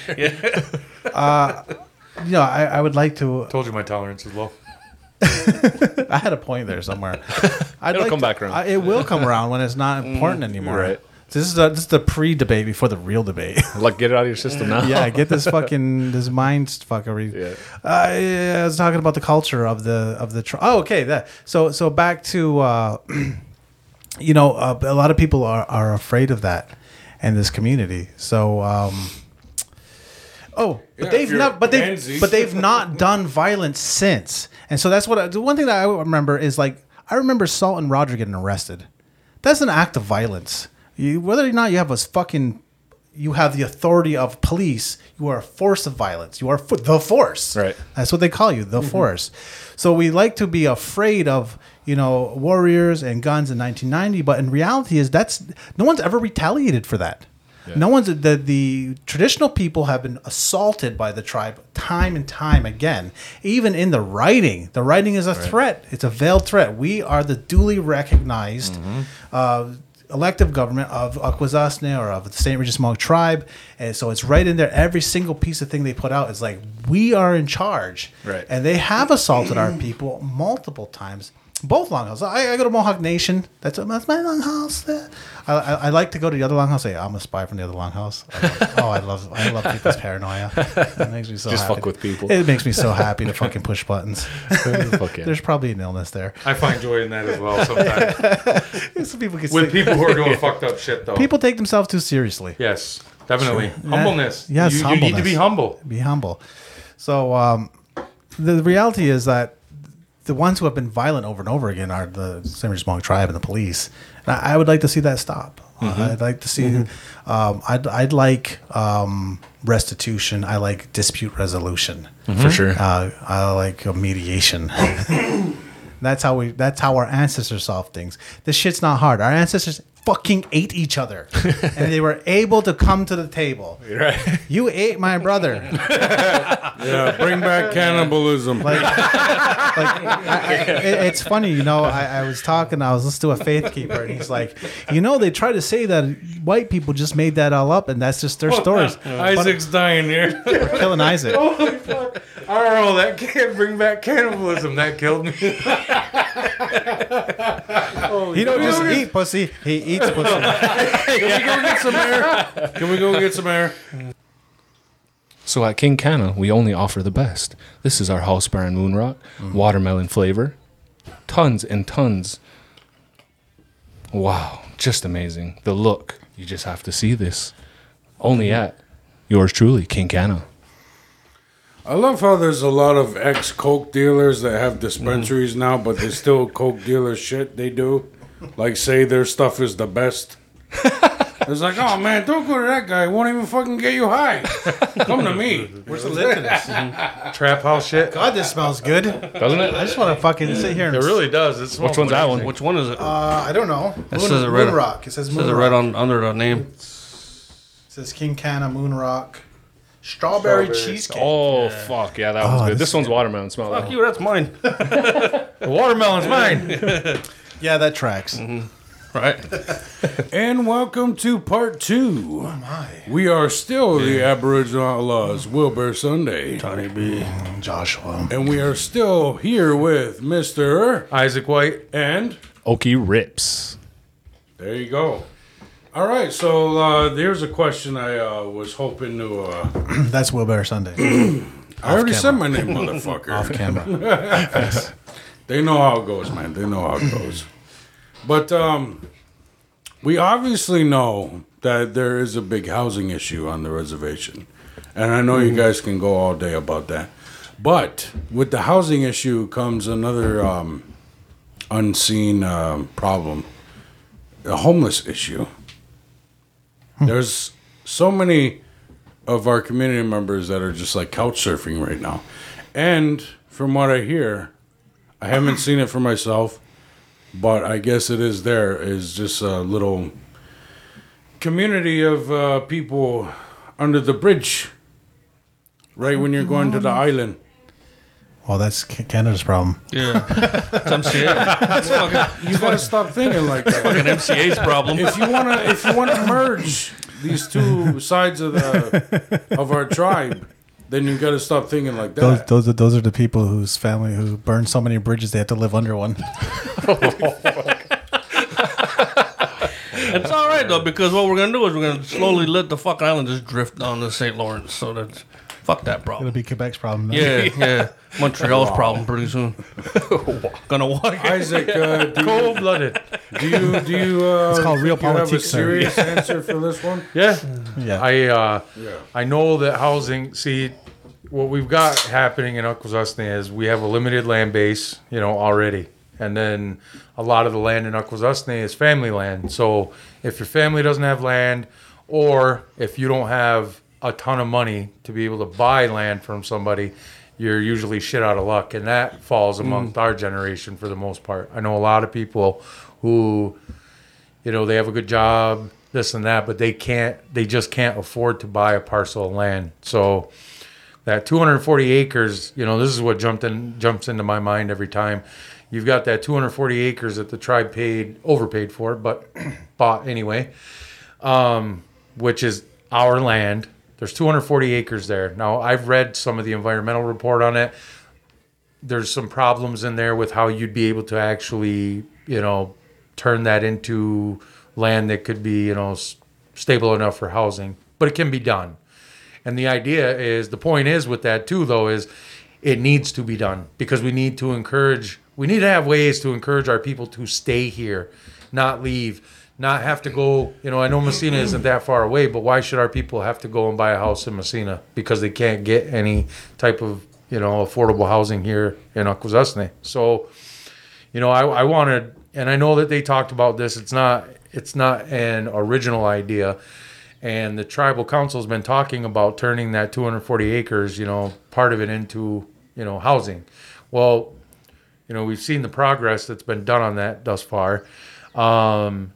you know, I, I would like to. Told you my tolerance is low. I had a point there somewhere. I'd It'll like come to- back around. I, it will come around when it's not important anymore. right. This is the this is the pre-debate before the real debate. Like, get it out of your system now. yeah, get this fucking this mind fuckery. Yeah. Uh, yeah, I was talking about the culture of the of the. Tr- oh, okay. That so so back to uh, you know uh, a lot of people are are afraid of that in this community. So. Um, Oh, but Yeah, they've not. But they pansy. but they've not done violence since. And so that's what I, the one thing that I remember is like I remember Salt and Roger getting arrested. That's an act of violence. You, whether or not you have a fucking you have the authority of police, you are a force of violence. You are fo- the force. Right. That's what they call you, the force. So we like to be afraid of you know warriors and guns in 1990, but in reality is that's no one's ever retaliated for that. No one's the the traditional people have been assaulted by the tribe time and time again. Even in the writing, the writing is a threat. It's a veiled threat. We are the duly recognized. Uh, elective government of Akwesasne or of the St. Regis Mohawk tribe. And so it's right in there. Every single piece of thing they put out is like, we are in charge. Right. And they have assaulted our people multiple times. Both longhouses. I, I go to Mohawk Nation. That's, that's my longhouse. I, I, I like to go to the other longhouse. Say, I'm a spy from the other longhouse. I love, oh, I love I love people's paranoia. It makes me so Just happy. fuck with people. It makes me so happy to fucking push buttons. Fuck yeah. There's probably an illness there. I find joy in that as well sometimes. Some people can With say- people who are doing fucked up shit, though. people take themselves too seriously. Yes, definitely. Yeah. Humbleness. Yes, you, you need to be humble. be humble. So um, the, the reality is that the ones who have been violent over and over again are the St. Regis Mohawk tribe and the police. And I, I would like to see that stop. Uh, I'd like to see. Um, I'd I'd like um, restitution. I like dispute resolution. For sure. Uh, I like mediation. that's how we. That's how our ancestors solved things. This shit's not hard. Our ancestors fucking ate each other, and they were able to come to the table. right. You ate my brother. Yeah, bring back cannibalism. like, like I, I, it, it's funny, you know. I, I was talking, I was listening to a faith keeper, and he's like, you know, they try to say that white people just made that all up, and that's just their oh, stories. Isaac's dying here. We're killing Isaac. Oh Holy fuck. I don't know. That can't bring back cannibalism. That killed me. He don't just eat pussy; he eats pussy. Can we go get some air? Can we go get some air? So at King Canna, we only offer the best. This is our house brand Moon Rock, mm-hmm. watermelon flavor, tons and tons. Wow, just amazing. The look, you just have to see this. Only at yours truly, King Canna. I love how there's a lot of ex coke dealers that have dispensaries now, but they still coke dealer shit they do. Like say their stuff is the best. It's like, oh man, don't go to that guy. He won't even fucking get you high. Come to me. Where's the lid to this? Trap house shit. God, this smells good. Doesn't it? I just want to fucking sit here. And, It really does. It's Which one's that one? Which one is it? Uh, I don't know. Moon, says it Moon right on- Rock. It says Says Moon it Rock. right on under the name. It says King Canna Moon Rock. Strawberry, Strawberry. cheesecake. Oh, fuck. Yeah, that one's Oh, good. this- This one's watermelon. Smell Fuck that. you, that's mine. The watermelon's mine. Yeah, that tracks. Mm-hmm. right? And welcome to part two. Oh my. We are still the Aboriginal Outlaws, Wil Bear Sunday. Tony B. Joshua. And we are still here with Mr. Isaac White. and Okie Rips. There you go. All right, so uh, here's a question I uh, was hoping to. Uh, That's Wil Bear Sunday. I already camera. said my name, motherfucker. Off camera. They know how it goes, man. They know how it goes. But um, we obviously know that there is a big housing issue on the reservation. And I know you guys can go all day about that. But with the housing issue comes another um, unseen um, problem the homeless issue. There's so many of our community members that are just like couch surfing right now. And from what I hear, I haven't seen it for myself, but I guess it is there. Is just a little community of uh, people under the bridge, right when you're going to the island. Well, that's Canada's problem. Yeah. It's MCA. That's fucking, You gotta stop thinking like that. fucking MCA's problem. If you wanna, if you wanna merge these two sides of the of our tribe, then you gotta stop thinking like Those, that. those, are, those are the people whose family who burned so many bridges they had to live under one. It's all right though because what we're gonna do is we're gonna slowly let the fucking island just drift down to St. Lawrence. So that fuck that problem. It'll be Quebec's problem. Yeah, yeah. Montreal's problem pretty soon. Gonna walk. Isaac, uh, do, you, Cold blooded. do you do you? Uh, It's called think you have a realpolitik, sir. serious answer for this one? Yeah. Yeah. I uh, Yeah. I know that housing. See, what we've got happening in Akwesasne is we have a limited land base, you know, already, and then a lot of the land in Akwesasne is family land. So if your family doesn't have land, or if you don't have a ton of money to be able to buy land from somebody, you're usually shit out of luck, and that falls amongst our generation for the most part. I know a lot of people who you know they have a good job this and that, but they can't. They just can't afford to buy a parcel of land. So that 240 acres, you know, this is what jumped in jumps into my mind every time. You've got that 240 acres that the tribe paid overpaid for, but bought anyway, um, which is our land. There's 240 acres there. Now I've read some of the environmental report on it. There's some problems in there with how you'd be able to actually, you know, turn that into land that could be, you know, stable enough for housing, but it can be done. And the idea is the point is with that too though is it needs to be done because we need to encourage we need to have ways to encourage our people to stay here, not leave, not have to go, you know, I know Massena isn't that far away, but why should our people have to go and buy a house in Massena because they can't get any type of, you know, affordable housing here in Akwesasne. So, you know, I, I wanted, and I know that they talked about this. It's not, it's not an original idea, and the tribal council's been talking about turning that 240 acres, you know, part of it into, you know, housing. Well, you know, we've seen the progress that's been done on that thus far, um,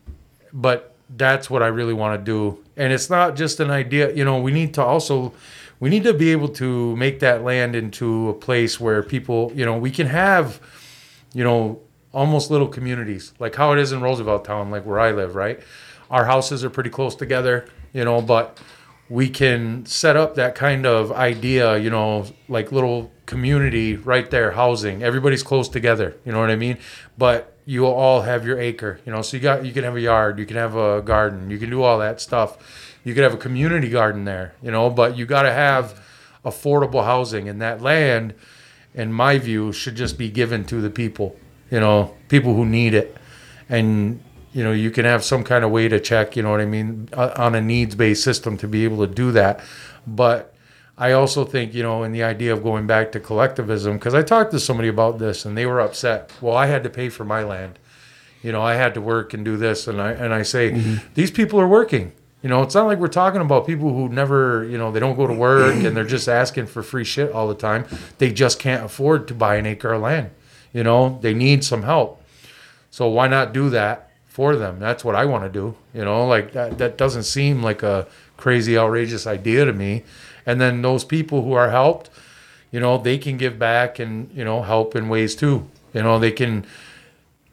but that's what I really want to do. And it's not just an idea. You know, we need to also, we need to be able to make that land into a place where people, you know, we can have you know, almost little communities, like how it is in Rooseveltown, like where I live, right? Our houses are pretty close together, you know, but we can set up that kind of idea, you know, like little community right there, housing. Everybody's close together, you know what I mean? But you will all have your acre, you know, so you got you can have a yard, you can have a garden, you can do all that stuff. You could have a community garden there, you know, but you got to have affordable housing and that land in my view, should just be given to the people, you know, people who need it. And, you know, you can have some kind of way to check, you know what I mean, on a needs based system to be able to do that. But I also think, you know, in the idea of going back to collectivism, because I talked to somebody about this and they were upset. Well, I had to pay for my land. You know, I had to work and do this. And I, and I say, mm-hmm. these people are working. You know, it's not like we're talking about people who never, you know, they don't go to work and they're just asking for free shit all the time. They just can't afford to buy an acre of land. You know, they need some help. So why not do that for them? That's what I want to do. You know, like that that doesn't seem like a crazy outrageous idea to me. And then those people who are helped, you know, they can give back and, you know, help in ways too. You know, they can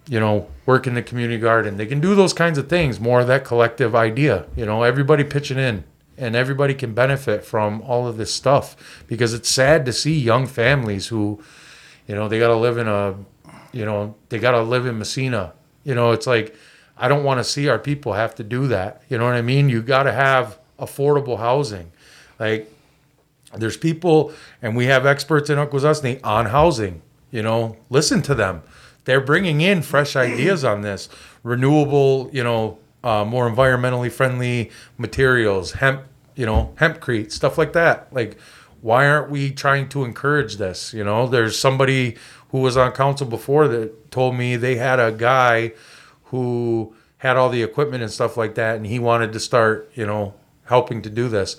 you know, work in the community garden. They can do those kinds of things, more of that collective idea, you know, everybody pitching in and everybody can benefit from all of this stuff because it's sad to see young families who, you know, they got to live in a, you know, they got to live in Massena. You know, it's like, I don't want to see our people have to do that. You know what I mean? You got to have affordable housing. Like, there's people, and we have experts in Akwesasne on housing. You know, listen to them. They're bringing in fresh ideas on this renewable, you know, uh, more environmentally friendly materials, hemp, you know, hempcrete, stuff like that. Like, why aren't we trying to encourage this? You know, there's somebody who was on council before that told me they had a guy who had all the equipment and stuff like that, and he wanted to start, you know, helping to do this.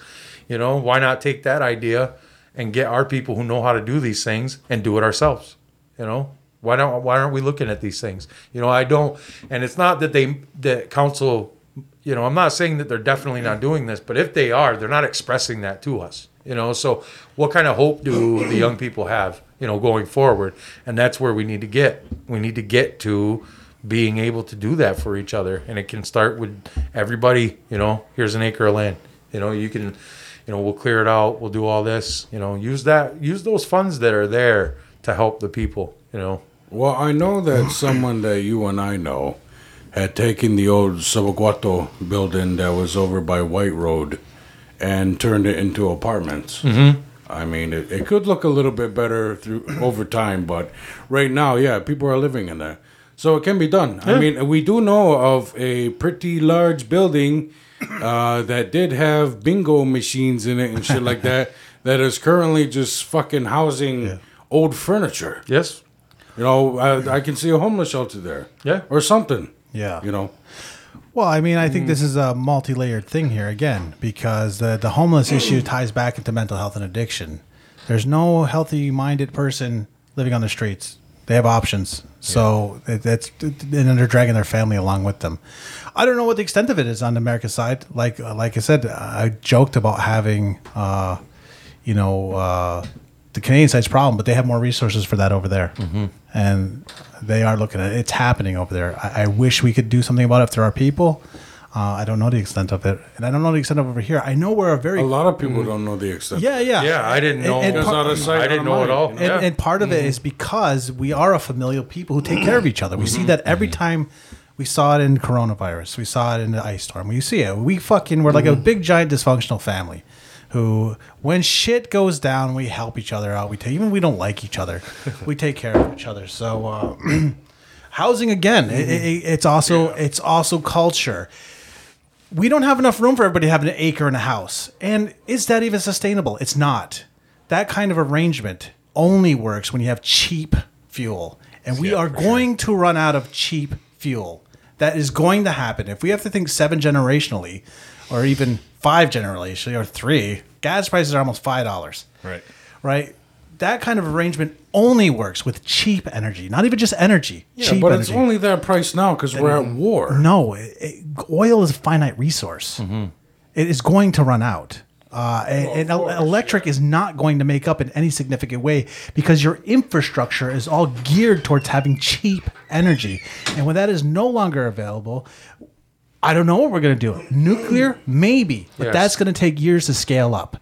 You know, why not take that idea and get our people who know how to do these things and do it ourselves? You know, why don't why aren't we looking at these things? You know, I don't, and it's not that they the council. You know, I'm not saying that they're definitely not doing this, but if they are, they're not expressing that to us. You know, so what kind of hope do the young people have? You know, going forward, and that's where we need to get. We need to get to being able to do that for each other, and it can start with everybody. You know, here's an acre of land. You know, you can, you know, we'll clear it out. We'll do all this. You know, use that. Use those funds that are there to help the people. You know, Well, I know that someone that you and I know had taken the old Sabaguato building that was over by White Road and turned it into apartments. Mm-hmm. I mean, it, it could look a little bit better through over time, but right now, yeah, people are living in there. So it can be done. I mean, we do know of a pretty large building uh, that did have bingo machines in it and shit like that, that is currently just fucking housing old furniture. yes, You know, I, I can see a homeless shelter there. Yeah. Or something. Yeah. You know. Well, I mean, I think this is a multi-layered thing here again because the the homeless issue ties back into mental health and addiction. There's no healthy-minded person living on the streets. They have options. So it, that's and then they're dragging their family along with them. I don't know what the extent of it is on the American side. Like like I said, I joked about having, uh, you know, uh, the Canadian side's problem, but they have more resources for that over there, and they are looking at it. It's happening over there. I, I wish we could do something about it if there are people. Uh, I don't know the extent of it, and I don't know the extent of over here. I know we're a very A lot of people don't know the extent. yeah yeah Yeah, I didn't know. and It's part- out of sight, I didn't know mind, at all. and, Yeah. and part of it is because we are a familial people who take care of each other. We see that every time. We saw it in coronavirus. We saw it in the ice storm. We see it. We fucking we're like a big giant dysfunctional family, who when shit goes down, we help each other out. We take even if we don't like each other, we take care of each other. So uh, housing again, it, it, it's also it's also culture we don't have enough room for everybody to have an acre and a house. And is that even sustainable? It's not. That kind of arrangement only works when you have cheap fuel. And we are going to run out of cheap fuel. That is going to happen. If we have to think seven generationally, or even five generationally, or three, gas prices are almost $5 Right. right? That kind of arrangement only works with cheap energy, not even just energy. Yeah, cheap but energy. it's only that price now because we're at war. No, it, it, oil is a finite resource. Mm-hmm. It is going to run out. Uh, and and el- electric is not going to make up in any significant way because your infrastructure is all geared towards having cheap energy. And when that is no longer available, I don't know what we're going to do. Nuclear, maybe, but Yes. that's going to take years to scale up.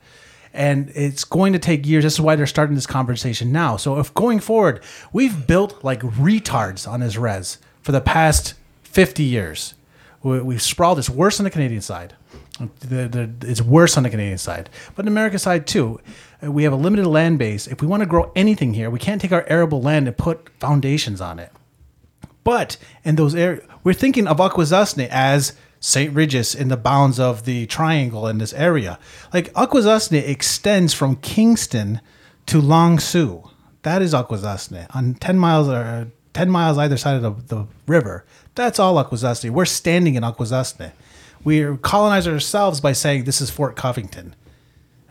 And it's going to take years. This is why they're starting this conversation now. So, if going forward, we've built like retards on his res for the past 50 years. We, we've sprawled. It's worse on the Canadian side. It's worse on the Canadian side, but on the American side too. uh, We have a limited land base. If we want to grow anything here, we can't take our arable land and put foundations on it. But in those areas, we're thinking of Akwesasne as St. Regis in the bounds of the triangle in this area. Like Akwesasne extends from Kingston to Long Sault. That is Akwesasne on 10 miles or 10 miles either side of the, the river. That's all Akwesasne. We're standing in Akwesasne. We colonize ourselves by saying this is Fort Covington.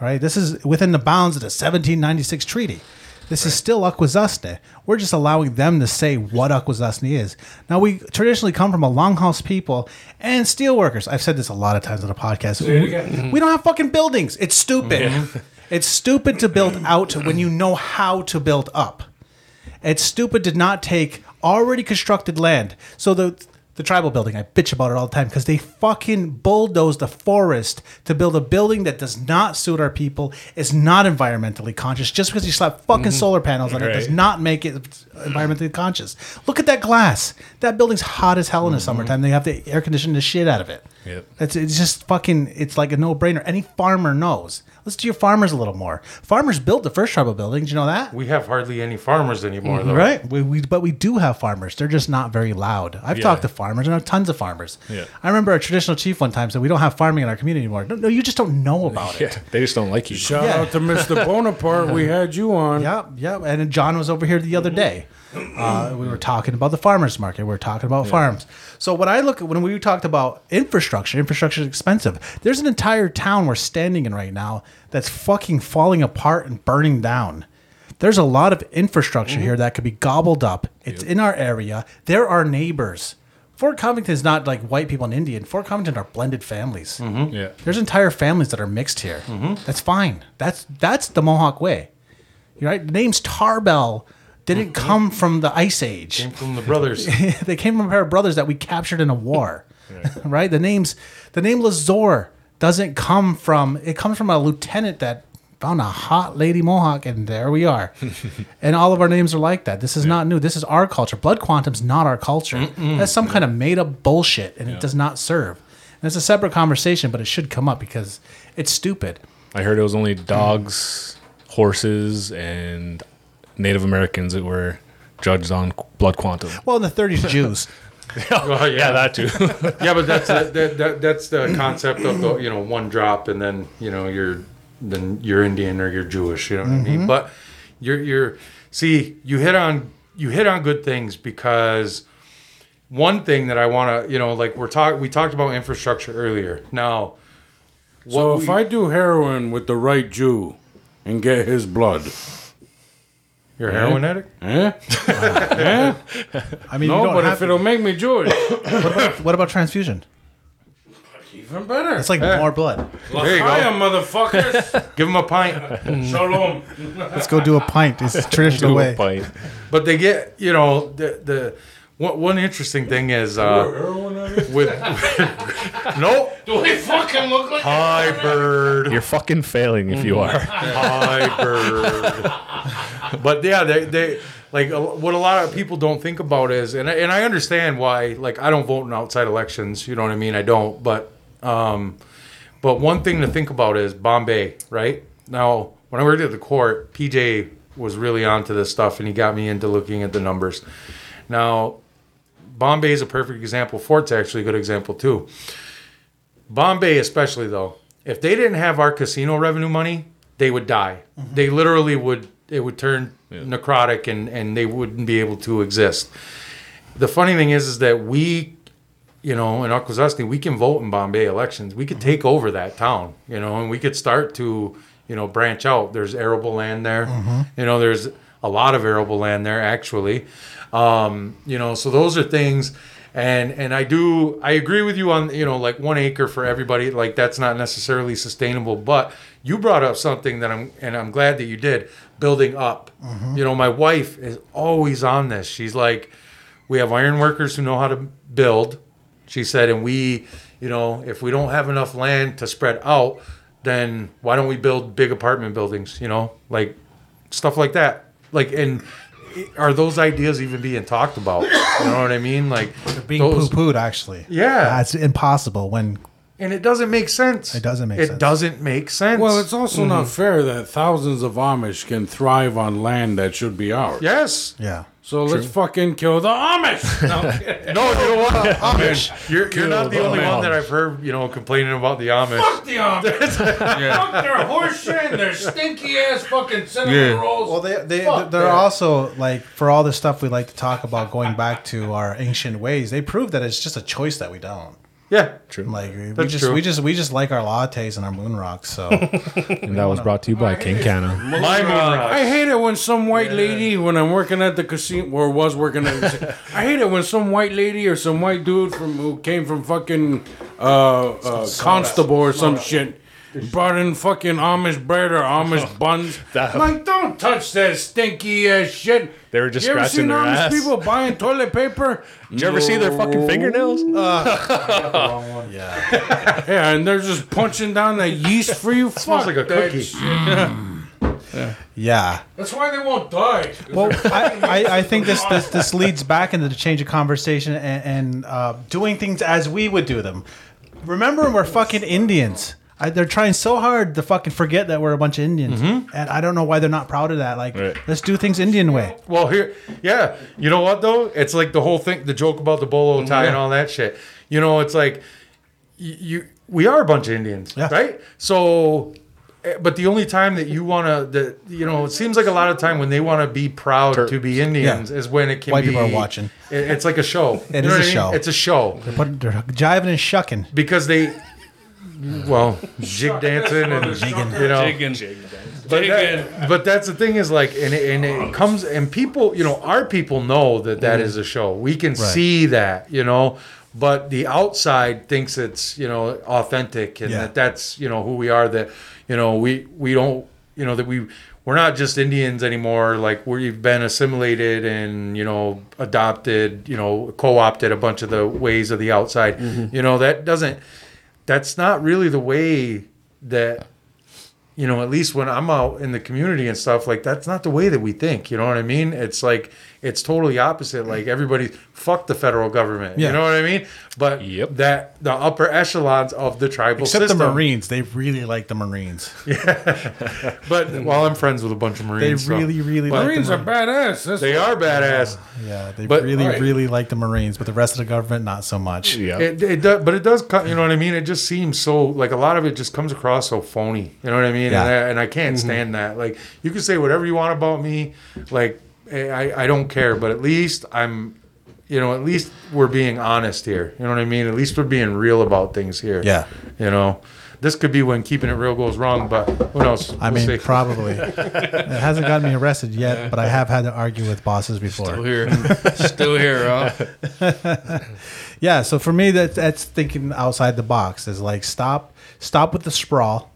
Right? This is within the bounds of the 1796 treaty. This is still Akwesasne. We're just allowing them to say what Akwesasne is. Now, we traditionally come from a longhouse people and steelworkers. I've said this a lot of times on the podcast. We, we don't have fucking buildings. It's stupid. It's stupid to build out when you know how to build up. It's stupid to not take already constructed land. So the the tribal building, I bitch about it all the time because they fucking bulldozed the forest to build a building that does not suit our people, is not environmentally conscious. Just because you slap fucking mm-hmm. solar panels on it does not make it environmentally conscious. Look at that glass. That building's hot as hell in the mm-hmm. summertime. They have to air condition the shit out of it. Yep. It's, it's just fucking, it's like a no brainer. Any farmer knows. Listen do your farmers a little more. Farmers built the first tribal building. Did you know that? We have hardly any farmers anymore, mm-hmm. though. Right. We, we, but we do have farmers. They're just not very loud. I've Yeah. talked to farmers I have tons of farmers. Yeah. I remember a traditional chief one time said, We don't have farming in our community anymore. No, no you just don't know about Yeah. it. They just don't like you. Shout Yeah. out to Mr. Bonaparte. We had you on. Yep, yep. And John was over here the other mm-hmm. day. Uh, we were talking about the farmers market. We were talking about farms. So when I look at when we talked about infrastructure, infrastructure is expensive. There's an entire town we're standing in right now that's fucking falling apart and burning down. There's a lot of infrastructure mm-hmm. here that could be gobbled up. It's in our area. There are neighbors. Fort Covington is not like white people and Indian. Fort Covington are blended families. Mm-hmm. Yeah. There's entire families that are mixed here. Mm-hmm. That's fine. That's that's the Mohawk way. You're right. The name's Tarbell didn't mm-hmm. come from the Ice Age. Came from the brothers. they came from a pair of brothers that we captured in a war. right? The name's the name Lazore doesn't come from it comes from a lieutenant that found a hot lady Mohawk and there we are. and all of our names are like that. This is not new. This is our culture. Blood quantum's not our culture. That's some kind of made up bullshit and it does not serve. And it's a separate conversation, but it should come up because it's stupid. I heard it was only mm. dogs, horses, and Native Americans that were judged on blood quantum. Well, in the 30s, Jews. Oh, well, Yeah, that too. yeah, but that's that, that, that, that's the concept of the you know one drop and then you know you're then you're Indian or you're Jewish. You know what I mean? Mm-hmm. But you're you're see you hit on you hit on good things because one thing that I want to you know like we're talk we talked about infrastructure earlier. Now, So if we- I do heroin with the right Jew and get his blood, You're a heroin addict? Eh? Eh? I mean, you No, don't but have if it'll make me Jewish, what about transfusion? even better. It's like more blood. There you Hiya, go. motherfuckers. Give them a pint. Shalom. Let's go do a pint. It's the traditional way. Bite. But they get, you know, the the one, one interesting thing is uh, with nope, Do we fucking look like hi bird, You're fucking failing if you are. hi bird. But yeah, they they like what a lot of people don't think about is, and I, and I understand why. Like I don't vote in outside elections. You know what I mean? I don't. But um, but one thing to think about is Bombay, right? Now, when I worked at the court, PJ was really onto this stuff, and he got me into looking at the numbers. Now, Bombay is a perfect example. Fort's actually a good example too. Bombay, especially though, if they didn't have our casino revenue money, they would die. Mm-hmm. They literally would. It would turn necrotic, and and they wouldn't be able to exist. The funny thing is, is that we, you know, in Akwesasne, we can vote in Bombay elections. We could mm-hmm. take over that town, you know, and we could start to, you know, branch out. There's arable land there. Mm-hmm. You know, there's a lot of arable land there actually. Um, you know, so those are things and and I do I agree with you on you know like one acre for everybody like that's not necessarily sustainable but you brought up something that I'm and I'm glad that you did building up. You know my wife is always on this. She's like we have iron workers who know how to build. She said and we you know if we don't have enough land to spread out then why don't we build big apartment buildings you know like stuff like that. Like and are those ideas even being talked about you know what i mean like Being those- poo-pooed, actually. Yeah. Uh, That's impossible when and it doesn't make sense It doesn't make it sense. doesn't make sense Well, it's also not mm-hmm. fair that thousands of Amish can thrive on land that should be ours. yes yeah. So let's fucking kill the Amish. No, no you know what amish you're, you're not the the only one that i've heard you know complaining about the amish Fuck the Amish. Fuck their horse shit and their stinky ass fucking cinnamon Yeah. rolls. Well, they they Fuck they're that. also like for all the stuff we like to talk about going back to our ancient ways. They prove that it's just a choice that we don't. Yeah Like we That's just true. we just we just like our lattes and our moon rocks. So And that was brought to you by King Canna. my moon rock. I hate it when some white lady, when I'm working at the casino, or was working at, the casino, I hate it when some white lady or some white dude from who came from fucking uh, uh, Constable or some shit. Brought in fucking Amish bread or Amish buns. That- like, don't touch that stinky ass shit. They were just you scratching their Amish ass. people buying toilet paper? Did you ever see their fucking fingernails? Yeah, yeah, and they're just punching down that yeast for you. smells like a that cookie. shit. yeah. That's why they won't die. Well, I, I, I think this, this this leads back into the change of conversation and, and uh, doing things as we would do them. Remember, we're fucking Indians. I, they're trying so hard to fucking forget that we're a bunch of Indians, and I don't know why they're not proud of that. Like, Right. let's do things Indian way. Well, here, yeah. You know what though? It's like the whole thing, the joke about the bolo tie and all that shit. You know, it's like you, you we are a bunch of Indians, Yeah. right? So, eh, but the only time that you want to, that you know, it seems like a lot of time when they want to be proud to be Indians is when it can White be. people are watching. it- It's like a show. It You is know a what mean? show. It's a show But they're jiving and shucking. because they, well, jig dancing and you know, Jigging. but, that, but that's the thing is like and it, and it comes and people you know our people know that that mm. is a show. We can see that you know. But the outside thinks it's you know authentic and Yeah. that that's you know who we are that you know we we don't you know that we we're not just Indians anymore. Like we've been assimilated and you know adopted you know co-opted a bunch of the ways of the outside. Mm-hmm. You know that doesn't that's not really the way that you know, at least when I'm out in the community and stuff, like that's not the way that we think. You know what I mean? It's like it's totally opposite. Like everybody, fuck the federal government. Yeah. You know what I mean? But Yep. that the upper echelons of the tribal Except system. the Marines, they really like the Marines. Yeah, But well, I'm friends with a bunch of They Marines. so- really, really like Marines the are badass. That's they are badass. Yeah, they But- really, Right. really like the Marines, but the rest of the government not so much. Yeah. It, it does, but it does. co- You know what I mean? It just seems so like a lot of it just comes across so phony. You know what I mean? Yeah. And, I, and I can't mm-hmm. stand that. Like you can say whatever you want about me, like I, I don't care. But at least I'm, you know, at least we're being honest here. You know what I mean? At least we're being real about things here. Yeah. You know, this could be when keeping it real goes wrong. But who knows? I We'll mean, see. probably. it hasn't gotten me arrested yet, but I have had to argue with bosses before. Still here. Still here, huh? Yeah, so for me, that that's thinking outside the box. Is like stop, stop with the sprawl,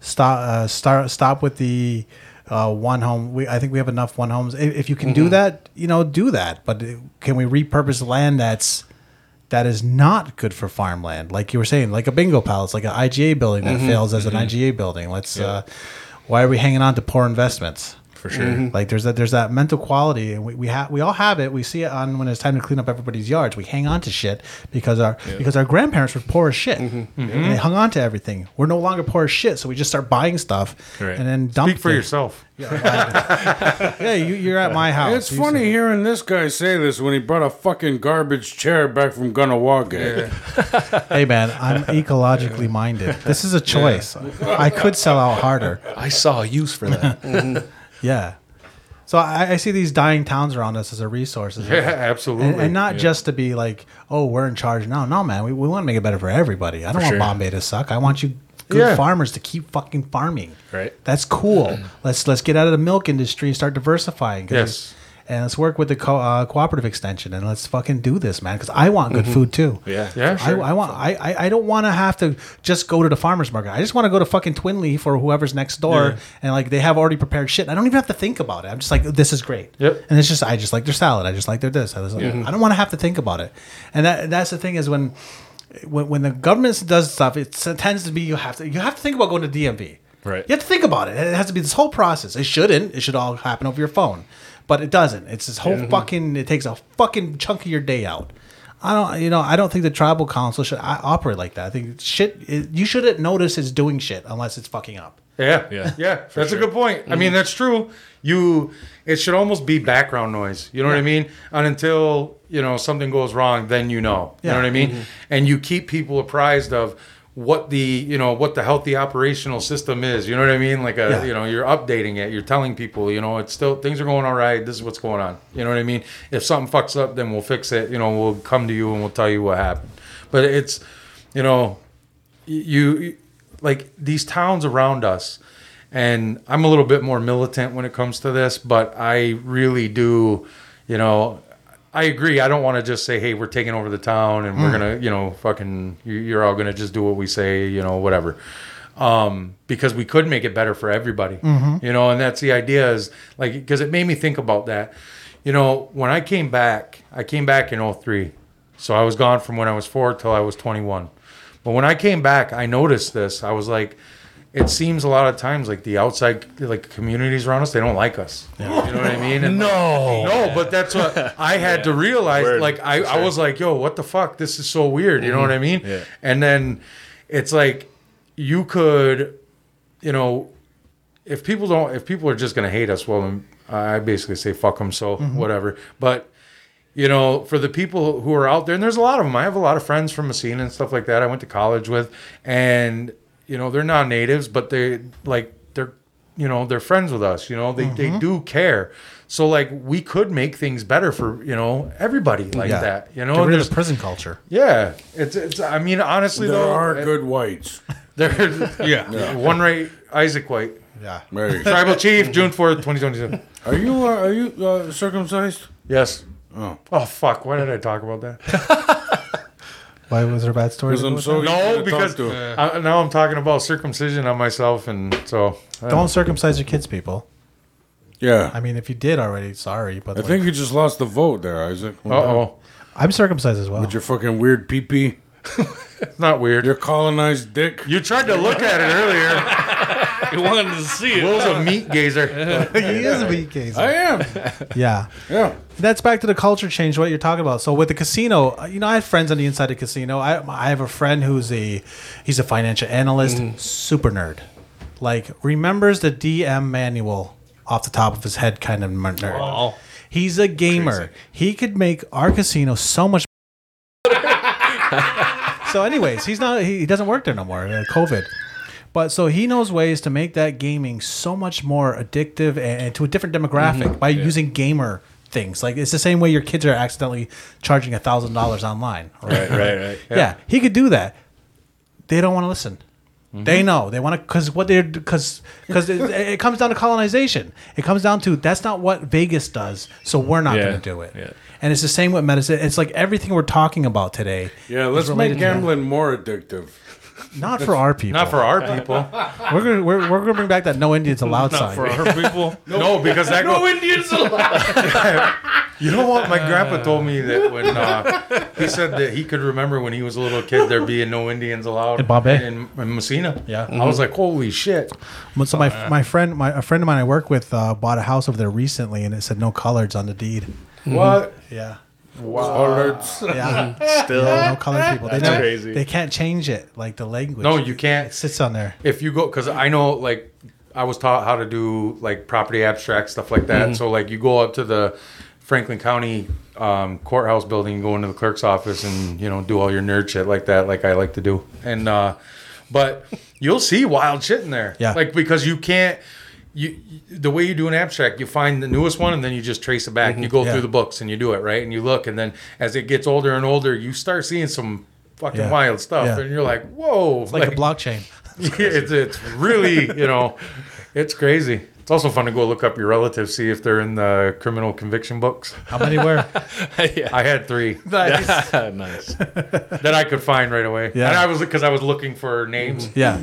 stop, uh, start, stop with the uh, one home. We I think we have enough one homes. If, if you can do that, you know, do that. But uh, can we repurpose land that's that is not good for farmland? Like you were saying, like a bingo palace, like an IGA building that fails as an IGA building. Let's. Uh, why are we hanging on to poor investments? For sure. Mm-hmm. Like there's that there's that mental quality, and we we have we all have it. We see it on when it's time to clean up everybody's yards. We hang on to shit because our because our grandparents were poor as shit. Mm-hmm. Mm-hmm. And they hung on to everything. We're no longer poor as shit, so we just start buying stuff Correct. and then dump. Speak for things. yourself. Yeah, you, you're at my house. It's You funny say- hearing this guy say this when he brought a fucking garbage chair back from Kahnawake. Hey man, I'm ecologically minded. This is a choice. I could sell out harder. I saw a use for that. Yeah. So I, I see these dying towns around us as a resource. as a- Yeah, absolutely. and, and not just to be like, oh, we're in charge. No, no, man. We, we want to make it better for everybody. I don't want sure. Bombay to suck. I want you good Yeah. farmers to keep fucking farming. Right. That's cool. let's let's get out of the milk industry and start diversifying. Yes. It's- And let's work with the co- uh, cooperative extension and let's fucking do this, man. Because I want good food too. Yeah. yeah, I, sure. I want. I, I, I don't want to have to just go to the farmers market. I just want to go to fucking Twin Leaf or whoever's next door, and like they have already prepared shit. I don't even have to think about it. I'm just like, this is great. Yep. And it's just I just like their salad. I just like their this. I, just, I don't want to have to think about it. And that that's the thing is when when, when the government does stuff, it tends to be you have to you have to think about going to DMV. Right. You have to think about it. It has to be this whole process. It shouldn't. It should all happen over your phone, but it doesn't. It's this whole fucking. It takes a fucking chunk of your day out. I don't. You know. I don't think the tribal council should uh, operate like that. I think shit. It, you shouldn't notice it's doing shit unless it's fucking up. Yeah, Yeah, yeah, That's a good point. I mean, that's true. You, it should almost be background noise. You know what I mean? And until you know something goes wrong, then you know. You know what I mean? And you keep people apprised of what the you know what the healthy operational system is. You know what I mean? Like a Yeah. you know you're updating it. You're telling people you know it's still things are going all right. This is what's going on. You know what I mean? If something fucks up, then we'll fix it. You know we'll come to you and we'll tell you what happened. But it's you know you you- like these towns around us and i'm a little bit more militant when it comes to this but i really do you know i agree i don't want to just say hey we're taking over the town and we're gonna you know fucking you- you're all gonna just do what we say you know whatever um, because we could make it better for everybody, you know, and that's the idea is like, because it made me think about that. You know, when I came back, I came back in 03. So I was gone from when I was four till I was 21. But when I came back, I noticed this. I was like, it seems a lot of times like the outside like communities around us, they don't like us. You know what I mean? And No. no, but that's what I had to realize. Word, like I, I was like, yo, what the fuck? This is so weird. You know what I mm-hmm. mean? Yeah. And then it's like you could, you know, if people don't, if people are just gonna hate us, well, then I basically say fuck them. So mm-hmm. whatever. But you know, for the people who are out there, and there's a lot of them. I have a lot of friends from Massena and stuff like that. I went to college with, and you know, they're not natives, but they like they're you know they're friends with us. You know, they they do care. So like we could make things better for you know everybody like Yeah. that. You know, rid there's of prison culture. yeah, it's it's. I mean, honestly There though, are it- good whites. there. Yeah. One right, Isaac White, Yeah. Mary. tribal chief, June fourth, twenty twenty seven. Are you uh, are you uh, circumcised? Yes. Oh. Oh fuck! Why did I talk about that? Why was there a bad story? Because I'm so No, because to him. I, now I'm talking about circumcision on myself, and so uh, don't circumcise your kids, people. yeah. I mean, if you did already, sorry, but I like, think you just lost the vote there, Isaac. Uh oh, I'm circumcised as well. With your fucking weird pee pee, it's not weird. your colonized dick. You tried to look at it earlier. You wanted to see it. Will's a meat gazer. he is a meat gazer. I am. Yeah. Yeah. That's back to the culture change. What you're talking about. So with the casino, uh, you know, I have friends on the inside of the casino. I I have a friend who's a he's a financial analyst, super nerd, like remembers the DM manual off the top of his head, kind of nerd. Oh. He's a gamer. He could make our casino so much. so, anyways, he's not. He, he doesn't work there no more. Uh, COVID. But so he knows ways to make that gaming so much more addictive and, and to a different demographic mm-hmm. by using gamer things. Like it's the same way your kids are accidentally charging a thousand dollars online. Right. Right, right, right. Yeah. he could do that. They don't want to listen. Mm-hmm. They know they want to because what they're because because it, it comes down to colonization. It comes down to that's not what Vegas does, so we're not Yeah, going to do it. yeah. And it's the same with medicine. It's like everything we're talking about today. Yeah, let's make gambling more addictive. Not for our people. Not for our people. We're gonna we're, we're gonna bring back that no Indians allowed Not sign. for our people. no, because that no go, Indians allowed. You know what? My grandpa told me that when uh, he said that he could remember when he was a little kid there being no Indians allowed In Bombay? in, in Massena. Yeah. I was like, holy shit. But So my my friend my a friend of mine I work with uh, bought a house over there recently, and it said no coloreds on the deed. What? Yeah. Coloreds. Yeah. Still, Yeah, no colored people. They That's never, crazy. They can't change it like the language. No, you can't. sits on there. If you go, because I know, like, I was taught how to do like property abstract stuff like that. So like, you go up to the Franklin County um, courthouse building, go into the clerk's office, and you know do all your nerd shit like that, like I like to do. And uh, but you'll see wild shit in there. Yeah. Like because you can't. You, the way you do an abstract, you find the newest one and then you just trace it back. You mm-hmm. go Yeah. through the books and you do it right, and you look, and then as it gets older and older, you start seeing some fucking Yeah. wild stuff, Yeah. and you're like, "Whoa!" It's like, a blockchain. it's it's really you know it's crazy it's also fun to go look up your relatives see if they're in the criminal conviction books How many were? yeah. i had three nice. nice. that i could find right away Yeah. and i was because i was looking for names Yeah.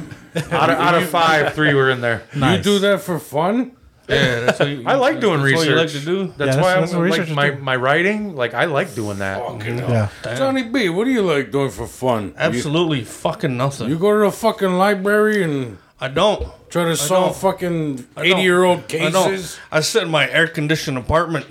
out, of, out of five three were in there Nice. You do that for fun? Yeah, that's what you, i like doing that's research what you like to do. that's that's- why that's i'm like researchers my, my writing like i like doing that Fucking mm-hmm. Yeah. Johnny B, what do you like doing for fun? You- Absolutely fucking nothing. You, go to the fucking library and I don't. Try to solve fucking 80 year old I don't. cases? I sit in my air conditioned apartment,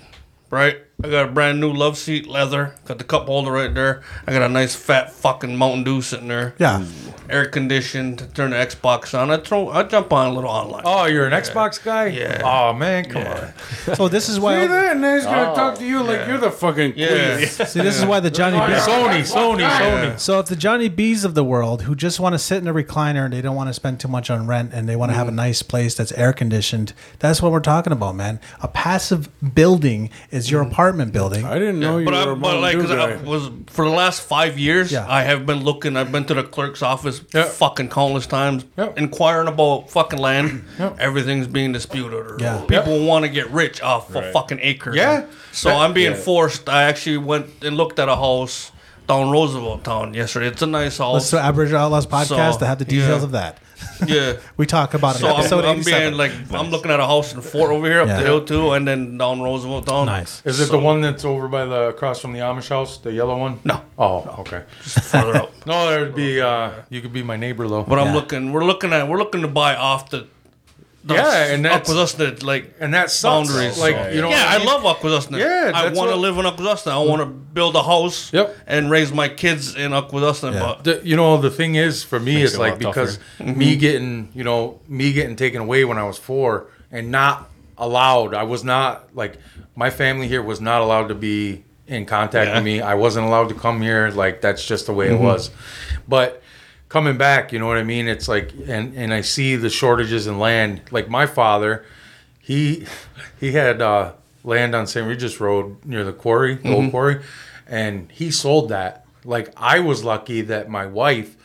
right? I got a brand new love seat, leather. Got the cup holder right there. I got a nice fat fucking Mountain Dew sitting there. Yeah. Air conditioned. Turn the Xbox on. I throw. I jump on a little online. oh you're an xbox guy Yeah. oh man come on So this is why. See why. that? And then he's gonna oh. talk to you like you're the fucking queen. yeah. See, this is why the Johnny oh, B. sony sony sony So if the Johnny B's of the world who just want to sit in a recliner and they don't want to spend too much on rent and they want to have a mm. nice place that's air conditioned, that's what we're talking about, man. A passive building is your mm. apartment building. I didn't know you But, were I, a but like, Mountain 'cause Dew I guy. was for the last five years, Yeah. I have been looking. I've been to the clerk's office Yep. fucking countless times, Yep. inquiring about fucking land. Yep. Everything's being disputed, or Yeah. people want to get rich off a fucking acre. Yeah. So That- I'm being forced. I actually went and looked at a house down Rooseveltown yesterday. It's a nice house. Let's do Aboriginal Outlaws podcast So, to have the details yeah. of that. yeah. We talk about it So in I'm, episode I'm being like, I'm looking at a house in Fort over here up Yeah. the hill too, and then down Rooseveltown. nice. is it So- the one that's over by the across from the amish house the yellow one No, oh okay further up. No, there'd be. Uh, you could be my neighbor though. But I'm looking. We're looking at. We're looking to buy off the. The Yeah, and up that's- with us that like. and that sucks. Boundaries. Like So, you know. yeah, I mean? love Akwesasne. Yeah, I want to live in Akwesasne. I want to build a house. Yep. And raise my kids in Akwesasne. Yeah. But The, you know the thing is for me Makes is it a like lot because Mm-hmm. me getting you know me getting taken away when I was four and not allowed. I was not like my family here was not allowed to be in contact Yeah. with me. I wasn't allowed to come here. Like that's just the way Mm-hmm. it was. But coming back, you know what I mean? It's like and and I see the shortages in land. Like my father, he he had uh, land on St. Regis Road near the quarry, the Mm-hmm. old quarry, and he sold that. Like I was lucky that my wife,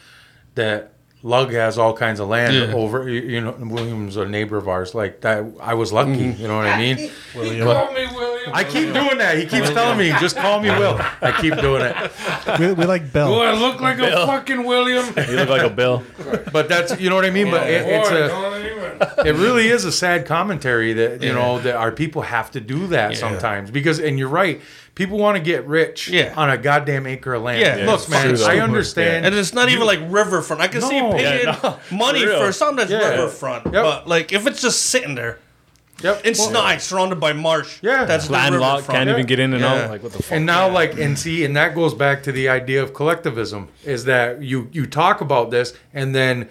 that Lug has all kinds of land Yeah. over. You you know, William's a neighbor of ours. Like that, I was lucky. Mm-hmm. You know what I mean? Call me William. I keep doing that. He keeps telling me, just call me Will. I keep doing it. We, we like Do Bill. I look like a fucking William? You look like a bill. But that's you know what I mean. But it, it's Boy, a. don't it really is a sad commentary that you know that our people have to do that sometimes because and you're right people want to get rich Yeah. on a goddamn acre of land Yeah, look man true, i understand and it's not even like riverfront. I can see No. paying Yeah, no, money for real. for something that's Yeah. riverfront. Yep. But like if it's just sitting there, yep it's nice, surrounded by marsh. Yeah. That's the Landlocked, riverfront. can't even get in and Yeah. out. Like what the fuck? and now like and see and that goes back to the idea of collectivism is that you you talk about this and then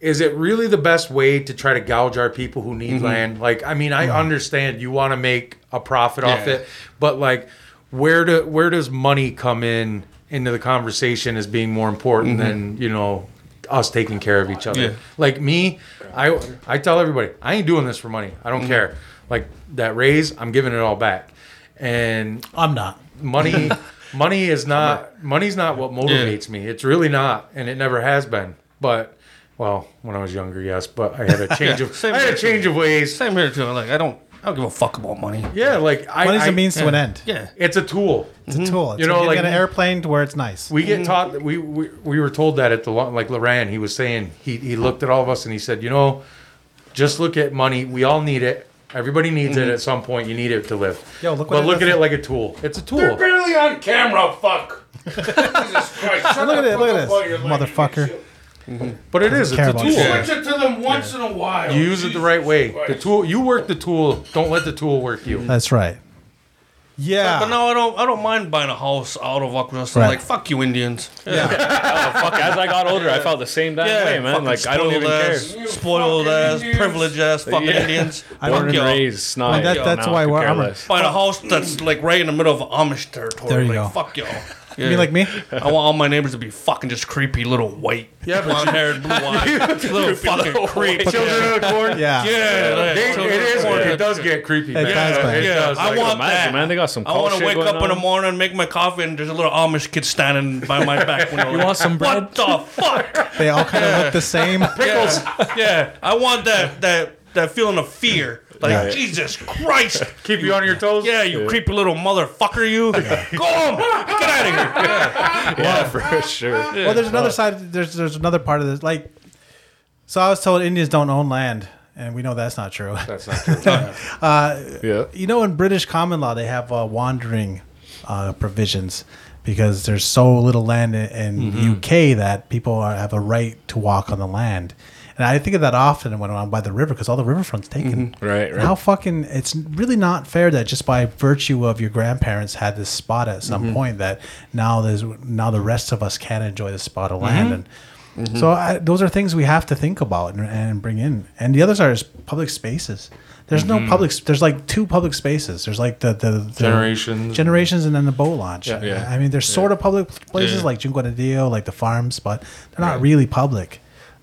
is it really the best way to try to gouge our people who Mm-hmm. need land? Like i mean i understand you want to make a profit off it but like where do where does money come in into the conversation as being more important than you know us taking care of each other? Mm-hmm. Yeah. like me i i tell everybody i ain't doing this for money. I Mm-hmm. don't care. Like that raise i'm giving it all back. And I'm not. money money is not money's not what motivates me. It's really not and it never has been. But Well, when I was younger, yes, but I had a change of same I had a change of ways. Same here too. Like I don't, I don't give a fuck about money. Yeah, like I, Money's I a means to an end. Yeah. It's a tool. It's a mm-hmm. tool. It's You know, like, like- get an airplane to where it's nice. We get mm-hmm. taught we, we we were told that at the like Loran, he was saying he he looked at all of us and he said, you know, just look at money. We all need it. Everybody needs it mm-hmm. at some point. You need it to live. Yo, look but look does at it like a tool. It's a They're tool. barely on camera, fuck. Jesus Christ. Shut Look at it, look at this, while you're letting me motherfucker. Shit. But it is. It's a tool. shit. Switch it to them once in a while. You use it the right way. The tool. You work the tool. Don't let the tool work you. That's right. Yeah. But no, I don't. I don't mind buying a house out of Akwesasne. Right. Like fuck you, Indians. Yeah, Oh, fuck, as I got older, I felt the same damn yeah. way, man. fucking Like I don't even spoiled care. ass, Spoiled ass, Indians. privileged ass, fucking Yeah. Indians. I Born Fuck and y'all. raised, snot. that- yo, that's now why I could we're- care I'm a- less. Buying a house that's like right in the middle of Amish territory. There you like, go. Fuck y'all. You mean like me? I want all my neighbors to be fucking just creepy little white, Yeah, but blonde haired, blue eyed, little fucking creep. Children of the corn. Yeah. Yeah, like, They, children it of is. corn. It does get creepy. man. does, man. It Yeah, does. I Like, want Imagine, that. man. They got some I want to wake going up in the on. morning, make my coffee, and there's a little Amish kid standing by my back window. You want some bread? What the fuck? They all kind of look the same. pickles. Yeah, I want that that that feeling of fear. Like Yeah. Jesus Christ. Keep you on your toes. Yeah, you creepy little motherfucker, you. Go home. Get out of here. Yeah. Yeah, for sure. Well, there's another side. There's there's another part of this. Like, so I was told Indians don't own land, and we know that's not true. That's not true. Yeah. You know, in British common law, they have uh, wandering uh, provisions because there's so little land in, in Mm-hmm. UK that people are, have a right to walk on the land. And I think of that often when I'm by the river because all the riverfront's taken. Mm-hmm. Right, right. How fucking it's really not fair that just by virtue of your grandparents had this spot at some Mm-hmm. point that now there's now the rest of us can't enjoy the spot of Mm-hmm. land and so I, those are things we have to think about and, and bring in and the others are public spaces there's Mm-hmm. no public there's like two public spaces there's like the the, the Generations. generations and then the boat launch Yeah. yeah. I mean there's sort of public places Yeah. like Junquanadillo like the farms but they're not really public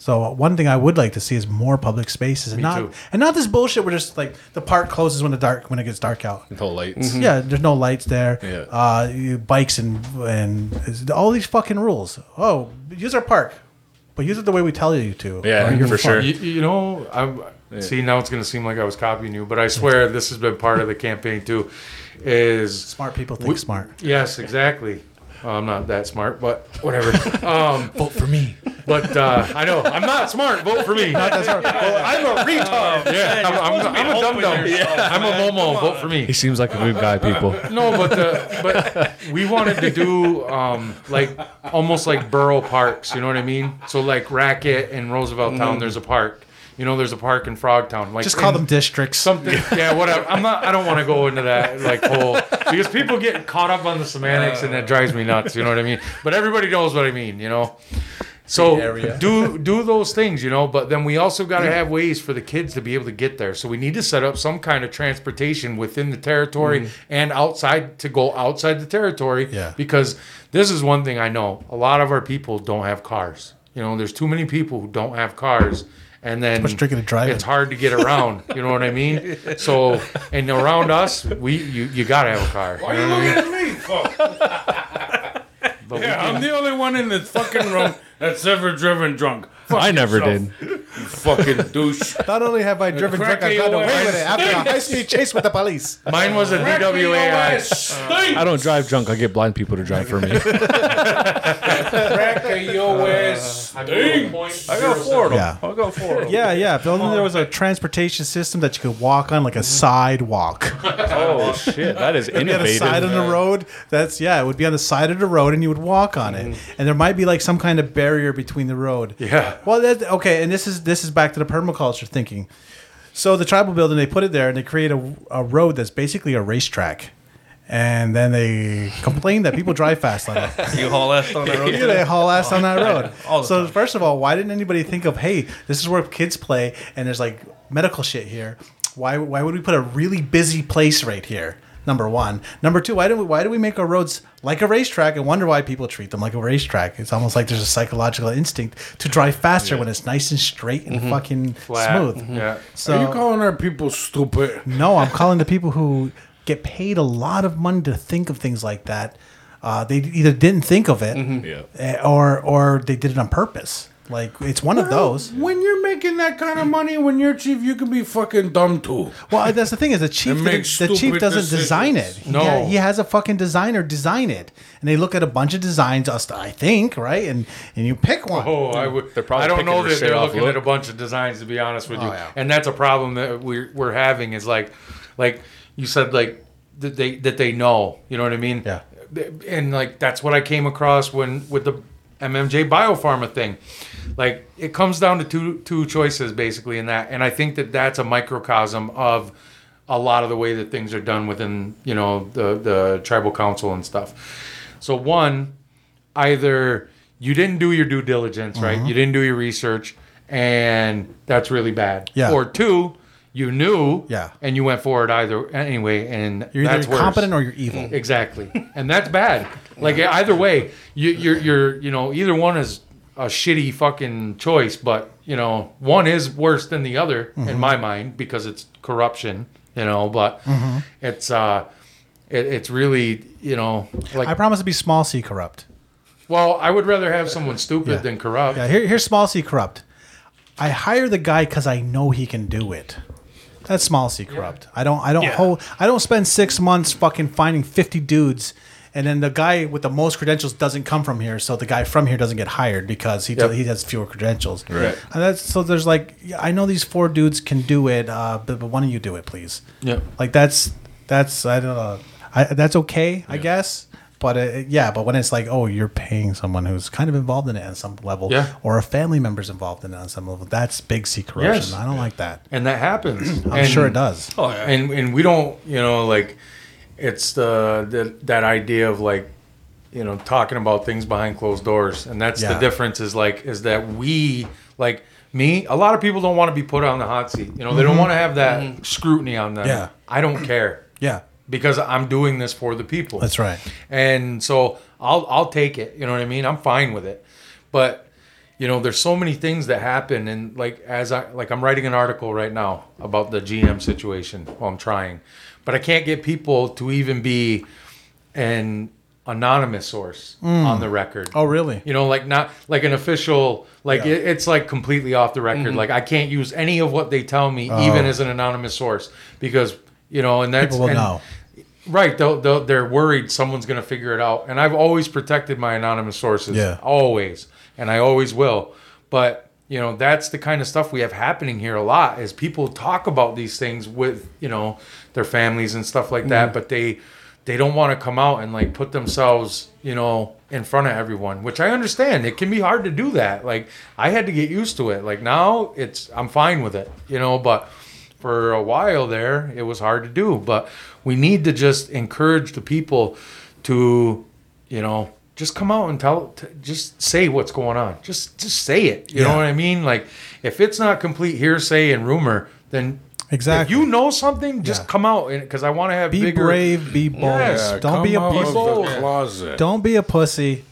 so one thing I would like to see is more public spaces and Me not too. and not this bullshit where just like the park closes when the dark when it gets dark out. No lights. Yeah, there's no lights there. Yeah. Uh, you- bikes and and all these fucking rules. Oh, use our park, but use it the way we tell you to. Yeah, you're for sure. You, you know, I'm, see now it's going to seem like I was copying you, but I swear this has been part of the campaign too. Is Smart people think We- smart. yes, exactly. Well, I'm not that smart, but whatever. Um, Vote for me. But uh, I know I'm not smart. Vote for me. That's right. Well, I'm a retard. yeah, I'm, I'm, I'm a dum dum. yourself, I'm a momo. Vote for me. He seems like a good guy, people. No, but the, but we wanted to do um, like almost like borough parks. You know what I mean? So like Racket and Rooseveltown, there's a park. You know, there's a park in Frogtown. Like Just call them districts. something. Yeah, whatever. I'm not. I don't want to go into that like whole because people get caught up on the semantics and that drives me nuts. You know what I mean? But everybody knows what I mean. You know. So do do those things, you know, but then we also got to have ways for the kids to be able to get there. So we need to set up some kind of transportation within the territory mm-hmm. and outside to go outside the territory. Yeah. Because this is one thing I know: a lot of our people don't have cars. You know, there's too many people who don't have cars, and then drinking and driving. it's hard to get around. You know what I mean? So and around us, we you, you gotta have a car. Why you are know you what I mean? looking at me for? But we Yeah, I'm the only one in this fucking room that's ever driven drunk. Fuck I never yourself, did. you fucking douche. Not only have I driven drunk, I've got away with it after a high speed chase with the police. Mine was a Crack DWAI. Uh, I don't drive drunk. I get blind people to drive for me. Crack of your ass stink. I got four of them. Yeah. I got four of them. Yeah, yeah. If only there was a transportation system that you could walk on, like a sidewalk. oh shit, that is It'd be on the side of the road. That's yeah. It would be on the side of the road, and you would walk on it. Mm-hmm. And there might be like some kind of barrier between the road. Yeah. Well, that, okay. And this is this is back to the permaculture thinking. So the tribal building, they put it there, and they create a, a road that's basically a racetrack. And then they complain that people drive fast on it. You haul ass on that road. Yeah, they haul ass on that oh, road. All the So time. first of all, why didn't anybody think of, hey, this is where kids play, and there's like medical shit here. Why why would we put a really busy place right here? Number one. Number two, why do we why do we make our roads like a racetrack and wonder why people treat them like a racetrack? It's almost like there's a psychological instinct to drive faster when it's nice and straight and fucking Flat. smooth. Yeah. So Are you calling our people stupid? no, I'm calling the people who get paid a lot of money to think of things like that. Uh, they either didn't think of it, Yeah. eh, or or they did it on purpose. Like it's one of those. When you're making that kind of money, when you're chief, you can be fucking dumb too. Well, uh, that's the thing is the chief. The, the chief doesn't design it. He, No. ha- he has a fucking designer design it, and they look at a bunch of designs. us- I think right, and and you pick one. Oh, I would. They're probably I don't know that they're off looking at a bunch of designs. To be honest with oh, you, Oh, yeah. and that's a problem that we're we're having. Is like, like you said, like that they that they know. You know what I mean? Yeah. And like that's what I came across when with the MMJ Biopharma thing. Like it comes down to two two choices basically in that, and I think that that's a microcosm of a lot of the way that things are done within you know the the tribal council and stuff. So one, either you didn't do your due diligence, right? Mm-hmm. You didn't do your research, and that's really bad. Yeah. Or two, you knew, Yeah. and you went forward either anyway, and You're either that's worse. competent or you're evil. Exactly, and that's bad. Like either way, you, you're you're you know either one is a shitty fucking choice, but you know one is worse than the other Mm-hmm. in my mind because it's corruption. You know, but Mm-hmm. it's uh, it, it's really you know like I promise to be small c corrupt. well, I would rather have someone stupid Yeah. than corrupt. Yeah, here, here's small c corrupt. I hire the guy because I know he can do it. That's small c corrupt. I don't. I don't hold. I don't spend six months fucking finding fifty dudes, and then the guy with the most credentials doesn't come from here, so the guy from here doesn't get hired because he Yep. he has fewer credentials. Right. And that's so. There's like yeah, I know these four dudes can do it, uh, but, but don't you do it, please. Yeah. Like that's that's I don't know. I, that's okay, I guess. But uh, yeah, but when it's like, oh, you're paying someone who's kind of involved in it on some level, Yeah. or a family member's involved in it on some level, that's big C corruption. Yes. I don't like that. and that happens. I'm And- sure it does. Oh yeah. and and we don't you know like it's the, the that idea of like you know talking about things behind closed doors and that's Yeah. the difference is like is that we like me a lot of people don't want to be put on the hot seat you know they don't want to have that scrutiny on them Mm-hmm. Yeah. i don't care Yeah, because i'm doing this for the people that's right. and so I'll I'll take it. You know what I mean? I'm fine with it. But you know, there's so many things that happen, and like as I like, I'm writing an article right now about the GM situation. Well, I'm trying, but I can't get people to even be an anonymous source on the record. Oh, really? You know, like not like an official, like it, it's like completely off the record. Mm-hmm. Like I can't use any of what they tell me, even as an anonymous source, because you know, and that's Oh. People will and- know. Right, they'll, they'll, they're worried someone's going to figure it out. And I've always protected my anonymous sources. Yeah. Always. And I always will. But, you know, that's the kind of stuff we have happening here a lot is people talk about these things with, you know, their families and stuff like that, mm-hmm. but they they don't want to come out and like put themselves, you know, in front of everyone, which I understand. It can be hard to do that. Like I had to get used to it. Like now it's I'm fine with it, you know, but for a while there it was hard to do but we need to just encourage the people to you know just come out and tell t- just say what's going on just just say it you Yeah. know what i mean like if it's not complete hearsay and rumor then Exactly. if you know something just Yeah. come out because i want to have Be bigger brave. Be bold. Yes, Yeah, don't be a out pussy. of the closet. Don't be a pussy.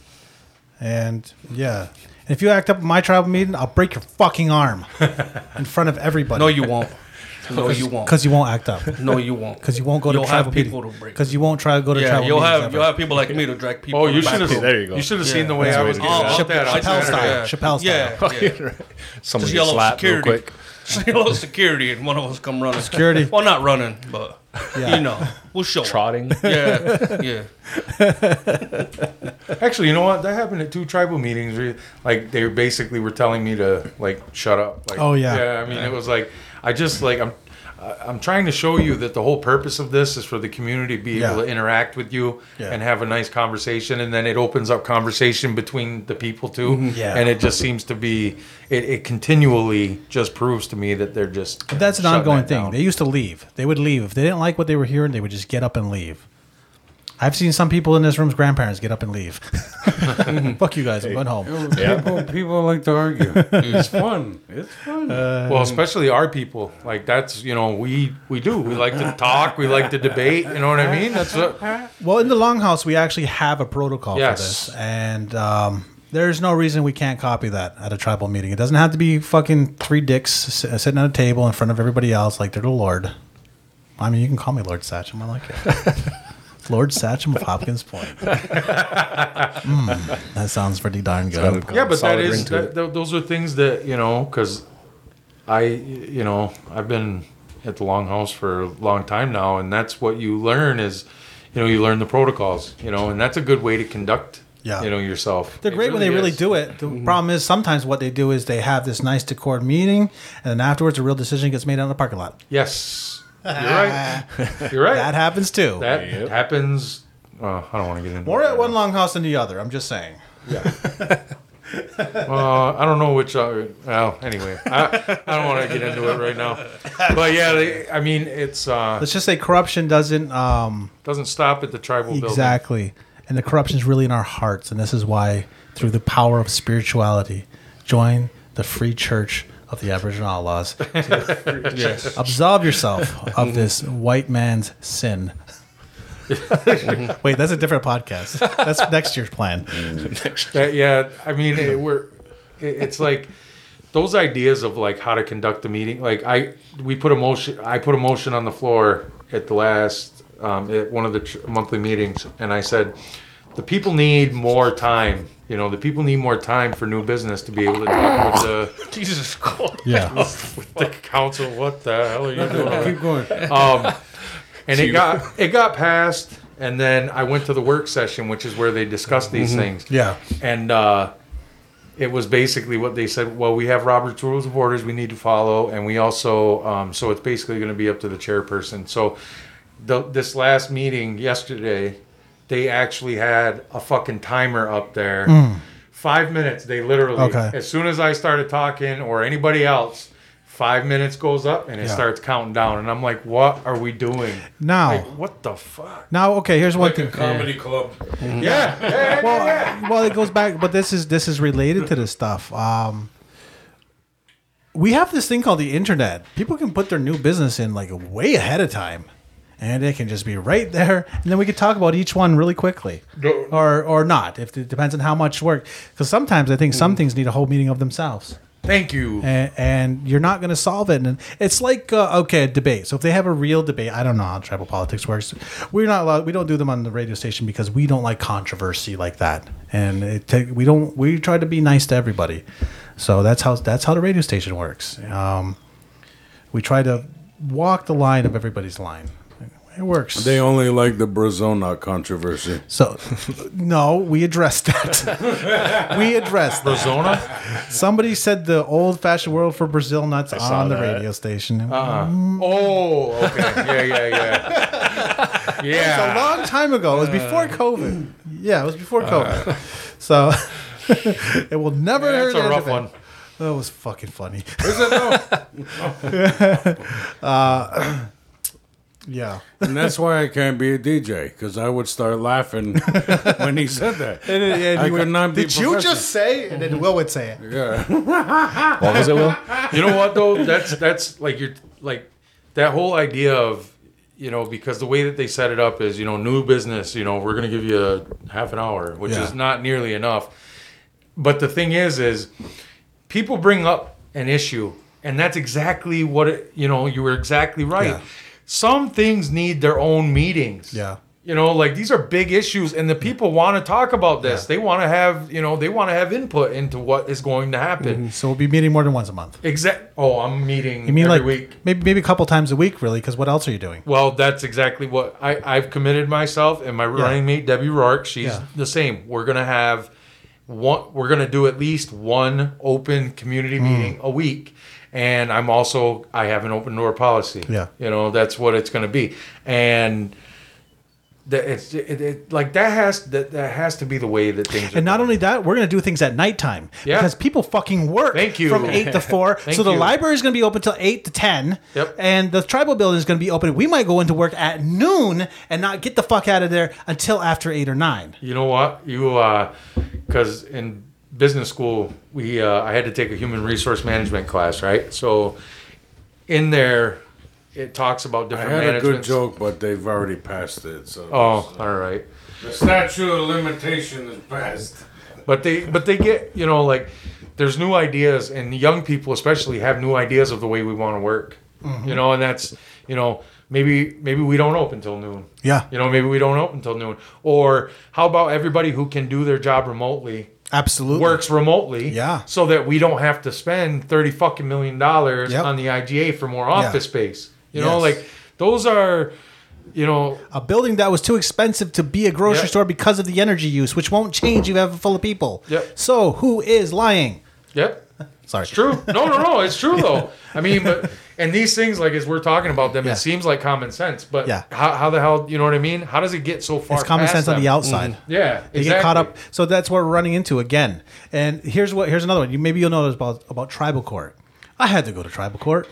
And yeah, if you act up at my tribal meeting, I'll break your fucking arm in front of everybody. no, you won't. No, you won't. because you won't act up. No, you won't. Because you won't go You'll to have tribal people meeting. to break. Because you won't try to go to Yeah, tribal you'll have ever. you'll have people like me to drag people. oh you should have. There you go. you should have Yeah. seen the way That's i was to getting do about that. that on Chappelle Saturday. style. Chappelle style. Yeah, yeah. Someone Just gets yell at real security. quick. Just yell at security, and one of us come running. Security. Well, not running, but Yeah. you know, we'll show up. Trotting. Yeah, yeah. Actually, you know what? That happened at two tribal meetings. Where, like they basically were telling me to like shut up. Like, Oh, yeah. yeah. I mean, it was like I just like I'm. I- I'm trying to show you that the whole purpose of this is for the community to be able Yeah. to interact with you Yeah. and have a nice conversation, and then it opens up conversation between the people too. Mm-hmm. Yeah. And it just seems to be it, it continually just proves to me that they're just. But that's an shutting ongoing that thing. down. They used to leave. They would leave. If they didn't like what they were hearing, they would just get up and leave. I've seen some people in this room's grandparents get up and leave. Fuck you guys. I'm going home. People, people like to argue. Mm. it's fun. It's fun. Uh, well, especially our people, like that's you know we we do we like to talk, we like to debate. You know what I mean? That's what. Well, in the longhouse, we actually have a protocol Yes. for this, and um, there's no reason we can't copy that at a tribal meeting. It doesn't have to be fucking three dicks uh, sitting at a table in front of everybody else like they're the Lord. I mean, you can call me Lord Satcham. I like it. Lord Satcham of Hopkins Point. Mm, that sounds pretty darn good. yeah, but that solid ring is to that, th- those are things that you know because I you know I've been at the Longhouse for a long time now, and that's what you learn is you know you learn the protocols, you know, and that's a good way to conduct Yeah. you know yourself. They're It great when they really do it. The problem is sometimes what they do is they have this nice decor meeting, and then afterwards a real decision gets made out in the parking lot. Yes, you're right. You're right. That happens too. That Yep. happens. Uh, I don't want to get into More that at one longhouse than the other. I'm just saying. Uh, I don't know which. Uh, well, anyway, I, I don't want to get into it right now. But yeah, they, I mean, it's uh, Let's just say corruption doesn't um, doesn't stop at the tribal building. exactly, and the corruption is really in our hearts, and this is why, through the power of spirituality, join the Free Church of the Aboriginal Outlaws. Yes. Absolve yourself of this white man's sin. Wait, that's a different podcast. That's next year's plan. That, yeah, I mean, it, we're. It, it's like those ideas of like how to conduct the meeting. Like I, we put a motion. I put a motion on the floor at the last um, at one of the tr- monthly meetings, and I said, the people need more time. You know, the people need more time for new business to be able to talk with the Jesus Christ. Yeah. with the council. What the hell are you doing? Keep going. Um, and it got it got passed, and then I went to the work session, which is where they discuss these things. Yeah. And uh, it was basically what they said. Well, we have Robert's Rules of Orders we need to follow, and we also um, so it's basically going to be up to the chairperson. So the, this last meeting yesterday, they actually had a fucking timer up there. Five minutes. They literally, Okay. as soon as I started talking or anybody else, five minutes goes up and it Yeah. starts counting down. And I'm like, what are we doing? Now, Like, what the fuck? now, okay. Here's one Like a thing. comedy club. Yeah. yeah, yeah, yeah. well, well, it goes back, but this is this is related to this stuff. Um, we have this thing called the internet. People can put their new business in like way ahead of time, and it can just be right there, and then we could talk about each one really quickly, or or not. If it depends on how much work, because sometimes I think some things need a whole meeting of themselves Thank you. and, and you're not going to solve it. And it's like uh, okay, a debate. So if they have a real debate, I don't know how tribal politics works. We're not allowed. We don't do them on the radio station because we don't like controversy like that. And it take, we don't. We try to be nice to everybody. So that's how that's how the radio station works. Um, we try to walk the line of everybody's line. It works. They only like the Brazona controversy. so no, we addressed that. we addressed that. Zona? Somebody said the old-fashioned word for Brazil nuts saw on the that. radio station. Uh-huh. Mm. Oh, okay. Yeah, yeah, yeah. Yeah. It was a long time ago. It was uh. before COVID. Yeah, it was before uh. COVID. So it will never hurt. That's a rough one. That was fucking funny. Is it though? Uh, Yeah. and that's why I can't be a DJ because I would start laughing when he said that. And, and I could went, not be Did you just say? And then Will would say it. Yeah. What was it, Will? You know what though? That's that's like you're like that whole idea of you know because the way that they set it up is you know new business. You know we're gonna give you a half an hour, which Yeah. is not nearly enough. But the thing is, is people bring up an issue, and that's exactly what it. You know, you were exactly right. Yeah. Some things need their own meetings. Yeah. You know, like these are big issues, and the people want to talk about this. Yeah. They want to have, you know, they want to have input into what is going to happen. So we'll be meeting more than once a month. Exact. Oh, I'm meeting You mean every like week. maybe maybe a couple times a week, really? Because what else are you doing? Well, that's exactly what I, I've committed myself and my running mate Debbie Rourke. She's Yeah. the same. We're gonna have one. We're gonna do at least one open community Hmm. meeting a week, and I'm also I have an open door policy. Yeah. you know that's what it's gonna be, and. That it's it, it, like that has that, that has to be the way that things. Are And not done. only that, we're going to do things at nighttime Yeah. because people fucking work Thank you. from 8 to 4. Thank so the you. library is going to be open till 8 to 10. Yep. And the tribal building is going to be open. We might go into work at noon and not get the fuck out of there until after 8 or 9. You know what? You uh, because in business school we uh, I had to take a human resource management class, right? So in there it talks about different. I different had a good joke, but they've already passed it. So Oh, all right. the statute of limitation is passed. But they but they get you know like there's new ideas and young people especially have new ideas of the way we want to work. You know, and that's you know maybe maybe we don't open till noon. Yeah. You know, maybe we don't open till noon. Or how about everybody who can do their job remotely Absolutely. works remotely? Yeah. So that we don't have to spend thirty fucking million dollars Yep. on the IGA for more office space. You know, like those are, you know, A building that was too expensive to be a grocery Yep. store because of the energy use, which won't change if you have a full of people. Yep. So who is lying? yep. Sorry. It's true. No, no, no. It's true though. I mean, but and these things, like as we're talking about them, Yeah. it seems like common sense. But Yeah. how, how the hell, you know what I mean? How does it get so far? It's common sense on them? the outside. Mm. Yeah, They get caught up. So that's what we're running into again. And here's what here's another one. You maybe you'll know this about about tribal court. I had to go to tribal court.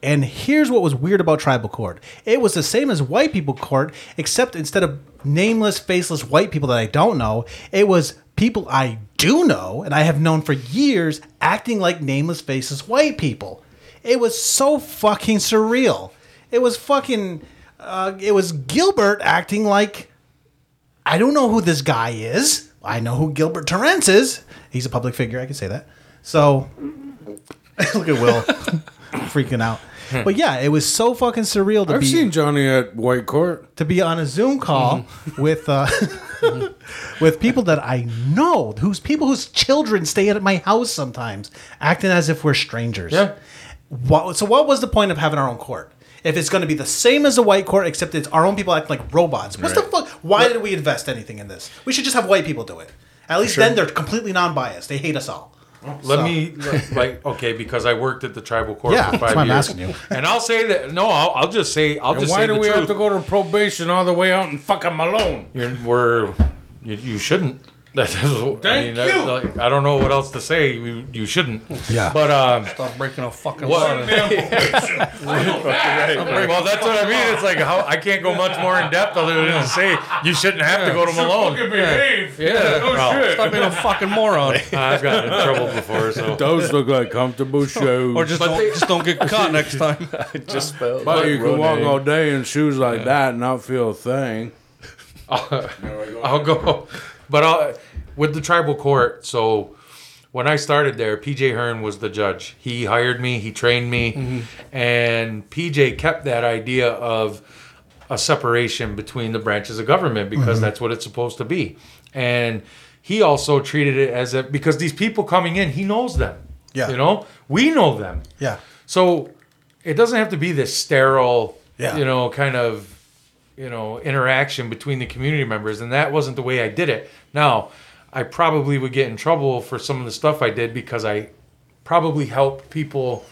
And here's what was weird about tribal court. It was the same as white people court, except instead of nameless, faceless white people that I don't know, it was people I do know and I have known for years acting like nameless, faceless white people. It was so fucking surreal. It was fucking. Uh, it was Gilbert acting like I don't know who this guy is. I know who Gilbert Torrance is. He's a public figure. I can say that. So look at Will freaking out. But yeah, it was so fucking surreal to be I've be seen Johnny at White Court. to be on a Zoom call with uh, with people that I know, whose people whose children stay at my house sometimes, acting as if we're strangers. Yeah. What, so what was the point of having our own court? If it's going to be the same as a white court, except it's our own people acting like robots. What's the fuck? Why did we invest anything in this? We should just have white people do it. At least then they're completely non-biased. They hate us all. Let So- me like, like okay because I worked at the tribal court Yeah, for that's five why I'm years, asking you. and I'll say that no, I'll, I'll just say I'll And just why say do the we truth. have to go to probation all the way out in fucking Malone? You're, we're you, you shouldn't. That's, I mean, Thank that- you. like, I don't know what else to say. You, you shouldn't. Yeah. But um, Stop breaking a fucking What? law. well, that's what I mean. It's like how I can't go much more in depth other than to say you shouldn't have to go to Malone. Fucking behave. Yeah. No Well, shit. Stop being a fucking moron. I've gotten in trouble before, so. Those look like comfortable shoes. Or just don't, just don't get caught next time. just spelled. but you can walk Ronan. all day in shoes like that and not feel a thing. I'll go. But I'll, with the tribal court, so when I started there, PJ Herne was the judge. He hired me, he trained me, mm-hmm. and PJ kept that idea of a separation between the branches of government because mm-hmm. that's what it's supposed to be. And he also treated it as a because these people coming in, he knows them. Yeah. You know, we know them. Yeah. So it doesn't have to be this sterile, Yeah. you know, kind of, you know, interaction between the community members. And that wasn't the way I did it. Now, I probably would get in trouble for some of the stuff I did because I probably helped people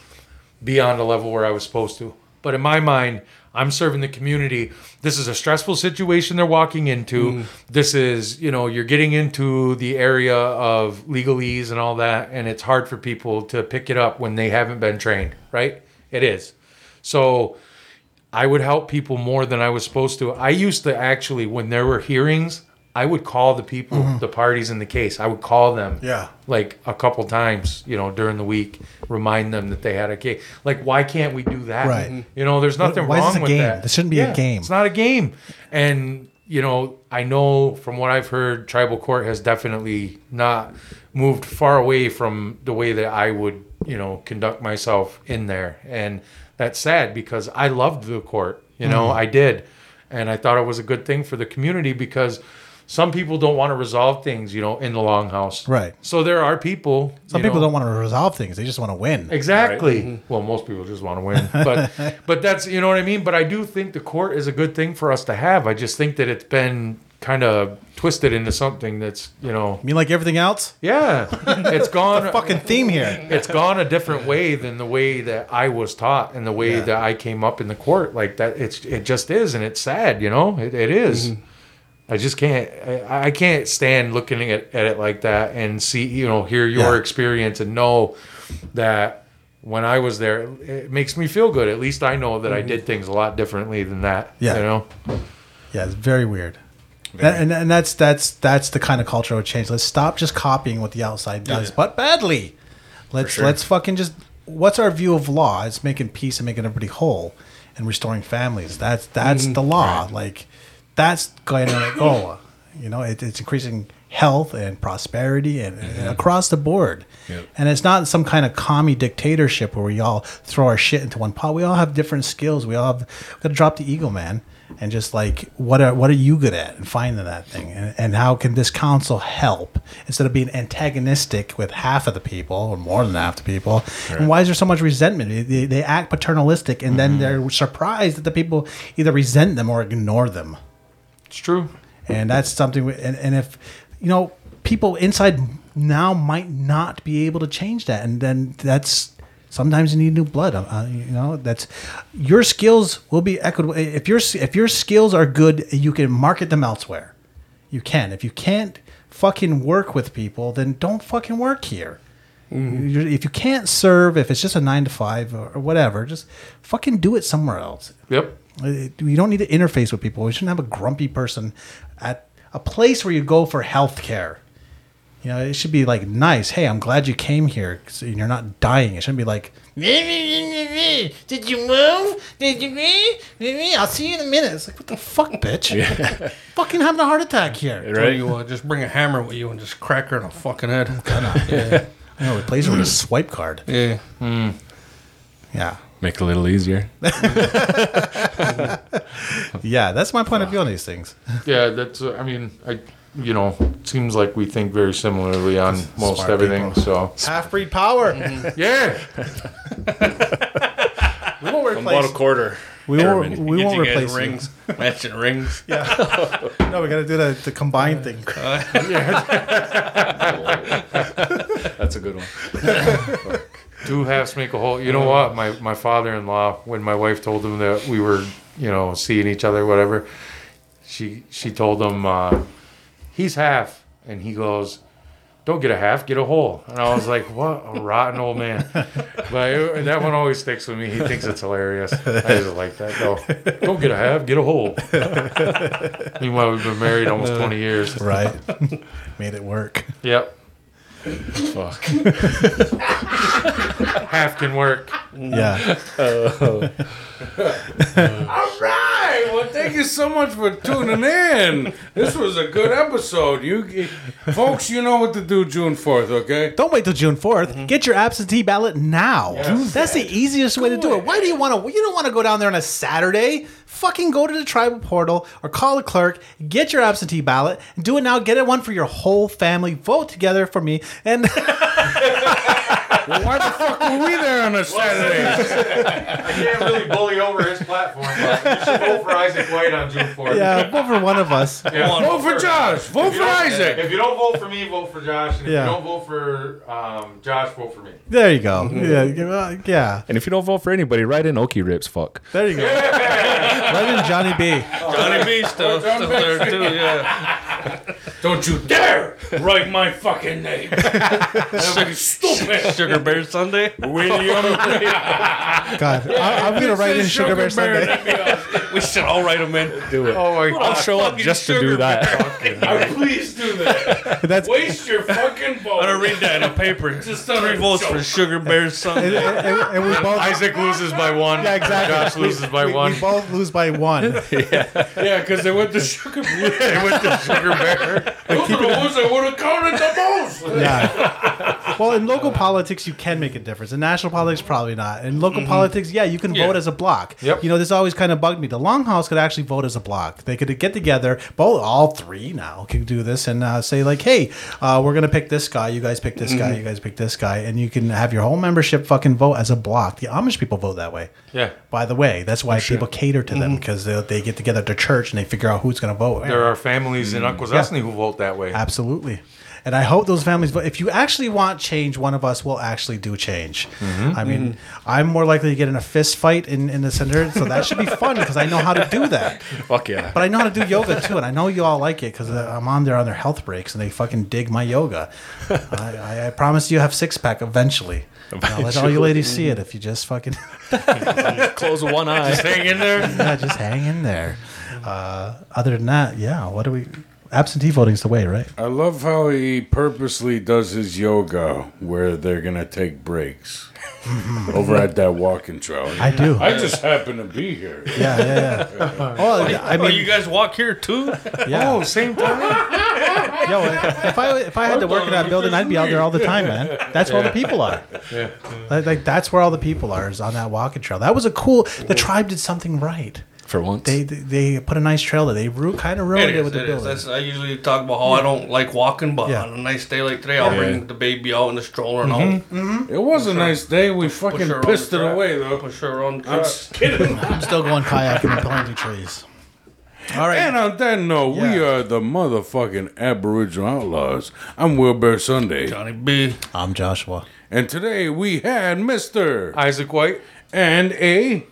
be on the level where I was supposed to. But in my mind, I'm serving the community. This is a stressful situation they're walking into. Mm. This is, you know, you're getting into the area of legalese and all that, and it's hard for people to pick it up when they haven't been trained, right? It is. So I would help people more than I was supposed to. I used to actually, when there were hearings, I would call the people, the parties in the case. I would call them Yeah. like a couple times, you know, during the week, remind them that they had a case. Like, why can't we do that? Right. You know, there's nothing Why wrong with game? that. This shouldn't be a game. It's not a game. And you know, I know from what I've heard, tribal court has definitely not moved far away from the way that I would, you know, conduct myself in there. And that's sad because I loved the court. You know, Mm-hmm. I did, and I thought it was a good thing for the community because. Some people don't want to resolve things, you know, in the longhouse. Right. So there are people. Some people know- don't want to resolve things; they just want to win. Exactly. Mm-hmm. Well, most people just want to win, but but that's you know what I mean. But I do think the court is a good thing for us to have. I just think that it's been kind of twisted into something that's you know You mean like everything else? yeah, it's gone Fucking theme here. it's gone a different way than the way that I was taught and the way Yeah. that I came up in the court. Like that, it's it just is, and it's sad. You know, it, it is. Mm-hmm. I just can't. I, I can't stand looking at, at it like that and see you know hear your Yeah. experience and know that when I was there, it makes me feel good. At least I know that I mm-hmm. did things a lot differently than that. Yeah. you know. Yeah, it's very weird. That- and, and that's that's that's the kind of cultural change. Let's stop just copying what the outside does, but badly. Let's let's fucking just. What's our view of law? It's making peace and making everybody whole and restoring families. That's that's mm-hmm. the law. Like that's going to go. You know, it, it's increasing health and prosperity and, and mm-hmm. across the board. And it's not some kind of commie dictatorship where we all throw our shit into one pot. We all have different skills. We all have got to drop the ego, man, and just like what are what are you good at and finding that thing, and, and how can this council help instead of being antagonistic with half of the people or more than half the people? And why is there so much resentment? They, they, they act paternalistic, and then mm-hmm. they're surprised that the people either resent them or ignore them It's true. and that's something we- and, and if you know people inside now might not be able to change that. And then that's sometimes you need new blood uh, uh, you know that's your skills will be equitable. If your if your skills are good you can market them elsewhere. You can. If you can't fucking work with people then don't fucking work here. You're- if you can't serve if it's just a nine to five or whatever just fucking do it somewhere else. Yep. We don't need to interface with people. We shouldn't have a grumpy person at a place where you go for health care. You know, it should be like nice. Hey, I'm glad you came here. So you're not dying. It shouldn't be like, did you move? Did you? I'll see you in a minute. It's like, what the fuck, bitch? fucking having a heart attack here. Or Right? you uh, just bring a hammer with you and just crack her in the fucking head. yeah You know, replace it with a swipe card. Yeah. Yeah. Make it a little easier. Yeah, that's my point of view on these things. Yeah, that's. Uh, I mean, I. You know, it seems like we think very similarly on most Smart everything. people. So Half breed power. yeah, We won't About a replace. quarter. We won't. We won't replace you. rings, matching rings. Yeah. No, we got to do the, the combined thing. That's a good one. Two halves make a whole. You know what? My my father-in-law, when my wife told him that we were, you know, seeing each other, whatever, she she told him uh, he's half, and he goes, "Don't get a half, get a whole." And I was like, "What a rotten old man!" But it- that one always sticks with me. He thinks it's hilarious. I just like that. No, don't get a half, get a whole. Meanwhile, we've been married almost twenty years. Right. Made it work. Yep, Fuck. half can work. Yeah. Oh. All right. Well, thank you so much for tuning in. This was a good episode. You folks, you know what to do June fourth. Okay. Don't wait till June 4th. Mm-hmm. Get your absentee ballot now. That's the easiest way to do it. Why do you want to? You don't want to go down there on a Saturday. Fucking go to the tribal portal or call a clerk. Get your absentee ballot. Do it now. Get it one for your whole family. Vote together for me. And Well, why the fuck were we there on a Saturday? I can't really bully over his platform, but you should vote for Isaac White on June 4th. yeah, vote for one of us. Yeah, Vote for Josh. Vote for Isaac. If you don't vote for me, vote for Josh. And if Yeah. you don't vote for um, Josh, vote for me. There you go. Yeah, yeah, yeah. And if you don't vote for anybody, write in Okie Rips. Fuck. There you go. Right in Johnny B. Johnny B still, still there too. Yeah. Don't you dare write my fucking name. That's stupid. Sugar Bear Sunday. William. God, I, I'm gonna write in Sugar Bear Sunday. We should all write them in. Do it. Oh my God. I'll show up just to do that. Please do that. That's Waste your fucking vote. I'm gonna read that in a paper. Just on Three a votes for Sugar Bear Sunday. and- and we both. Isaac loses by one. Yeah, exactly. Josh loses by we, one. We both lose by one. Yeah, because they went to sugar. Bear. They went to Sugar Bear. Those are the ones that would have counted the most. Yeah. Well, in local politics, you can make a difference. In national politics, probably not. In local politics, yeah, you can Yeah. vote as a block. Yep. You know, this always kind of bugged me. The Longhouse could actually vote as a block. They could get together, both all three now can do this and uh, say like, "Hey, uh, we're gonna pick this guy. You guys pick this guy. You guys pick this guy," and you can have your whole membership fucking vote as a block. The Amish people vote that way. Yeah. By the way, that's why people cater to them mm-hmm. because they, they get together at their church and they figure out who's gonna vote. There are families in mm. Akwesasne who vote that way. Absolutely. And I hope those families vote. If you actually want change, one of us will actually do change. Mm-hmm. I mean, mm-hmm. I'm more likely to get in a fist fight in, in the center, so that should be fun because I know how to do that. Fuck yeah. But I know how to do yoga too, and I know you all like it because uh, I'm on there on their health breaks and they fucking dig my yoga. I, I, I promise you have six pack eventually. I'll let all you ladies see it if you just fucking Close one eye. Just Hang in there. yeah, just hang in there. Uh, other than that, yeah. What do we? Absentee voting's the way, right? I love how he purposely does his yoga where they're gonna take breaks over at that walking trail. I do. I just happen to be here. Yeah, yeah, yeah. Well, I oh, mean, you guys walk here too? yeah. Oh, same time. Yo, if I if I had to work in that building, I'd be out there all the time, man. That's where all the people are. Yeah. Like, like that's where all the people are is on that walking trail. That was a cool. The tribe did something right. For once. They they, they put a nice trail there. They ru- kind of ruined It it, is, with the it is. building. That's, I usually talk about how I don't like walking, but Yeah. on a nice day like today, I'll bring the baby out in the stroller and I'll mm-hmm. mm-hmm. It was a nice day. We fucking pissed it away though. Push her on the I'm kidding. I'm still going kayaking and planting trees. All right. And on that note, we are the motherfucking Aboriginal Outlaws. I'm Wil Bear Sunday. Johnny B. I'm Joshua. And today we had Mr. Isaac White. and a.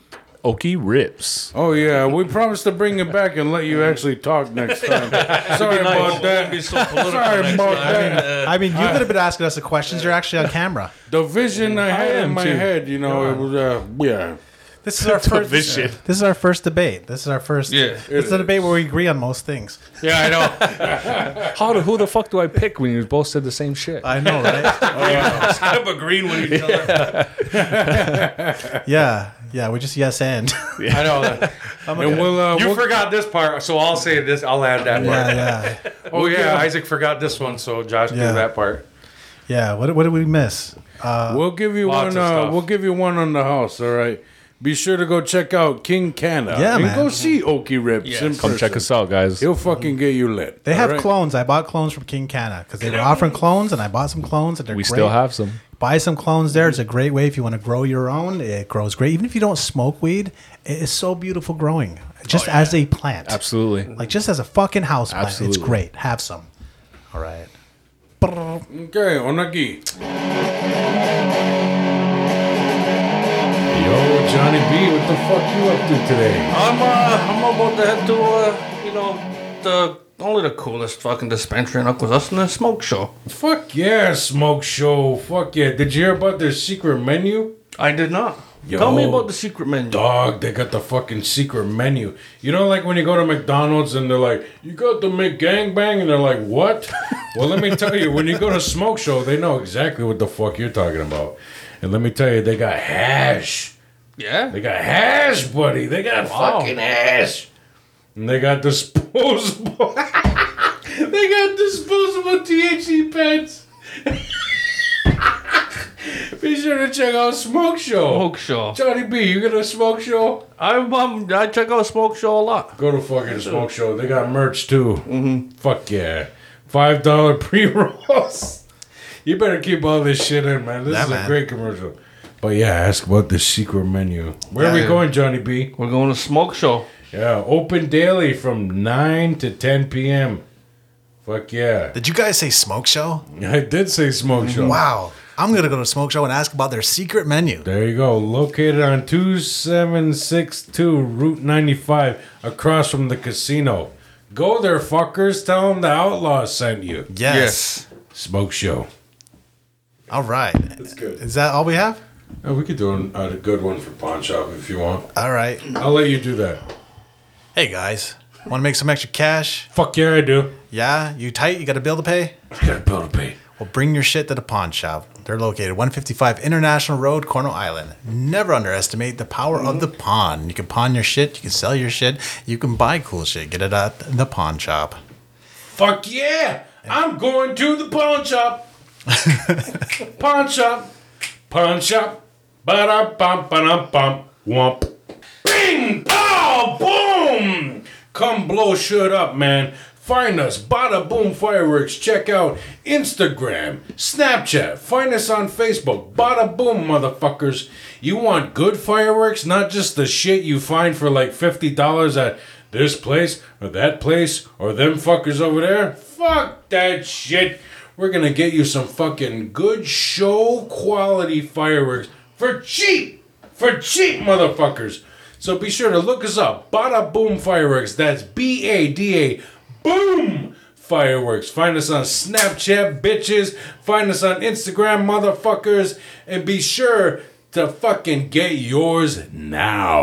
Okie rips. Oh, yeah, we promised to bring it back and let you actually talk next time. Sorry about Won't be that. so Sorry about that. I mean, you could have been asking us the questions. You're actually on camera. The vision I had in am my too. head, you know, it was, uh, yeah. This is our first. vision. This is our first debate. This is our first. Yeah. It's a debate where we agree on most things. Yeah, I know. How the, who the fuck do I pick when you both said the same shit? I know, right? Stop agreeing with each other. yeah, yeah. We just yes and. I know that. And we'll, uh, You we'll, forgot this part, so I'll say this. I'll add that part. yeah, yeah, Oh yeah, Isaac forgot this one, so Josh Yeah. do that part. yeah. What, what did we miss? Uh, we'll give you Lots one. of Uh, stuff. we'll give you one on the house. All right. Be sure to go check out King Canna. Yeah, and man. go see Okie Rips Yes. in Come check us out, guys. He'll fucking get you lit. they all have right? clones. I bought clones from King Canna because they were offering clones, and I bought some clones, and they're We great. still have some. Buy some clones there. It's a great way if you want to grow your own. It grows great. Even if you don't smoke weed, it is so beautiful growing. Just as a plant. Absolutely. Like just as a fucking house plant. Absolutely. It's great. Have some. All right. Okay, Onagi. Yo, Johnny B, what the fuck you up to today? I'm uh, I'm about to head to uh, you know, the only the coolest fucking dispensary in Akwesasne, the smoke show. Fuck yeah, smoke show. Fuck yeah. Did you hear about their secret menu? I did not. Yo. Tell me about the secret menu. Dog, they got the fucking secret menu. You know, like when you go to McDonald's and they're like, "You got the McGangbang," and they're like, "What?" well, let me tell you, when you go to Smoke Show, they know exactly what the fuck you're talking about. And let me tell you, they got hash. Yeah. They got hash, buddy. They got fucking hash. And they got disposable. they got disposable THC pens. Be sure to check out Smoke Show. Smoke show. Johnny B, you got a smoke show? I'm um, I check out smoke show a lot. Go to fucking smoke show. They got merch too. Mm-hmm. Fuck yeah. Five dollar pre rolls. You better keep all this shit in, man. This Yeah, is a great commercial. But yeah, ask about the secret menu. Where are we Yeah. going, Johnny B? We're going to smoke show. Yeah, open daily from nine to ten p.m. Fuck yeah. Did you guys say smoke show? I did say smoke show. Wow. I'm gonna go to smoke show and ask about their secret menu. There you go. Located on 2762 Route 95 across from the casino. Go there, fuckers. Tell them the Outlaws sent you. Yes. Smoke show. All right. That's good. Is that all we have? Oh, we could do an, a good one for Pawn Shop if you want. All right. I'll let you do that. Hey guys, want to make some extra cash? Fuck yeah, I do. Yeah, you tight? You got a bill to pay? I got a bill to pay. Well, bring your shit to the pawn shop. They're located 155 International Road, Cornwall Island. Never underestimate the power of the pawn. You can pawn your shit, you can sell your shit, you can buy cool shit. Get it at the pawn shop. Fuck yeah! I'm going to the pawn shop. pawn shop. Pawn shop. Ba da bum ba dum bum. Wump. Bing! Pow! Boom! Come blow shit up, man. Find us, Bada Boom Fireworks. Check out Instagram, Snapchat. Find us on Facebook, Bada Boom, motherfuckers. You want good fireworks, not just the shit you find for like $50 at this place or that place or them fuckers over there? Fuck that shit. We're gonna get you some fucking good show quality fireworks for cheap. For cheap, motherfuckers. So be sure to look us up. Bada Boom Fireworks. That's B A D A Boom Fireworks. Find us on Snapchat, bitches. Find us on Instagram, motherfuckers. And be sure to fucking get yours now.